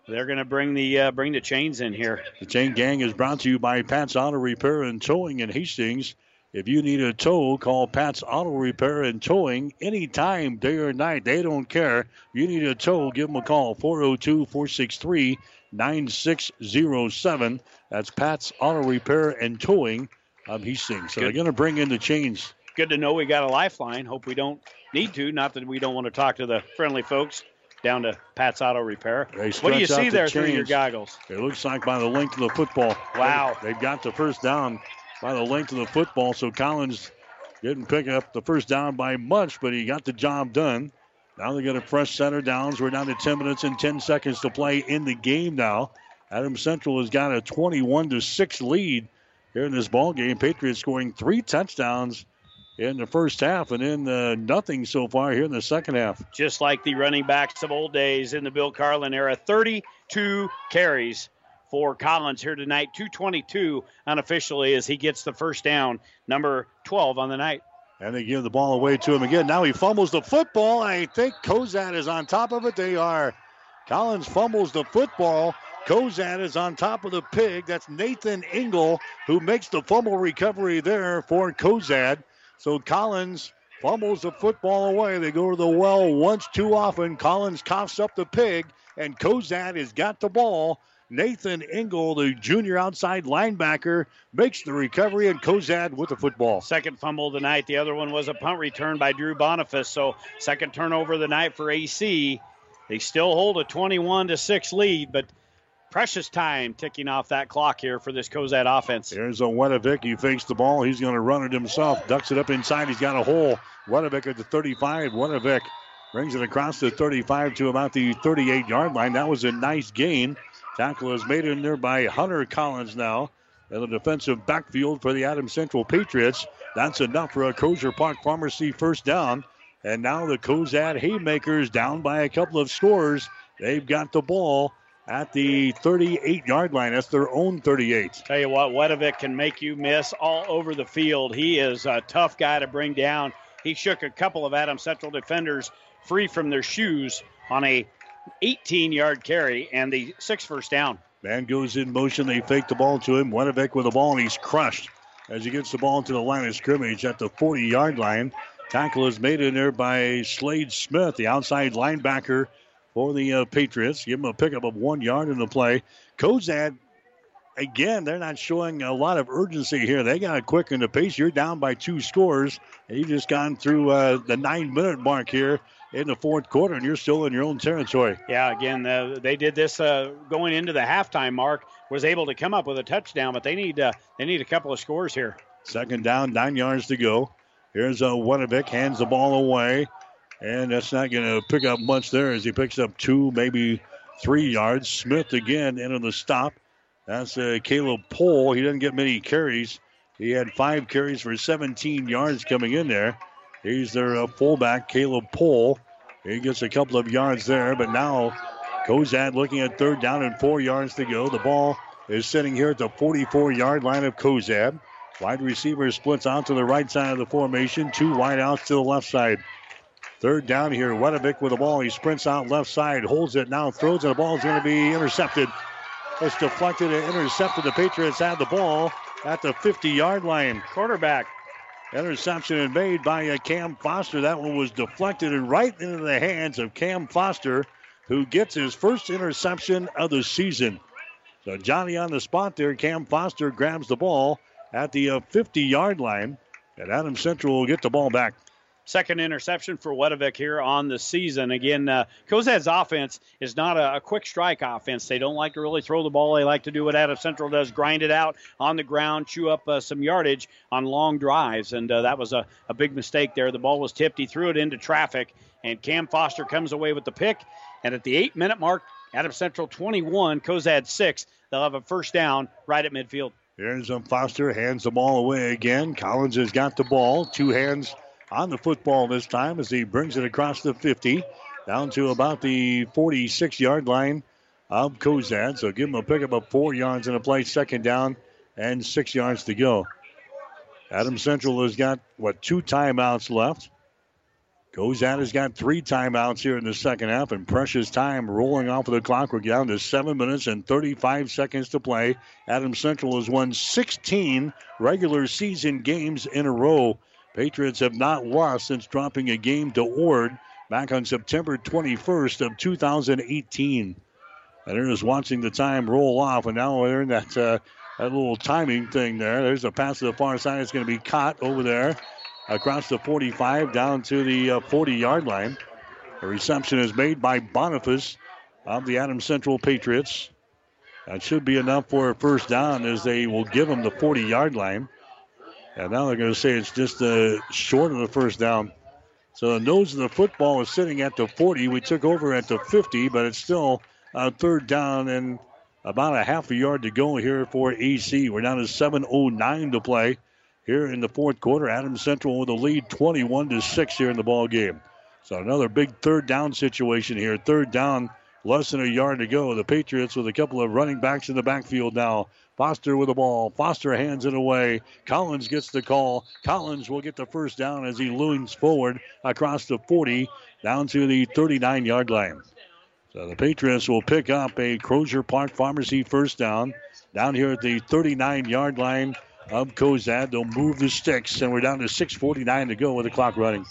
They're going to bring the uh, bring the chains in here. The chain gang is brought to you by Pat's Auto Repair and Towing in Hastings. If you need a tow, call Pat's Auto Repair and Towing anytime, day or night. They don't care. If you need a tow, give them a call 402 463 9607. That's Pat's Auto Repair and Towing of Hastings. So Good. they're going to bring in the chains. Good to know we got a lifeline. Hope we don't need to. Not that we don't want to talk to the friendly folks down to Pat's Auto Repair. What do you see the there through your goggles? It looks like by the length of the football. Wow. They, have got the first down by the length of the football, so Collins didn't pick up the first down by much, but he got the job done. Now they're going to press center downs. We're down to 10 minutes and 10 seconds to play in the game now. Adam Central has got a 21 to 6 lead here in this ball game. Patriots scoring three touchdowns in the first half and then uh, nothing so far here in the second half. Just like the running backs of old days in the Bill Carlin era, 32 carries for Collins here tonight. 222 unofficially as he gets the first down, number 12 on the night. And they give the ball away to him again. Now he fumbles the football. I think Cozad is on top of it. They are. Collins fumbles the football. Cozad is on top of the pig. That's Nathan Engel who makes the fumble recovery there for Cozad. So Collins fumbles the football away. They go to the well once too often. Collins coughs up the pig, and Cozad has got the ball. Nathan Engel, the junior outside linebacker, makes the recovery, and Cozad with the football. Second fumble of the other one was a punt return by Drew Boniface. So second turnover of the night for AC. They still hold a 21 to 6 lead, but precious time ticking off that clock here for this Cozad offense. There's a Wedovic. He fakes the ball. He's going to run it himself. Ducks it up inside. He's got a hole. Wedovic at the 35. Wedovic brings it across the 35 to about the 38 yard line. That was a nice gain. Tackle is made in there by Hunter Collins now. In the defensive backfield for the Adams Central Patriots. That's enough for a Crozier Park Pharmacy first down. And now the Cozad Haymakers down by a couple of scores. They've got the ball at the 38 yard line. That's their own 38. Tell you what, Wedovic can make you miss all over the field. He is a tough guy to bring down. He shook a couple of Adam Central defenders free from their shoes on a 18 yard carry and the sixth first down. Man goes in motion. They fake the ball to him. Wedovic with the ball, and he's crushed as he gets the ball to the line of scrimmage at the 40 yard line. Tackle is made in there by Slade Smith, the outside linebacker for the uh, Patriots. Give them a pickup of one yard in the play. Cozad, again, they're not showing a lot of urgency here. They got to quicken the pace. You're down by two scores. And you've just gone through uh, the nine minute mark here in the fourth quarter, and you're still in your own territory. Yeah, again, uh, they did this uh, going into the halftime mark. Was able to come up with a touchdown, but they need uh, they need a couple of scores here. Second down, nine yards to go. Here's a Wedovic, hands the ball away, and that's not going to pick up much there as he picks up two, maybe three yards. Smith again into the stop. That's uh, Caleb Pohl. He doesn't get many carries. He had five carries for 17 yards coming in there. He's their uh, fullback, Caleb Pohl. He gets a couple of yards there, but now Cozad looking at third down and four yards to go. The ball is sitting here at the 44 yard line of Cozad. Wide receiver splits out to the right side of the formation. Two wide outs to the left side. Third down here. Wedovic with the ball. He sprints out left side, holds it now, throws it. The ball is going to be intercepted. It's deflected and intercepted. The Patriots have the ball at the 50 yard line. Quarterback. Interception and made by uh, Cam Foster. That one was deflected and right into the hands of Cam Foster, who gets his first interception of the season. So Johnny on the spot there. Cam Foster grabs the ball at the 50 yard line, and Adam Central will get the ball back. Second interception for Wedovic here on the season. Again, uh, Cozad's offense is not a, a, quick strike offense. They don't like to really throw the ball. They like to do what Adam Central does grind it out on the ground, chew up uh, some yardage on long drives. And uh, that was a, a big mistake there. The ball was tipped. He threw it into traffic, and Cam Foster comes away with the pick. And at the eight minute mark, Adam Central 21, Cozad 6. They'll have a first down right at midfield. Here's Foster, hands the ball away again. Collins has got the ball, two hands on the football this time as he brings it across the 50 down to about the 46 yard line of Cozad. So give him a pickup of four yards in a play, second down, and six yards to go. Adam Central has got, what, two timeouts left. Cozad has got three timeouts here in the second half, and precious time rolling off of the clock. We're down to seven minutes and 35 seconds to play. Adam Central has won 16 regular season games in a row. Patriots have not lost since dropping a game to Ord back on September 21st of 2018. And they're just watching the time roll off, and now they're in that uh, that little timing thing there. There's a pass to the far side. It's going to be caught over there across the 45 down to the 40 uh, yard line. The reception is made by Boniface of the Adams Central Patriots. That should be enough for a first down as they will give him the 40 yard line. And now they're going to say it's just uh, short of the first down. So the nose of the football is sitting at the 40. We took over at the 50, but it's still a third down and about a half a yard to go here for AC. We're down to 7.09 to play here in the fourth quarter. Adams Central with a lead 21 to 6 here in the ball game. So another big third down situation here. Third down, less than a yard to go. The Patriots with a couple of running backs in the backfield now. Foster with the ball. Foster hands it away. Collins gets the call. Collins will get the first down as he leans forward across the 40 down to the 39 yard line. So the Patriots will pick up a Crozier Park Pharmacy first down down here at the 39 yard line of Cozad. They'll move the sticks, and we're down to 6.49 to go with the clock running.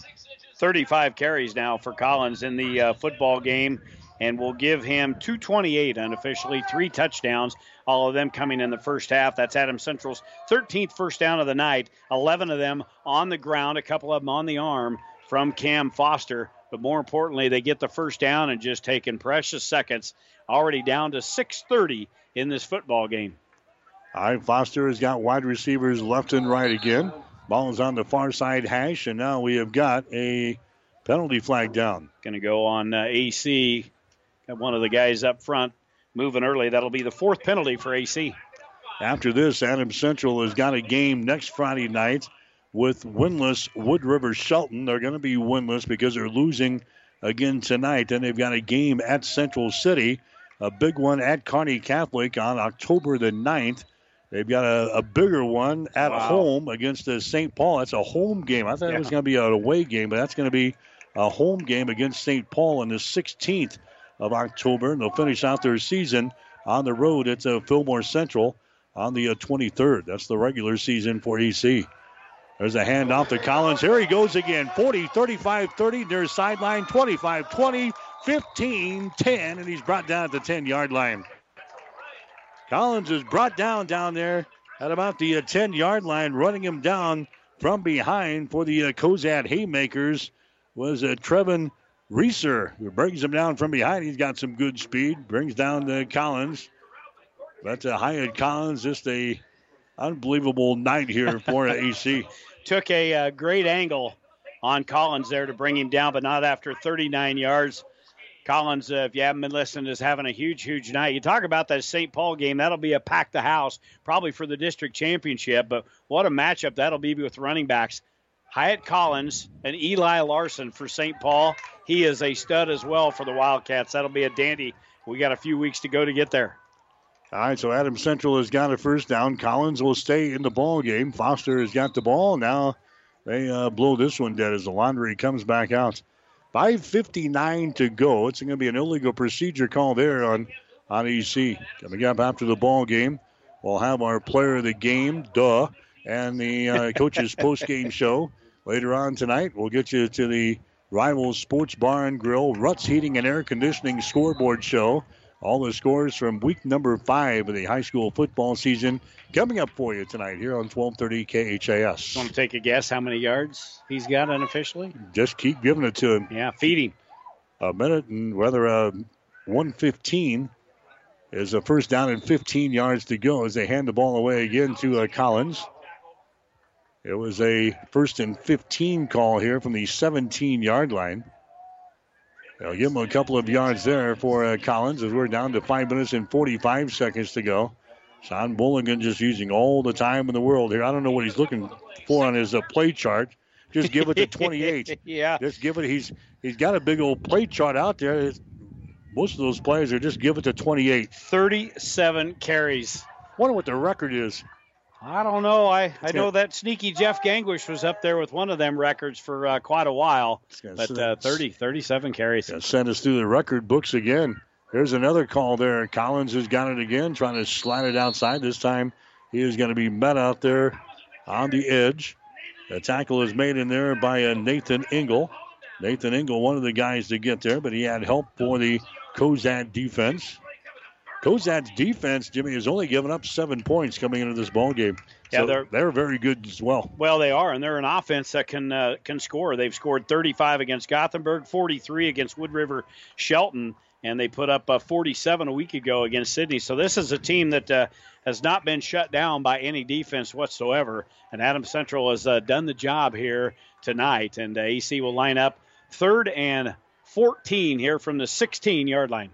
35 carries now for Collins in the uh, football game, and we'll give him 228 unofficially, three touchdowns, all of them coming in the first half. That's Adam Central's 13th first down of the night, 11 of them on the ground, a couple of them on the arm from Cam Foster. But more importantly, they get the first down and just taking precious seconds, already down to 6:30 in this football game. All right, Foster has got wide receivers left and right again. Ball is on the far side hash, and now we have got a penalty flag down. Going to go on uh, AC. Got one of the guys up front moving early. That'll be the fourth penalty for AC. After this, Adams Central has got a game next Friday night with winless Wood River Shelton. They're going to be winless because they're losing again tonight. Then they've got a game at Central City, a big one at Kearney Catholic on October the 9th. They've got a, a bigger one at wow. home against the St. Paul. That's a home game. I thought yeah. it was going to be an away game, but that's going to be a home game against St. Paul on the 16th of October. And they'll finish out their season on the road at uh, Fillmore Central on the uh, 23rd. That's the regular season for AC. There's a handoff to Collins. Here he goes again. 40, 35, 30 near sideline, 25, 20, 15, 10, and he's brought down at the 10 yard line. Collins is brought down down there at about the uh, 10 yard line, running him down from behind for the uh, Haymakers was uh, Trevin Reeser, who brings him down from behind. He's got some good speed, brings down the Collins. But uh, Hyatt Collins, just a unbelievable night here for AC. Took a uh, great angle on Collins there to bring him down, but not after 39 yards. Collins, uh, if you haven't been listening, is having a huge, huge night. You talk about that St. Paul game, that'll be a pack the house, probably for the district championship, but what a matchup that'll be with running backs. Hyatt Collins and Eli Larson for St. Paul. He is a stud as well for the Wildcats. That'll be a dandy. We got a few weeks to go to get there. All right, so Adam Central has got a first down. Collins will stay in the ball game. Foster has got the ball. Now they uh, blow this one dead as the laundry comes back out. 5.59 to go. It's going to be an illegal procedure call there on, on AC. Coming up after the ball game, we'll have our player of the game, duh, and the uh, coach's post game show. Later on tonight, we'll get you to the Rivals Sports Bar and Grill, Burt's Heating and Air Conditioning scoreboard show. All the scores from week number five of the high school football season coming up for you tonight here on 1230 KHAS. Want to take a guess how many yards he's got unofficially? Just keep giving it to him. Yeah, feeding. A minute and whether uh, 115 is a first down and 15 yards to go as they hand the ball away again to uh, Collins. It was a first and 15 call here from the 17 yard line. They'll give him a couple of yards there for uh, Collins as we're down to five minutes and 45 seconds to go. Sean Mulligan just using all the time in the world here. I don't know what he's looking for on his uh, play chart. Just give it to 28. yeah. Just give it. He's he's got a big old play chart out there. It's, most of those players are just give it to 28. 37 carries. Wonder what the record is. I don't know. I, I know that sneaky Jeff Gangwish was up there with one of them records for uh, quite a while. But uh, 30, 37 carries. Send us through the record books again. There's another call there. Collins has got it again, trying to slide it outside. This time he is going to be met out there on the edge. The tackle is made in there by a Nathan Engel. Nathan Engel, one of the guys to get there, but he had help for the Cozad defense. Cozad's defense, Jimmy, has only given up seven points coming into this ball game. Yeah, So they're- they're very good as well. Well, they are, and they're an offense that can uh, can score. They've scored 35 against Gothenburg, 43 against Wood River Shelton, and they put up uh, 47 a week ago against Sidney. So this is a team that uh, has not been shut down by any defense whatsoever. And Adam Central has uh, done the job here tonight, and uh, AC will line up third and 14 here from the 16 yard line.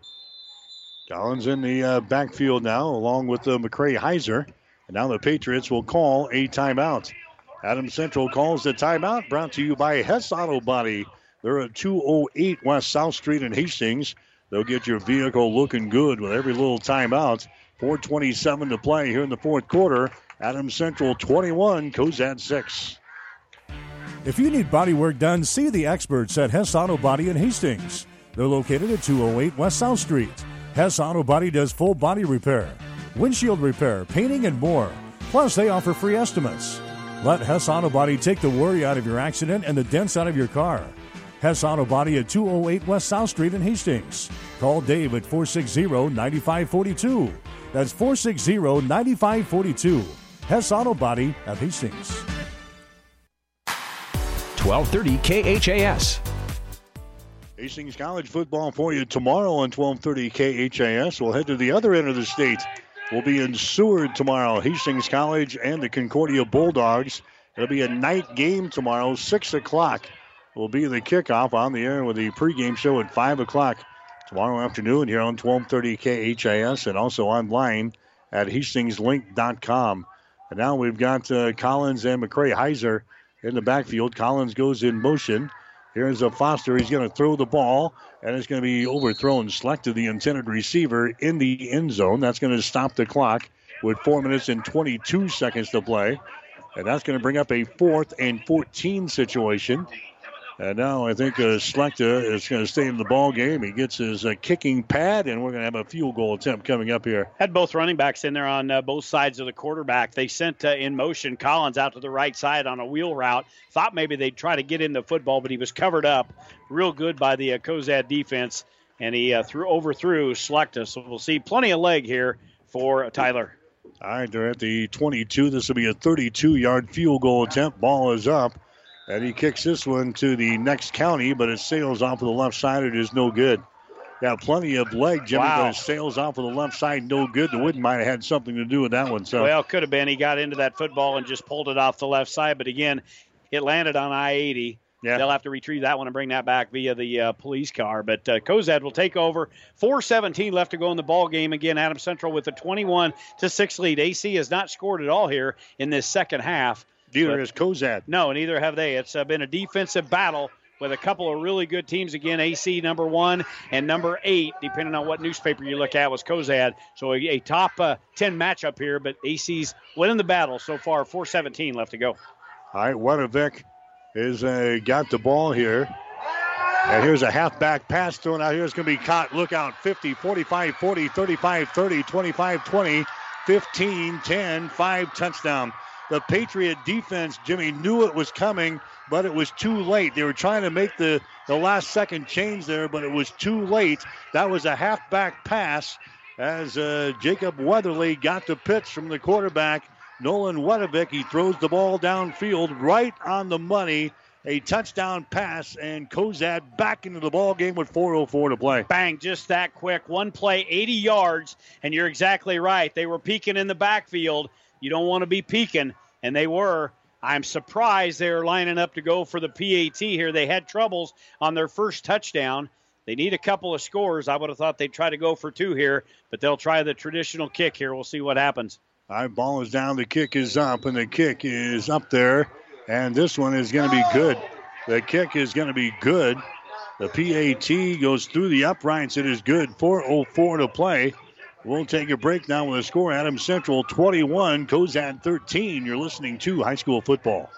Collins in the uh, backfield now, along with uh, McCray Heiser. And now the Patriots will call a timeout. Adam Central calls the timeout, brought to you by Hess Auto Body. They're at 208 West South Street in Hastings. They'll get your vehicle looking good with every little timeout. 427 to play here in the fourth quarter. Adam Central 21, Cozad 6. If you need body work done, see the experts at Hess Auto Body in Hastings. They're located at 208 West South Street. Hess Auto Body does full body repair, windshield repair, painting, and more. Plus, they offer free estimates. Let Hess Auto Body take the worry out of your accident and the dents out of your car. Hess Auto Body at 208 West South Street in Hastings. Call Dave at 460 9542. That's 460 9542. Hess Auto Body at Hastings. 1230 KHAS. Hastings College football for you tomorrow on 1230 KHAS. We'll head to the other end of the state. We'll be in Seward tomorrow. Hastings College and the Concordia Bulldogs. It'll be a night game tomorrow, 6 o'clock. Will be the kickoff on the air with the pregame show at 5 o'clock tomorrow afternoon here on 1230 KHAS and also online at hastingslink.com. And now we've got uh, Collins and McCray Heiser in the backfield. Collins goes in motion. Here's a Foster. He's going to throw the ball, and it's going to be overthrown. Selected the intended receiver in the end zone. That's going to stop the clock with four minutes and 22 seconds to play. And that's going to bring up a fourth and 14 situation. And now I think uh, is going to stay in the ball game. He gets his uh, kicking pad, and we're going to have a field goal attempt coming up here. Had both running backs in there on uh, both sides of the quarterback. They sent uh, in motion Collins out to the right side on a wheel route. Thought maybe they'd try to get in the football, but he was covered up real good by the uh, Cozad defense, and he uh, threw overthrew Slechta. So we'll see plenty of leg here for Tyler. All right, they're at the 22. This will be a 32 yard field goal attempt. Ball is up. And he kicks this one to the next county, but it sails off of the left side. It is no good. Yeah, plenty of leg, Jimmy, Wow. but it sails off of the left side. No good. The wood might have had something to do with that one. So Well, could have been. He got into that football and just pulled it off the left side, but again, it landed on I 80. Yeah. They'll have to retrieve that one and bring that back via the uh, police car. But uh, Cozad will take over. 4:17 left to go in the ball game. Again, Adam Central with a 21 to six lead. AC has not scored at all here in this second half. Neither But- is Cozad. No, neither have they. It's uh, been a defensive battle with a couple of really good teams. Again, AC number one and number eight, depending on what newspaper you look at, was Cozad. So a, a top uh, 10 matchup here, but AC's winning the battle so far. 4:17 left to go. All right, Wedovic is uh, got the ball here. And here's a halfback pass thrown out here. It's going to be caught. Look out 50, 45, 40, 35, 30, 25, 20, 15, 10, 5 touchdown. The Patriot defense, Jimmy, knew it was coming, but it was too late. They were trying to make the, the last second change there, but it was too late. That was a halfback pass as uh, Jacob Weatherly got the pitch from the quarterback. Nolan Wedovic, he throws the ball downfield right on the money. A touchdown pass, and Cozad back into the ball game with 4.04 to play. Bang, just that quick. One play, 80 yards, and you're exactly right. They were peeking in the backfield. You don't want to be peeking, and they were. I'm surprised they're lining up to go for the PAT here. They had troubles on their first touchdown. They need a couple of scores. I would have thought they'd try to go for two here, but they'll try the traditional kick here. We'll see what happens. All right, ball is down. The kick is up, and the kick is up there. And this one is going to be good. The kick is going to be good. The PAT goes through the uprights. It is good. 4.04 to play. We'll take a break now with a score Adams Central 21, Cozad 13. You're listening to high school football.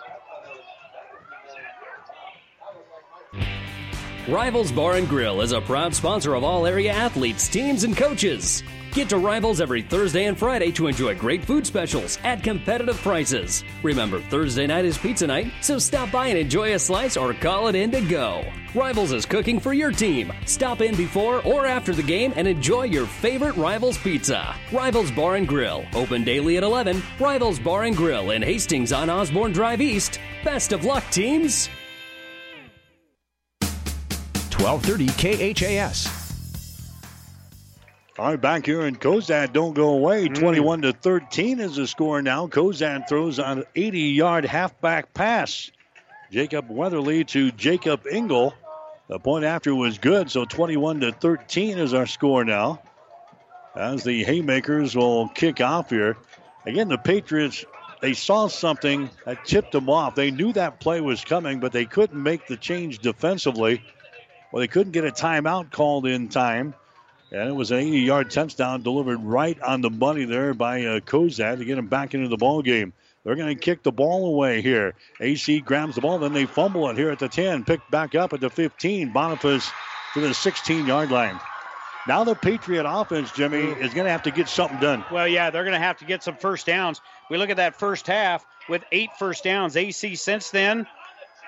Rivals Bar and Grill is a proud sponsor of all area athletes, teams, and coaches. Get to Rivals every Thursday and Friday to enjoy great food specials at competitive prices. Remember, Thursday night is pizza night, so stop by and enjoy a slice or call it in to go. Rivals is cooking for your team. Stop in before or after the game and enjoy your favorite Rivals pizza. Rivals Bar and Grill, open daily at 11. Rivals Bar and Grill in Hastings on Osborne Drive East. Best of luck, teams! 1230 KHAS. All right, back here in Cozad, don't go away. Mm. 21 to 13 is the score now. Cozad throws on an 80 yard halfback pass. Jacob Weatherly to Jacob Engel. The point after was good, so 21 to 13 is our score now. As the Haymakers will kick off here. Again, the Patriots, they saw something that tipped them off. They knew that play was coming, but they couldn't make the change defensively. Well, they couldn't get a timeout called in time. And it was an 80 yard touchdown delivered right on the money there by uh, to get him back into the ball game. They're going to kick the ball away here. AC grabs the ball, then they fumble it here at the 10, picked back up at the 15. Boniface to the 16 yard line. Now the Patriot offense, Jimmy, is going to have to get something done. Well, yeah, they're going to have to get some first downs. We look at that first half with eight first downs. AC since then,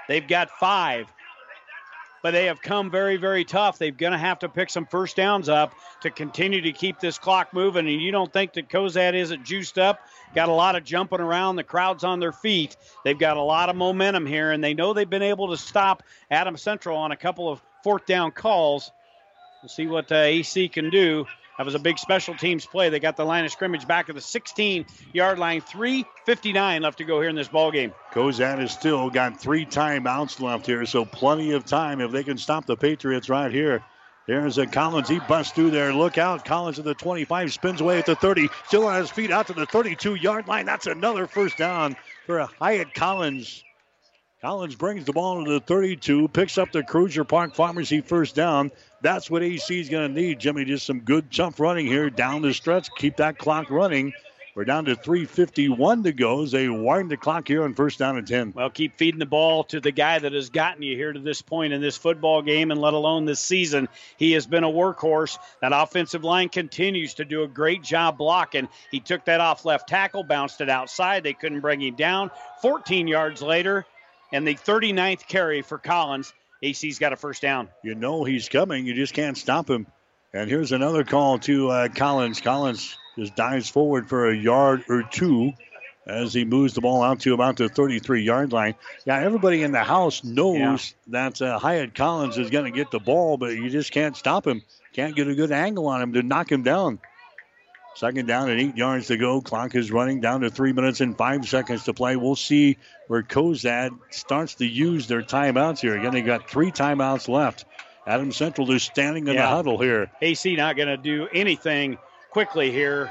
they've got five but they have come very, very tough. They're going to have to pick some first downs up to continue to keep this clock moving. And you don't think that Cozad isn't juiced up? Got a lot of jumping around. The crowd's on their feet. They've got a lot of momentum here, and they know they've been able to stop Adam Central on a couple of fourth down calls. We'll see what uh, AC can do. That was a big special teams play. They got the line of scrimmage back at the 16 yard line. 3.59 left to go here in this ball game. Cozad has still got three timeouts left here, so plenty of time if they can stop the Patriots right here. There's a Collins. He busts through there. Look out. Collins at the 25, spins away at the 30. Still on his feet out to the 32 yard line. That's another first down for Hyatt Collins. Collins brings the ball to the 32, picks up the Crozier Park Pharmacy first down. That's what AC is going to need, Jimmy. Just some good tough running here down the stretch. Keep that clock running. We're down to 3.51 to go as they wind the clock here on first down and 10. Well, keep feeding the ball to the guy that has gotten you here to this point in this football game and let alone this season. He has been a workhorse. That offensive line continues to do a great job blocking. He took that off left tackle, bounced it outside. They couldn't bring him down. 14 yards later, and the 39th carry for Collins. AC's got a first down. You know he's coming. You just can't stop him. And here's another call to uh, Collins. Collins just dives forward for a yard or two as he moves the ball out to about the 33 yard line. Yeah, everybody in the house knows yeah. that uh, Hyatt Collins is going to get the ball, but you just can't stop him. Can't get a good angle on him to knock him down. Second down and eight yards to go. Clock is running down to three minutes and five seconds to play. We'll see where Cozad starts to use their timeouts here. Again, they got three timeouts left. Adam Central is standing in yeah. the huddle here. AC not going to do anything quickly here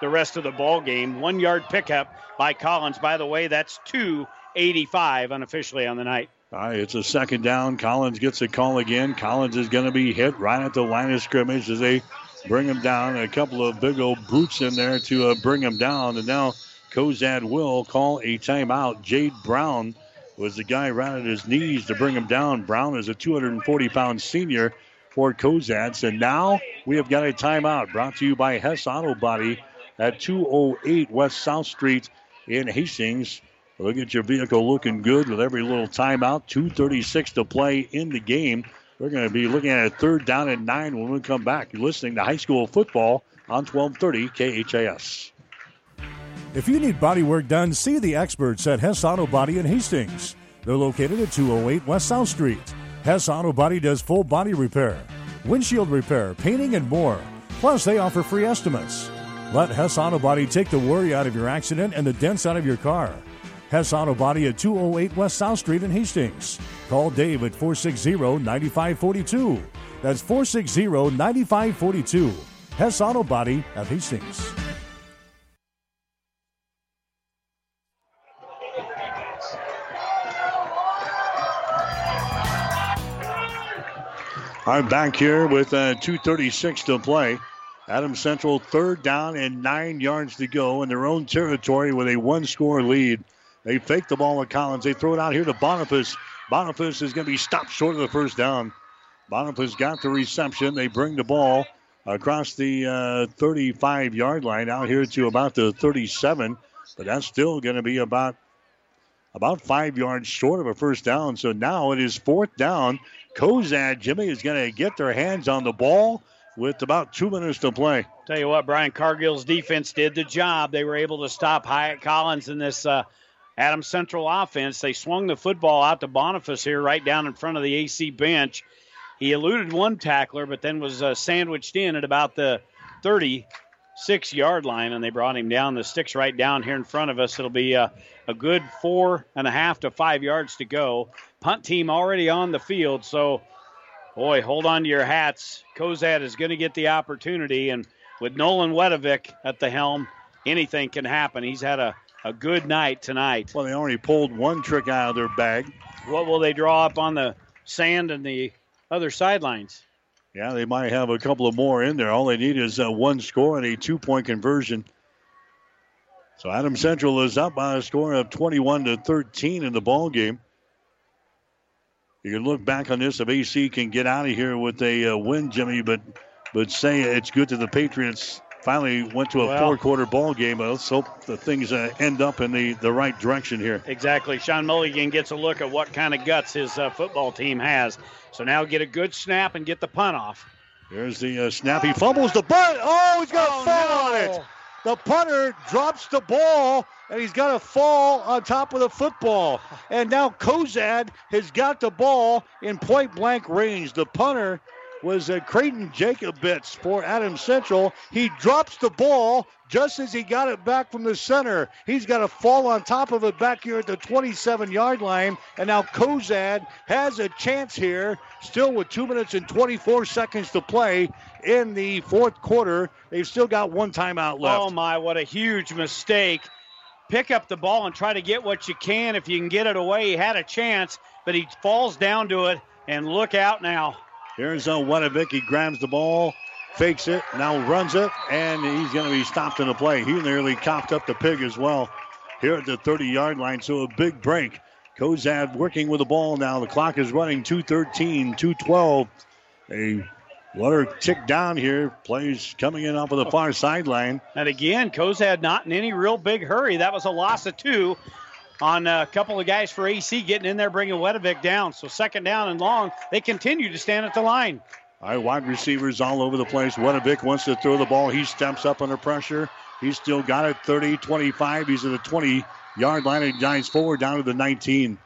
the rest of the ball game. One yard pickup by Collins. By the way, that's 285 unofficially on the night. All right, it's a second down. Collins gets a call again. Collins is going to be hit right at the line of scrimmage as they bring him down. A couple of big old boots in there to uh, bring him down. And now Cozad will call a timeout. Jade Brown was the guy right at his knees to bring him down. Brown is a 240 pound senior for Cozad. And now we have got a timeout brought to you by Hess Auto Body at 208 West South Street in Hastings. Look at your vehicle looking good with every little timeout. 236 to play in the game. We're going to be looking at a third down and nine when we come back. You're listening to high school football on 1230 KHAS. If you need body work done, see the experts at Hess Auto Body in Hastings. They're located at 208 West South Street. Hess Auto Body does full body repair, windshield repair, painting, and more. Plus, they offer free estimates. Let Hess Auto Body take the worry out of your accident and the dents out of your car. Hess Auto Body at 208 West South Street in Hastings. Call Dave at 460 9542. That's 460 9542. Hess Auto Body at Hastings. I'm back here with uh, 2.36 to play. Adams Central third down and nine yards to go in their own territory with a one score lead. They fake the ball at Collins. They throw it out here to Boniface. Boniface is going to be stopped short of the first down. Boniface got the reception. They bring the ball across the uh, 35 yard line out here to about the 37, but that's still going to be about about five yards short of a first down. So now it is fourth down. Cozad, Jimmy, is going to get their hands on the ball with about two minutes to play. Tell you what, Brian Cargill's defense did the job. They were able to stop Hyatt Collins in this uh, Adams Central offense. They swung the football out to Boniface here, right down in front of the AC bench. He eluded one tackler, but then was uh, sandwiched in at about the 36 yard line, and they brought him down. The sticks right down here in front of us. It'll be a, a good four and a half to five yards to go. Punt team already on the field, so boy, hold on to your hats. Cozad is going to get the opportunity, and with Nolan Wedovic at the helm, anything can happen. He's had a, a good night tonight. Well, they already pulled one trick out of their bag. What will they draw up on the sand and the other sidelines. Yeah, they might have a couple of more in there. All they need is uh, one score and a two point conversion. So Adam Central is up by a score of 21 to 13 in the ball game. You can look back on this if AC can get out of here with a uh, win, Jimmy, but but say it's good that the Patriots finally went to a well, four quarter ball game. Let's hope the things uh, end up in the, the right direction here. Exactly. Sean Mulligan gets a look at what kind of guts his uh, football team has. So now get a good snap and get the punt off. Here's the uh, snap. He fumbles the butt. Oh, he's got oh, fall no. on it. The punter drops the ball, and he's got to fall on top of the football. And now Cozad has got the ball in point blank range. The punter was uh, Creighton Jacobitz for Adams Central. He drops the ball just as he got it back from the center. He's got to fall on top of it back here at the 27 yard line. And now Cozad has a chance here, still with two minutes and 24 seconds to play in the fourth quarter. They've still got one timeout left. Oh, my, what a huge mistake. Pick up the ball and try to get what you can. If you can get it away, he had a chance, but he falls down to it. And look out now. Here's uh, Wedovic. He grabs the ball, fakes it, now runs it, and he's going to be stopped in the play. He nearly copped up the pig as well here at the 30 yard line. So a big break. Cozad working with the ball now. The clock is running 213, 212. A water tick down here. Plays coming in off of the far sideline. And again, Cozad not in any real big hurry. That was a loss of two on a couple of guys for AC getting in there, bringing Wedovic down. So second down and long, they continue to stand at the line. All right, wide receivers all over the place. Wedovic wants to throw the ball. He steps up under pressure. He's still got it 30, 25. He's at the 20 yard line and dives forward down to the 19.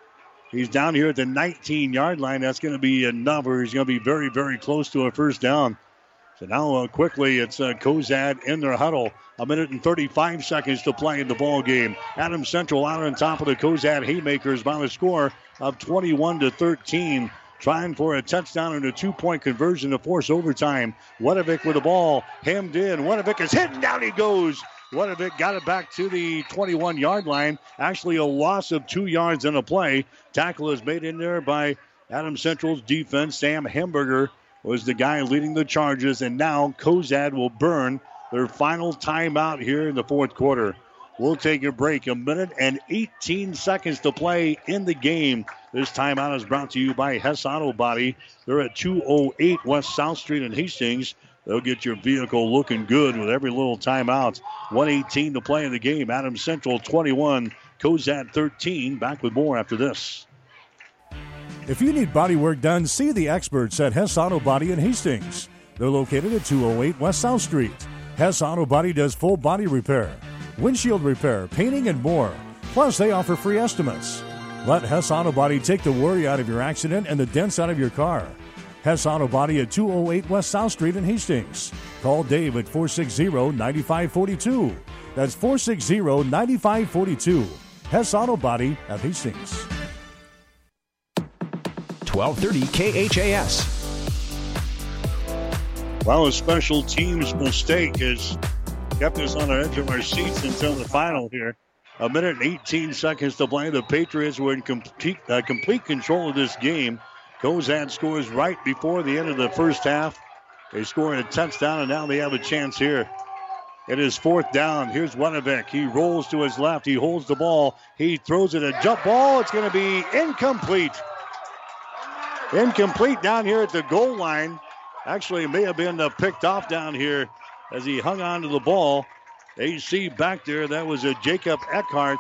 He's down here at the 19 yard line. That's going to be enough, or he's going to be very, very close to a first down. So now uh, quickly it's uh, Cozad in their huddle. A minute and 35 seconds to play in the ball game. Adam Central out on top of the Cozad Haymakers by a score of 21 to 13. Trying for a touchdown and a two-point conversion to force overtime. Wedovic with the ball, hemmed in. Wedovic is hitting down. He goes. Wedovic got it back to the 21-yard line. Actually, a loss of two yards in a play. Tackle is made in there by Adam Central's defense. Sam Hemberger was the guy leading the charges, and now Cozad will burn their final timeout here in the fourth quarter. We'll take a break. A minute and 18 seconds to play in the game. This timeout is brought to you by Hess Auto Body. They're at 208 West South Street in Hastings. They'll get your vehicle looking good with every little timeout. 118 to play in the game. Adams Central 21, Cozad 13. Back with more after this. If you need body work done, see the experts at Hess Auto Body in Hastings. They're located at 208 West South Street. Hess Auto Body does full body repair, windshield repair, painting, and more. Plus, they offer free estimates. Let Hess Auto Body take the worry out of your accident and the dents out of your car. Hess Auto Body at 208 West South Street in Hastings. Call Dave at 460 9542. That's 460 9542. Hess Auto Body at Hastings. 1230 KHAS. Well, a special teams mistake has kept us on the edge of our seats until the final here. A minute and 18 seconds to play. The Patriots were in complete, uh, complete control of this game. Cozad scores right before the end of the first half. They score a touchdown, and now they have a chance here. It is fourth down. Here's Wedovic. He rolls to his left. He holds the ball. He throws it a jump ball. It's going to be incomplete. Incomplete down here at the goal line. Actually, may have been uh, picked off down here as he hung on to the ball. AC back there. That was a Jacob Eckhart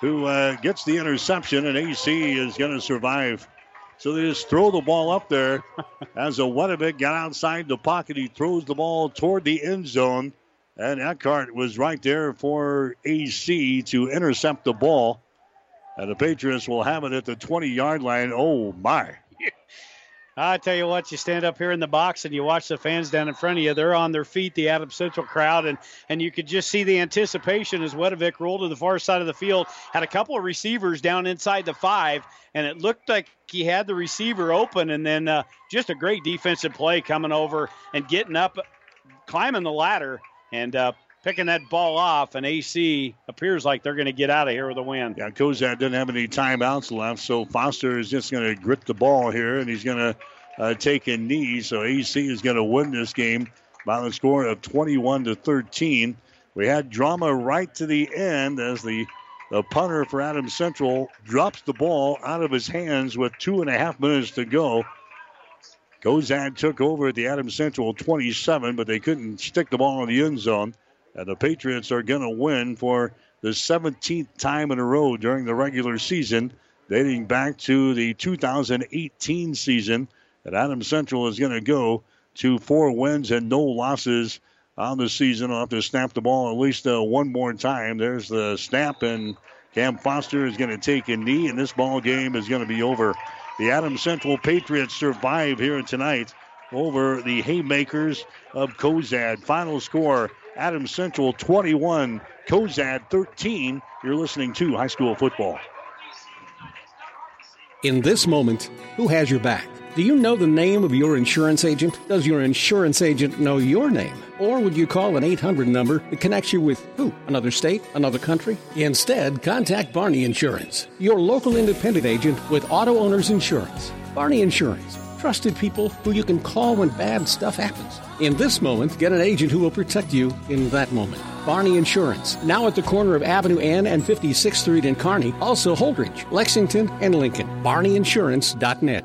who uh, gets the interception, and AC is going to survive. So they just throw the ball up there as a Wedovic got outside the pocket. He throws the ball toward the end zone. And Eckhart was right there for AC to intercept the ball. And the Patriots will have it at the 20 yard line. Oh, my. I tell you what, you stand up here in the box and you watch the fans down in front of you. They're on their feet, the Adams Central crowd, and and you could just see the anticipation as Wedovic rolled to the far side of the field. Had a couple of receivers down inside the five, and it looked like he had the receiver open, and then uh, just a great defensive play coming over and getting up, climbing the ladder, and uh, picking that ball off, and AC appears like they're going to get out of here with a win. Yeah, Cozad doesn't have any timeouts left, so Foster is just going to grip the ball here, and he's going to uh, take a knee. So AC is going to win this game by the score of 21 to 13. We had drama right to the end as the the punter for Adams Central drops the ball out of his hands with two and a half minutes to go. Cozad took over at the Adams Central 27, but they couldn't stick the ball in the end zone. And the Patriots are going to win for the 17th time in a row during the regular season, dating back to the 2018 season. And Adam Central is going to go to four wins and no losses on the season. I'll have to snap the ball at least uh, one more time. There's the snap, and Cam Foster is going to take a knee, and this ball game is going to be over. The Adam Central Patriots survive here tonight over the Haymakers of Cozad. Final score Adams Central 21, Cozad 13. You're listening to high school football. In this moment, who has your back? Do you know the name of your insurance agent? Does your insurance agent know your name? Or would you call an 800 number that connects you with who? Another state? Another country? Instead, contact Barney Insurance, your local independent agent with auto owners insurance. Barney Insurance, trusted people who you can call when bad stuff happens. In this moment, get an agent who will protect you in that moment. Barney Insurance, now at the corner of Avenue N and 56th Street in Kearney, also Holdrege, Lexington, and Lincoln. BarneyInsurance.net.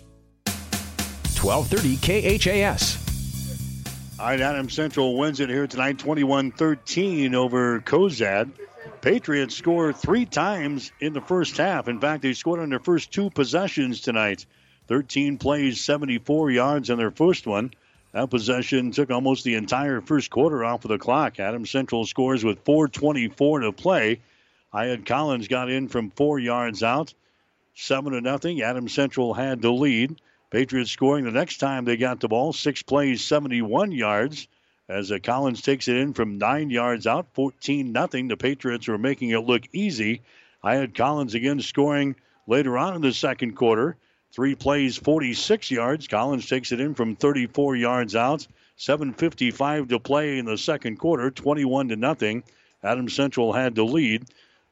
1230 KHAS. All right, Adams Central wins it here tonight 21 13 over Cozad. Patriots score three times in the first half. In fact, they scored on their first two possessions tonight. 13 plays, 74 yards on their first one. That possession took almost the entire first quarter off of the clock. Adam Central scores with 4.24 to play. Hyatt Collins got in from four yards out. Seven to nothing. Adam Central had the lead. Patriots scoring the next time they got the ball. Six plays, 71 yards. As uh, Collins takes it in from nine yards out, 14 nothing. The Patriots were making it look easy. I had Collins again scoring later on in the second quarter. Three plays, 46 yards. Collins takes it in from 34 yards out. 7:55 to play in the second quarter, 21 to nothing. Adams Central had the lead.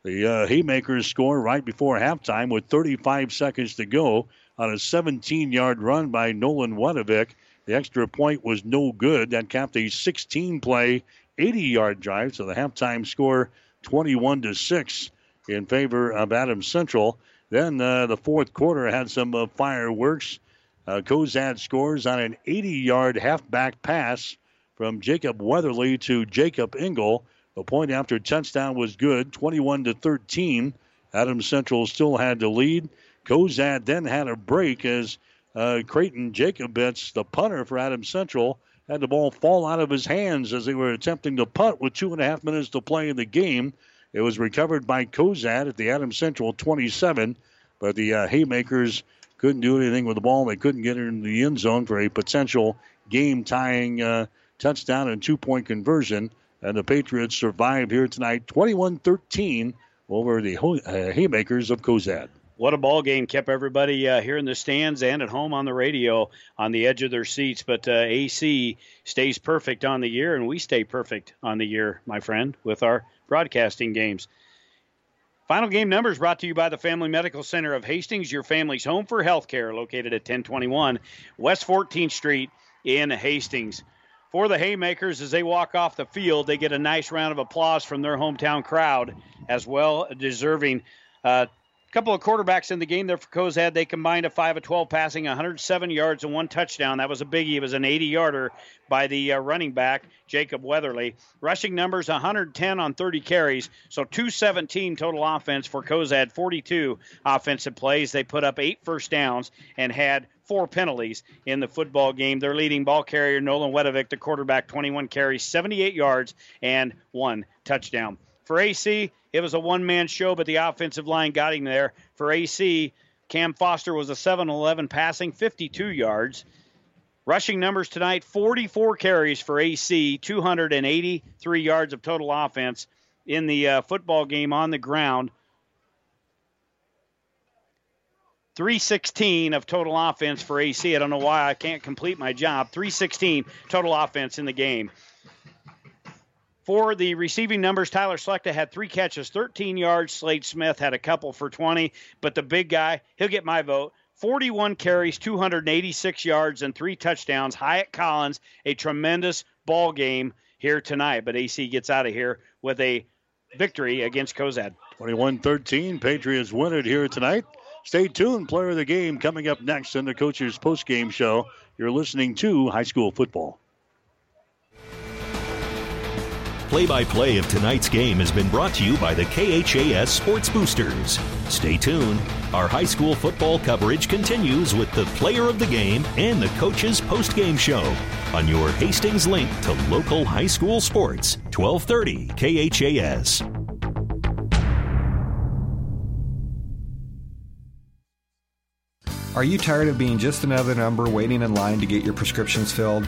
The uh, Haymakers score right before halftime with 35 seconds to go on a 17 yard run by Nolan Wedovic. The extra point was no good. That capped a 16 play, 80 yard drive. So the halftime score 21 to 6 in favor of Adams Central. Then uh, the fourth quarter had some uh, fireworks. Uh, Cozad scores on an 80 yard halfback pass from Jacob Weatherly to Jacob Engel. The point after touchdown was good, 21 to 13. Adams Central still had the lead. Cozad then had a break as uh, Creighton Jacobitz, the punter for Adams Central, had the ball fall out of his hands as they were attempting to punt with two and a half minutes to play in the game. It was recovered by Cozad at the Adams Central 27, but the uh, Haymakers couldn't do anything with the ball. They couldn't get it in the end zone for a potential game tying uh, touchdown and two point conversion. And the Patriots survive here tonight 21 13 over the uh, Haymakers of Cozad. What a ball game! Kept everybody uh, here in the stands and at home on the radio on the edge of their seats. But uh, AC stays perfect on the year, and we stay perfect on the year, my friend, with our broadcasting games. Final game numbers brought to you by the Family Medical Center of Hastings, your family's home for healthcare, located at 1021 West 14th Street in Hastings. For the Haymakers, as they walk off the field, they get a nice round of applause from their hometown crowd, as well deserving. Uh, couple of quarterbacks in the game there for Cozad. They combined a 5 of 12 passing, 107 yards and one touchdown. That was a biggie. It was an 80 yarder by the uh, running back, Jacob Weatherly. Rushing numbers 110 on 30 carries, so 217 total offense for Cozad, 42 offensive plays. They put up eight first downs and had four penalties in the football game. Their leading ball carrier, Nolan Wedovic, the quarterback, 21 carries, 78 yards, and one touchdown. For AC, it was a one man show, but the offensive line got him there. For AC, Cam Foster was a 7 11 passing, 52 yards. Rushing numbers tonight 44 carries for AC, 283 yards of total offense in the uh, football game on the ground. 316 of total offense for AC. I don't know why I can't complete my job. 316 total offense in the game. For the receiving numbers, Tyler Slechta had three catches, 13 yards. Slade Smith had a couple for 20, but the big guy, he'll get my vote. 41 carries, 286 yards, and three touchdowns. Hyatt Collins, a tremendous ball game here tonight, but AC gets out of here with a victory against Cozad. 21 13. Patriots win it here tonight. Stay tuned. Player of the game coming up next in the coach's post game show. You're listening to high school football. Play by play of tonight's game has been brought to you by the KHAS Sports Boosters. Stay tuned. Our high school football coverage continues with the player of the game and the coach's post game show on your Hastings link to local high school sports, 1230 KHAS. Are you tired of being just another number waiting in line to get your prescriptions filled?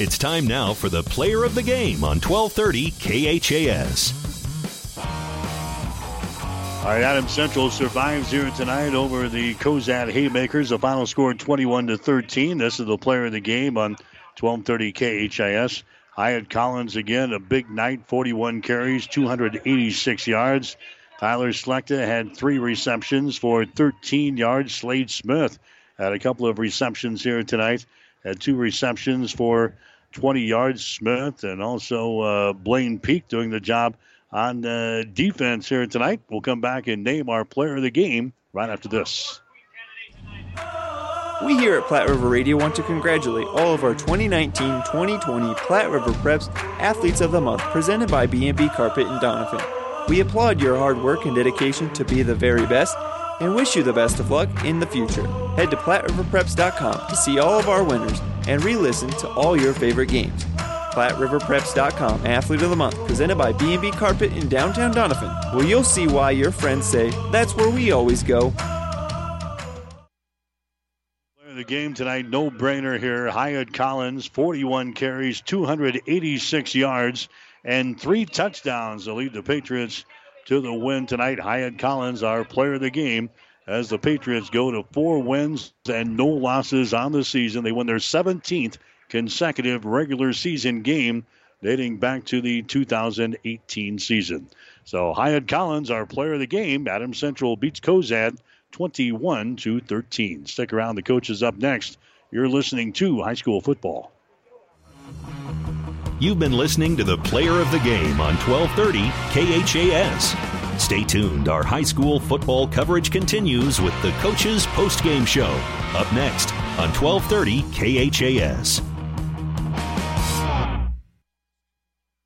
It's time now for the player of the game on 1230 KHAS. All right, Adam Central survives here tonight over the Cozad Haymakers. The final score 21 to 13. This is the player of the game on 1230 KHAS. Hyatt Collins again, a big night, 41 carries, 286 yards. Tyler Slechta had three receptions for 13 yards. Slade Smith had a couple of receptions here tonight. Had two receptions for 20 yards. Smith and also uh, Blaine Pleak doing the job on uh, defense here tonight. We'll come back and name our player of the game right after this. We here at Platte River Radio want to congratulate all of our 2019-2020 Platte River Preps Athletes of the Month presented by B&B Carpet and Doniphan. We applaud your hard work and dedication to be the very best and wish you the best of luck in the future. Head to PlatteRiverPreps.com to see all of our winners and re-listen to all your favorite games. PlatteRiverPreps.com Athlete of the Month, presented by B&B Carpet in downtown Doniphan, where you'll see why your friends say, that's where we always go. The game tonight, no brainer here. Hyatt Collins, 41 carries, 286 yards, and three touchdowns to lead the Patriots to the win tonight. Hyatt Collins, our player of the game, as the Patriots go to four wins and no losses on the season. They win their 17th consecutive regular season game dating back to the 2018 season. So Hyatt Collins, our player of the game. Adam Central beats Cozad 21 to 13. Stick around. The coach is up next. You're listening to high school football. You've been listening to the player of the game on 1230 KHAS. Stay tuned. Our high school football coverage continues with the coach's post-game show. Up next, on 1230 KHAS.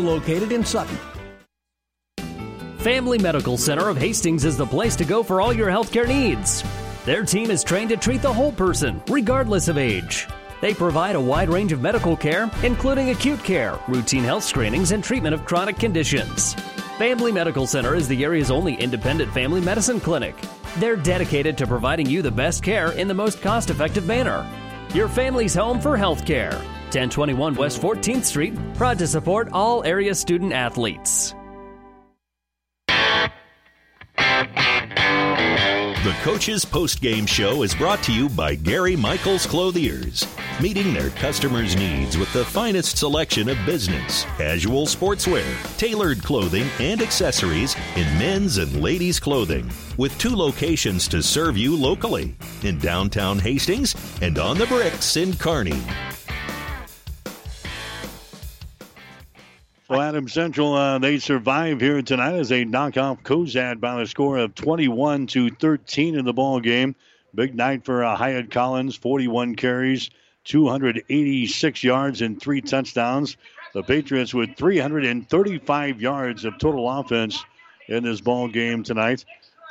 located in Sutton. Family Medical Center of Hastings is the place to go for all your healthcare needs. Their team is trained to treat the whole person, regardless of age. They provide a wide range of medical care, including acute care, routine health screenings, and treatment of chronic conditions. Family Medical Center is the area's only independent family medicine clinic. They're dedicated to providing you the best care in the most cost effective manner. Your family's home for health care. 1021 West 14th Street, proud to support all area student athletes. The Coach's Post Game Show is brought to you by Gary Michaels Clothiers, meeting their customers' needs with the finest selection of business, casual sportswear, tailored clothing, and accessories in men's and ladies' clothing, with two locations to serve you locally in downtown Hastings and on the bricks in Kearney. So Adam Central, uh, they survive here tonight as they knock off Cozad by a score of 21 to 13 in the ball game. Big night for uh, Hyatt Collins, 41 carries, 286 yards, and three touchdowns. The Patriots with 335 yards of total offense in this ball game tonight.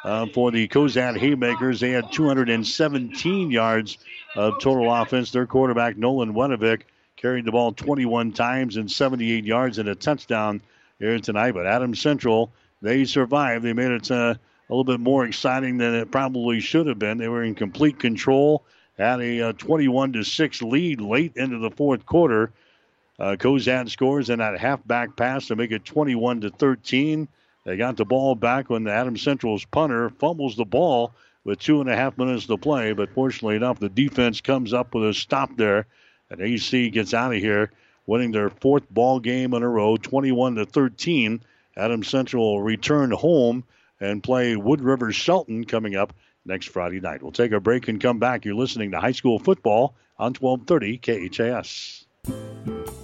Uh, for the Cozad Haymakers, they had 217 yards of total offense. Their quarterback, Nolan Wedovic, carried the ball 21 times and 78 yards and a touchdown here tonight. But Adams Central, they survived. They made it uh, a little bit more exciting than it probably should have been. They were in complete control, had a uh, 21 to 6 lead late into the fourth quarter. Uh, Cozad scores in that halfback pass to make it 21 to 13. They got the ball back when the Adams Central's punter fumbles the ball with two and a half minutes to play. But fortunately enough, the defense comes up with a stop there and AC gets out of here, winning their fourth ball game in a row, 21 to 13. Adam Central will return home and play Wood River Shelton coming up next Friday night. We'll take a break and come back. You're listening to high school football on 1230 KHAS.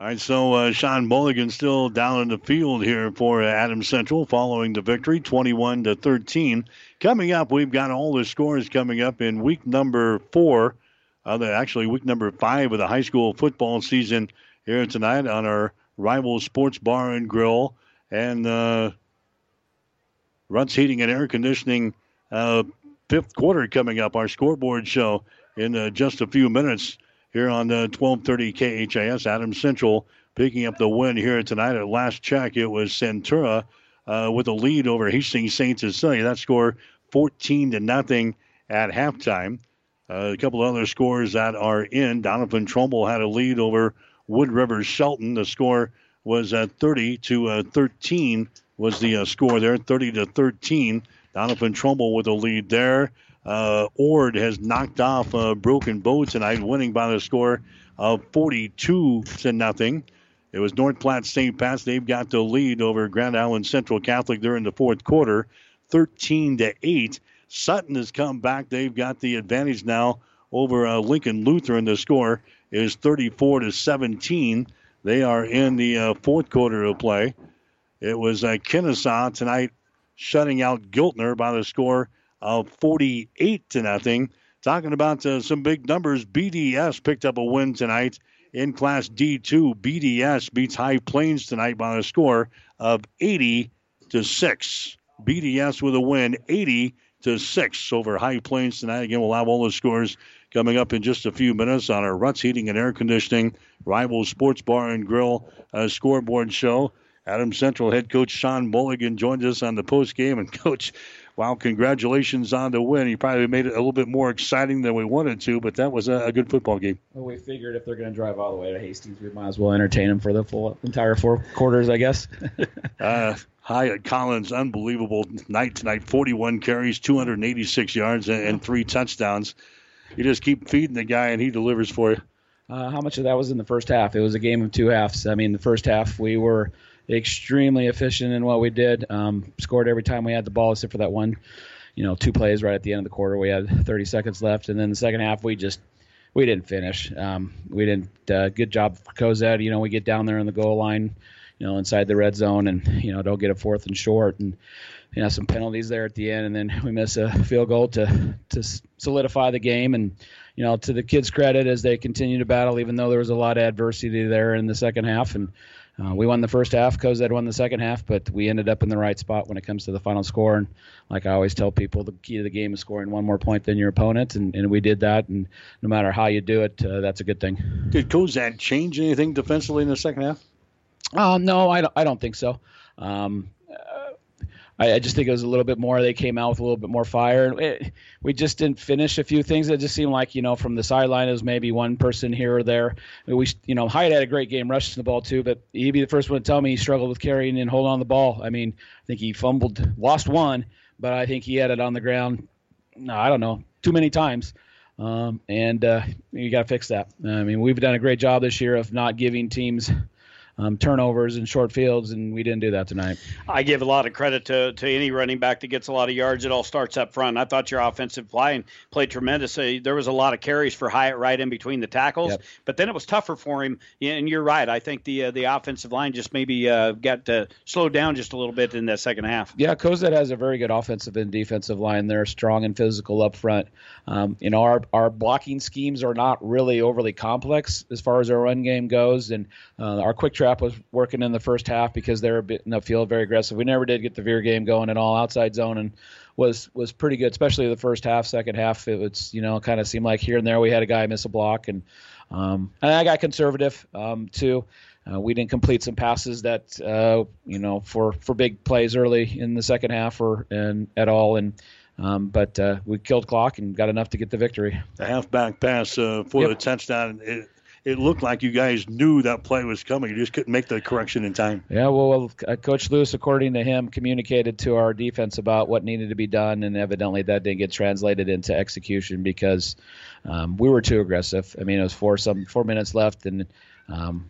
All right, so uh, Sean Mulligan still down in the field here for Adams Central following the victory, 21 to 13. Coming up, we've got all the scores coming up in week number four, uh, the, actually week number five of the high school football season here tonight on our rival sports bar and grill and uh, Ruts Heating and Air Conditioning uh, fifth quarter coming up. Our scoreboard show in uh, just a few minutes here on the 1230 KHAS. Adams Central picking up the win here tonight. At last check, it was Centura uh, with a lead over Hastings St. Cecilia. That score 14 to nothing at halftime. Uh, a couple other scores that are in. Doniphan Trumbull had a lead over Wood River Shelton. The score was at 30 to uh, 13 was the uh, score there, 30 to 13. Doniphan Trumbull with a lead there. Uh, Ord has knocked off uh, Broken Bow tonight, winning by the score of 42 to nothing. It was North Platte St. Pat's. They've got the lead over Grand Island Central Catholic in the fourth quarter, 13 to 8. Sutton has come back. They've got the advantage now over uh, Lincoln Lutheran. The score is 34 to 17. They are in the uh, fourth quarter of play. It was uh, Kenesaw tonight shutting out Giltner by the score of 48 to nothing. Talking about uh, some big numbers, BDS picked up a win tonight in Class D2. BDS beats High Plains tonight by a score of 80 to six. BDS with a win, 80 to six over High Plains tonight. Again, we'll have all the scores coming up in just a few minutes on our Ruts Heating and Air Conditioning Rival Sports Bar and Grill uh, scoreboard show. Adam Central head coach Sean Mulligan joins us on the post game. And, coach, wow, congratulations on the win. You probably made it a little bit more exciting than we wanted to, but that was a, a good football game. Well, we figured if they're going to drive all the way to Hastings, we might as well entertain them for the full entire four quarters, I guess. uh, Hyatt Collins, unbelievable night tonight. 41 carries, 286 yards, and, and three touchdowns. You just keep feeding the guy, and he delivers for you. Uh, how much of that was in the first half? It was a game of two halves. I mean, the first half we were extremely efficient in what we did. Um, scored every time we had the ball, except for that one, you know, two plays right at the end of the quarter. We had 30 seconds left, and then the second half we just we didn't finish. Um, we didn't. Uh, good job Cozad. You know, we get down there on the goal line, you know, inside the red zone, and you know, don't get a fourth and short, and you know, some penalties there at the end, and then we miss a field goal to to solidify the game. And you know, to the kids' credit, as they continue to battle, even though there was a lot of adversity there in the second half, and uh, we won the first half. Cozad won the second half, but we ended up in the right spot when it comes to the final score. And like I always tell people, the key to the game is scoring one more point than your opponent, and, and we did that. And no matter how you do it, uh, that's a good thing. Did Cozad change anything defensively in the second half? Uh, no, I don't, I don't think so. Um, I, I, just think it was a little bit more. They came out with a little bit more fire. It, we just didn't finish a few things. It just seemed like you know from the sideline it was maybe one person here or there. We you know Hyatt had a great game rushing the ball too, but he'd be the first one to tell me he struggled with carrying and holding on the ball. I mean, I think he fumbled, lost one, but I think he had it on the ground. No, I don't know, too many times. Um, and uh, you got to fix that. I mean, we've done a great job this year of not giving teams um, turnovers and short fields, and we didn't do that tonight. I give a lot of credit to, to any running back that gets a lot of yards. It all starts up front. I thought your offensive line played tremendously. There was a lot of carries for Hyatt right in between the tackles, yep. but then it was tougher for him. And you're right. I think the uh, the offensive line just maybe uh, got uh, slowed down just a little bit in that second half. Yeah, Cozad has a very good offensive and defensive line. They're strong and physical up front. Um, you know, our our blocking schemes are not really overly complex as far as our run game goes, and uh, our quick was working in the first half because they were a bit in the field very aggressive. We never did get the veer game going at all. Outside zone and was was pretty good, especially the first half. Second half, it was you know kind of seemed like here and there we had a guy miss a block, and um, and I got conservative um, too. Uh, we didn't complete some passes that uh, you know for for big plays early in the second half or and at all and. Um, but uh, we killed clock and got enough to get the victory. The halfback pass uh, for yep. the touchdown. It, it looked like you guys knew that play was coming. You just couldn't make the correction in time. Yeah, well, uh, Coach Lewis, according to him, communicated to our defense about what needed to be done, and evidently that didn't get translated into execution because um, we were too aggressive. I mean, it was four some four minutes left, and um,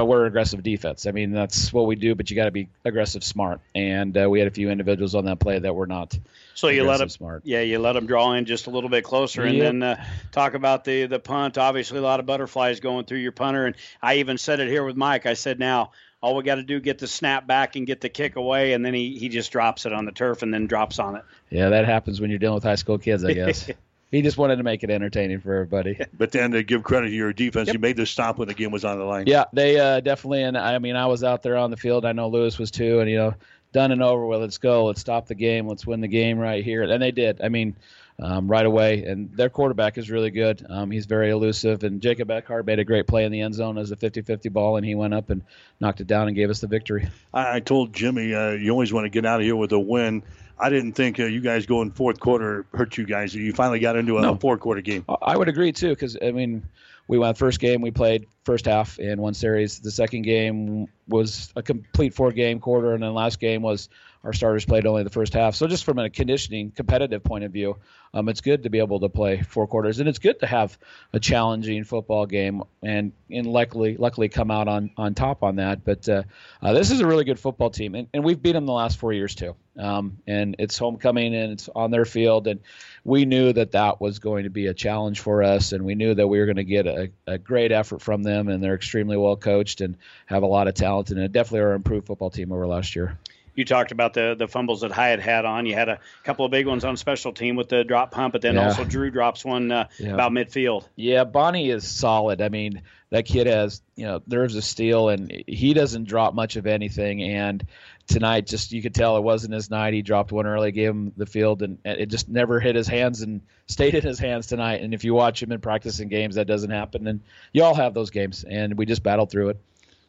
but we're aggressive defense. I mean, that's what we do, but you got to be aggressive smart. And uh, we had a few individuals on that play that were not. So you let them smart. Yeah, you let them draw in just a little bit closer, and then uh, talk about the the punt. Obviously, a lot of butterflies going through your punter, and I even said it here with Mike. I said now. All we got to do get the snap back and get the kick away, and then he, he just drops it on the turf and then drops on it. Yeah, that happens when you're dealing with high school kids, I guess. He just wanted to make it entertaining for everybody. But then to give credit to your defense, yep. you made the stop when the game was on the line. Yeah, they uh, definitely. And I mean, I was out there on the field. I know Lewis was too. And you know, done and over with. Let's go. Let's stop the game. Let's win the game right here. And they did. I mean, um, right away. And their quarterback is really good. Um, he's very elusive. And Jacob Eckhart made a great play in the end zone as a 50-50 ball, and he went up and knocked it down and gave us the victory. I, I told Jimmy, uh, you always want to get out of here with a win. I didn't think uh, you guys going fourth quarter hurt you guys. You finally got into a, no. fourth quarter game. I would agree too, because I mean, we went first game we played first half in one series. The second game was a complete four game quarter, and then last game was our starters played only the first half. So just from a conditioning, competitive point of view, um, it's good to be able to play four quarters, and it's good to have a challenging football game and and luckily luckily come out on on top on that. But uh, uh, this is a really good football team, and, and we've beat them the last four years too. Um, and it's homecoming and it's on their field, and we knew that that was going to be a challenge for us, and we knew that we were going to get a, a great effort from them, and they're extremely well coached and have a lot of talent, and definitely are an improved football team over last year you talked about the the fumbles that Hyatt had on. You had a couple of big ones on special team with the drop punt, but then Yeah. also Drew drops one uh, Yeah. about midfield. Yeah, Bonnie is solid. I mean, that kid has, you know, nerves of steel, and he doesn't drop much of anything. And tonight, just you could tell it wasn't his night. He dropped one early, gave him the field, and and it just never hit his hands and stayed in his hands tonight. And if you watch him in practice and games, that doesn't happen. And you all have those games, and we just battled through it.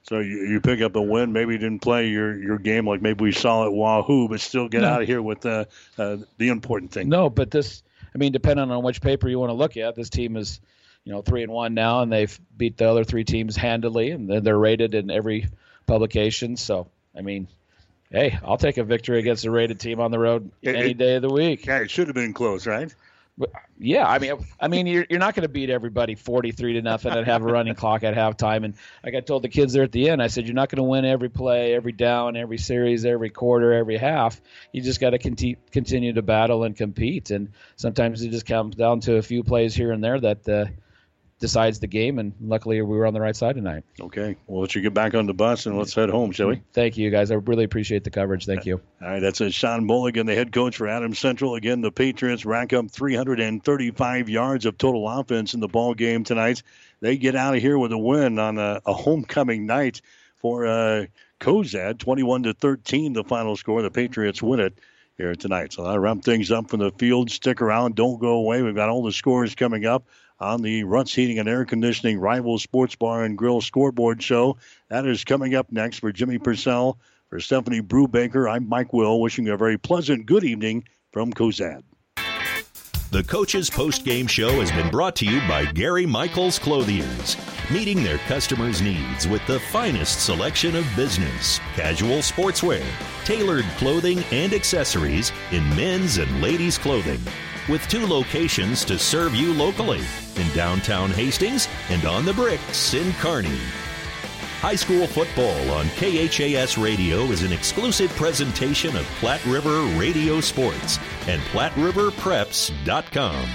So you, you pick up a win. Maybe you didn't play your, your game like maybe we saw at Wahoo, but still get No. out of here with uh, uh, the important thing. No, but this, I mean, depending on which paper you want to look at, this team is, you know, three and one now, and they've beat the other three teams handily, and they're, they're rated in every publication. So, I mean, hey, I'll take a victory against a rated team on the road It- any it- day of the week. Yeah, it should have been close, right? Yeah, I mean, I mean, you're you're not going to beat everybody forty-three to nothing and have a running clock at halftime. And like I told the kids there at the end, I said you're not going to win every play, every down, every series, every quarter, every half. You just got to conti- continue to battle and compete. And sometimes it just comes down to a few plays here and there that uh, decides the game. And luckily, we were on the right side tonight. Okay, we'll let you get back on the bus and let's head home, shall we? Thank you, guys. I really appreciate the coverage. Thank you. All right, that's a Sean Mulligan, the head coach for Adams Central. Again, the Patriots rack up 335 yards of total offense in the ball game tonight. They get out of here with a win on a, a homecoming night for uh, Cozad, 21 to 13. The final score. The Patriots win it here tonight. So that'll wrap things up from the field. Stick around, don't go away. We've got all the scores coming up on the Ruts Heating and Air Conditioning Rival Sports Bar and Grill Scoreboard Show. That is coming up next for Jimmy Purcell. For Stephanie Brubaker, I'm Mike Will, wishing you a very pleasant good evening from Cozad. The Coach's Post Game Show has been brought to you by Gary Michaels Clothiers, meeting their customers' needs with the finest selection of business, casual sportswear, tailored clothing and accessories in men's and ladies' clothing. With two locations to serve you locally in downtown Hastings and on the bricks in Kearney. High school football on KHAS Radio is an exclusive presentation of Platte River Radio Sports and PlatteRiverPreps.com.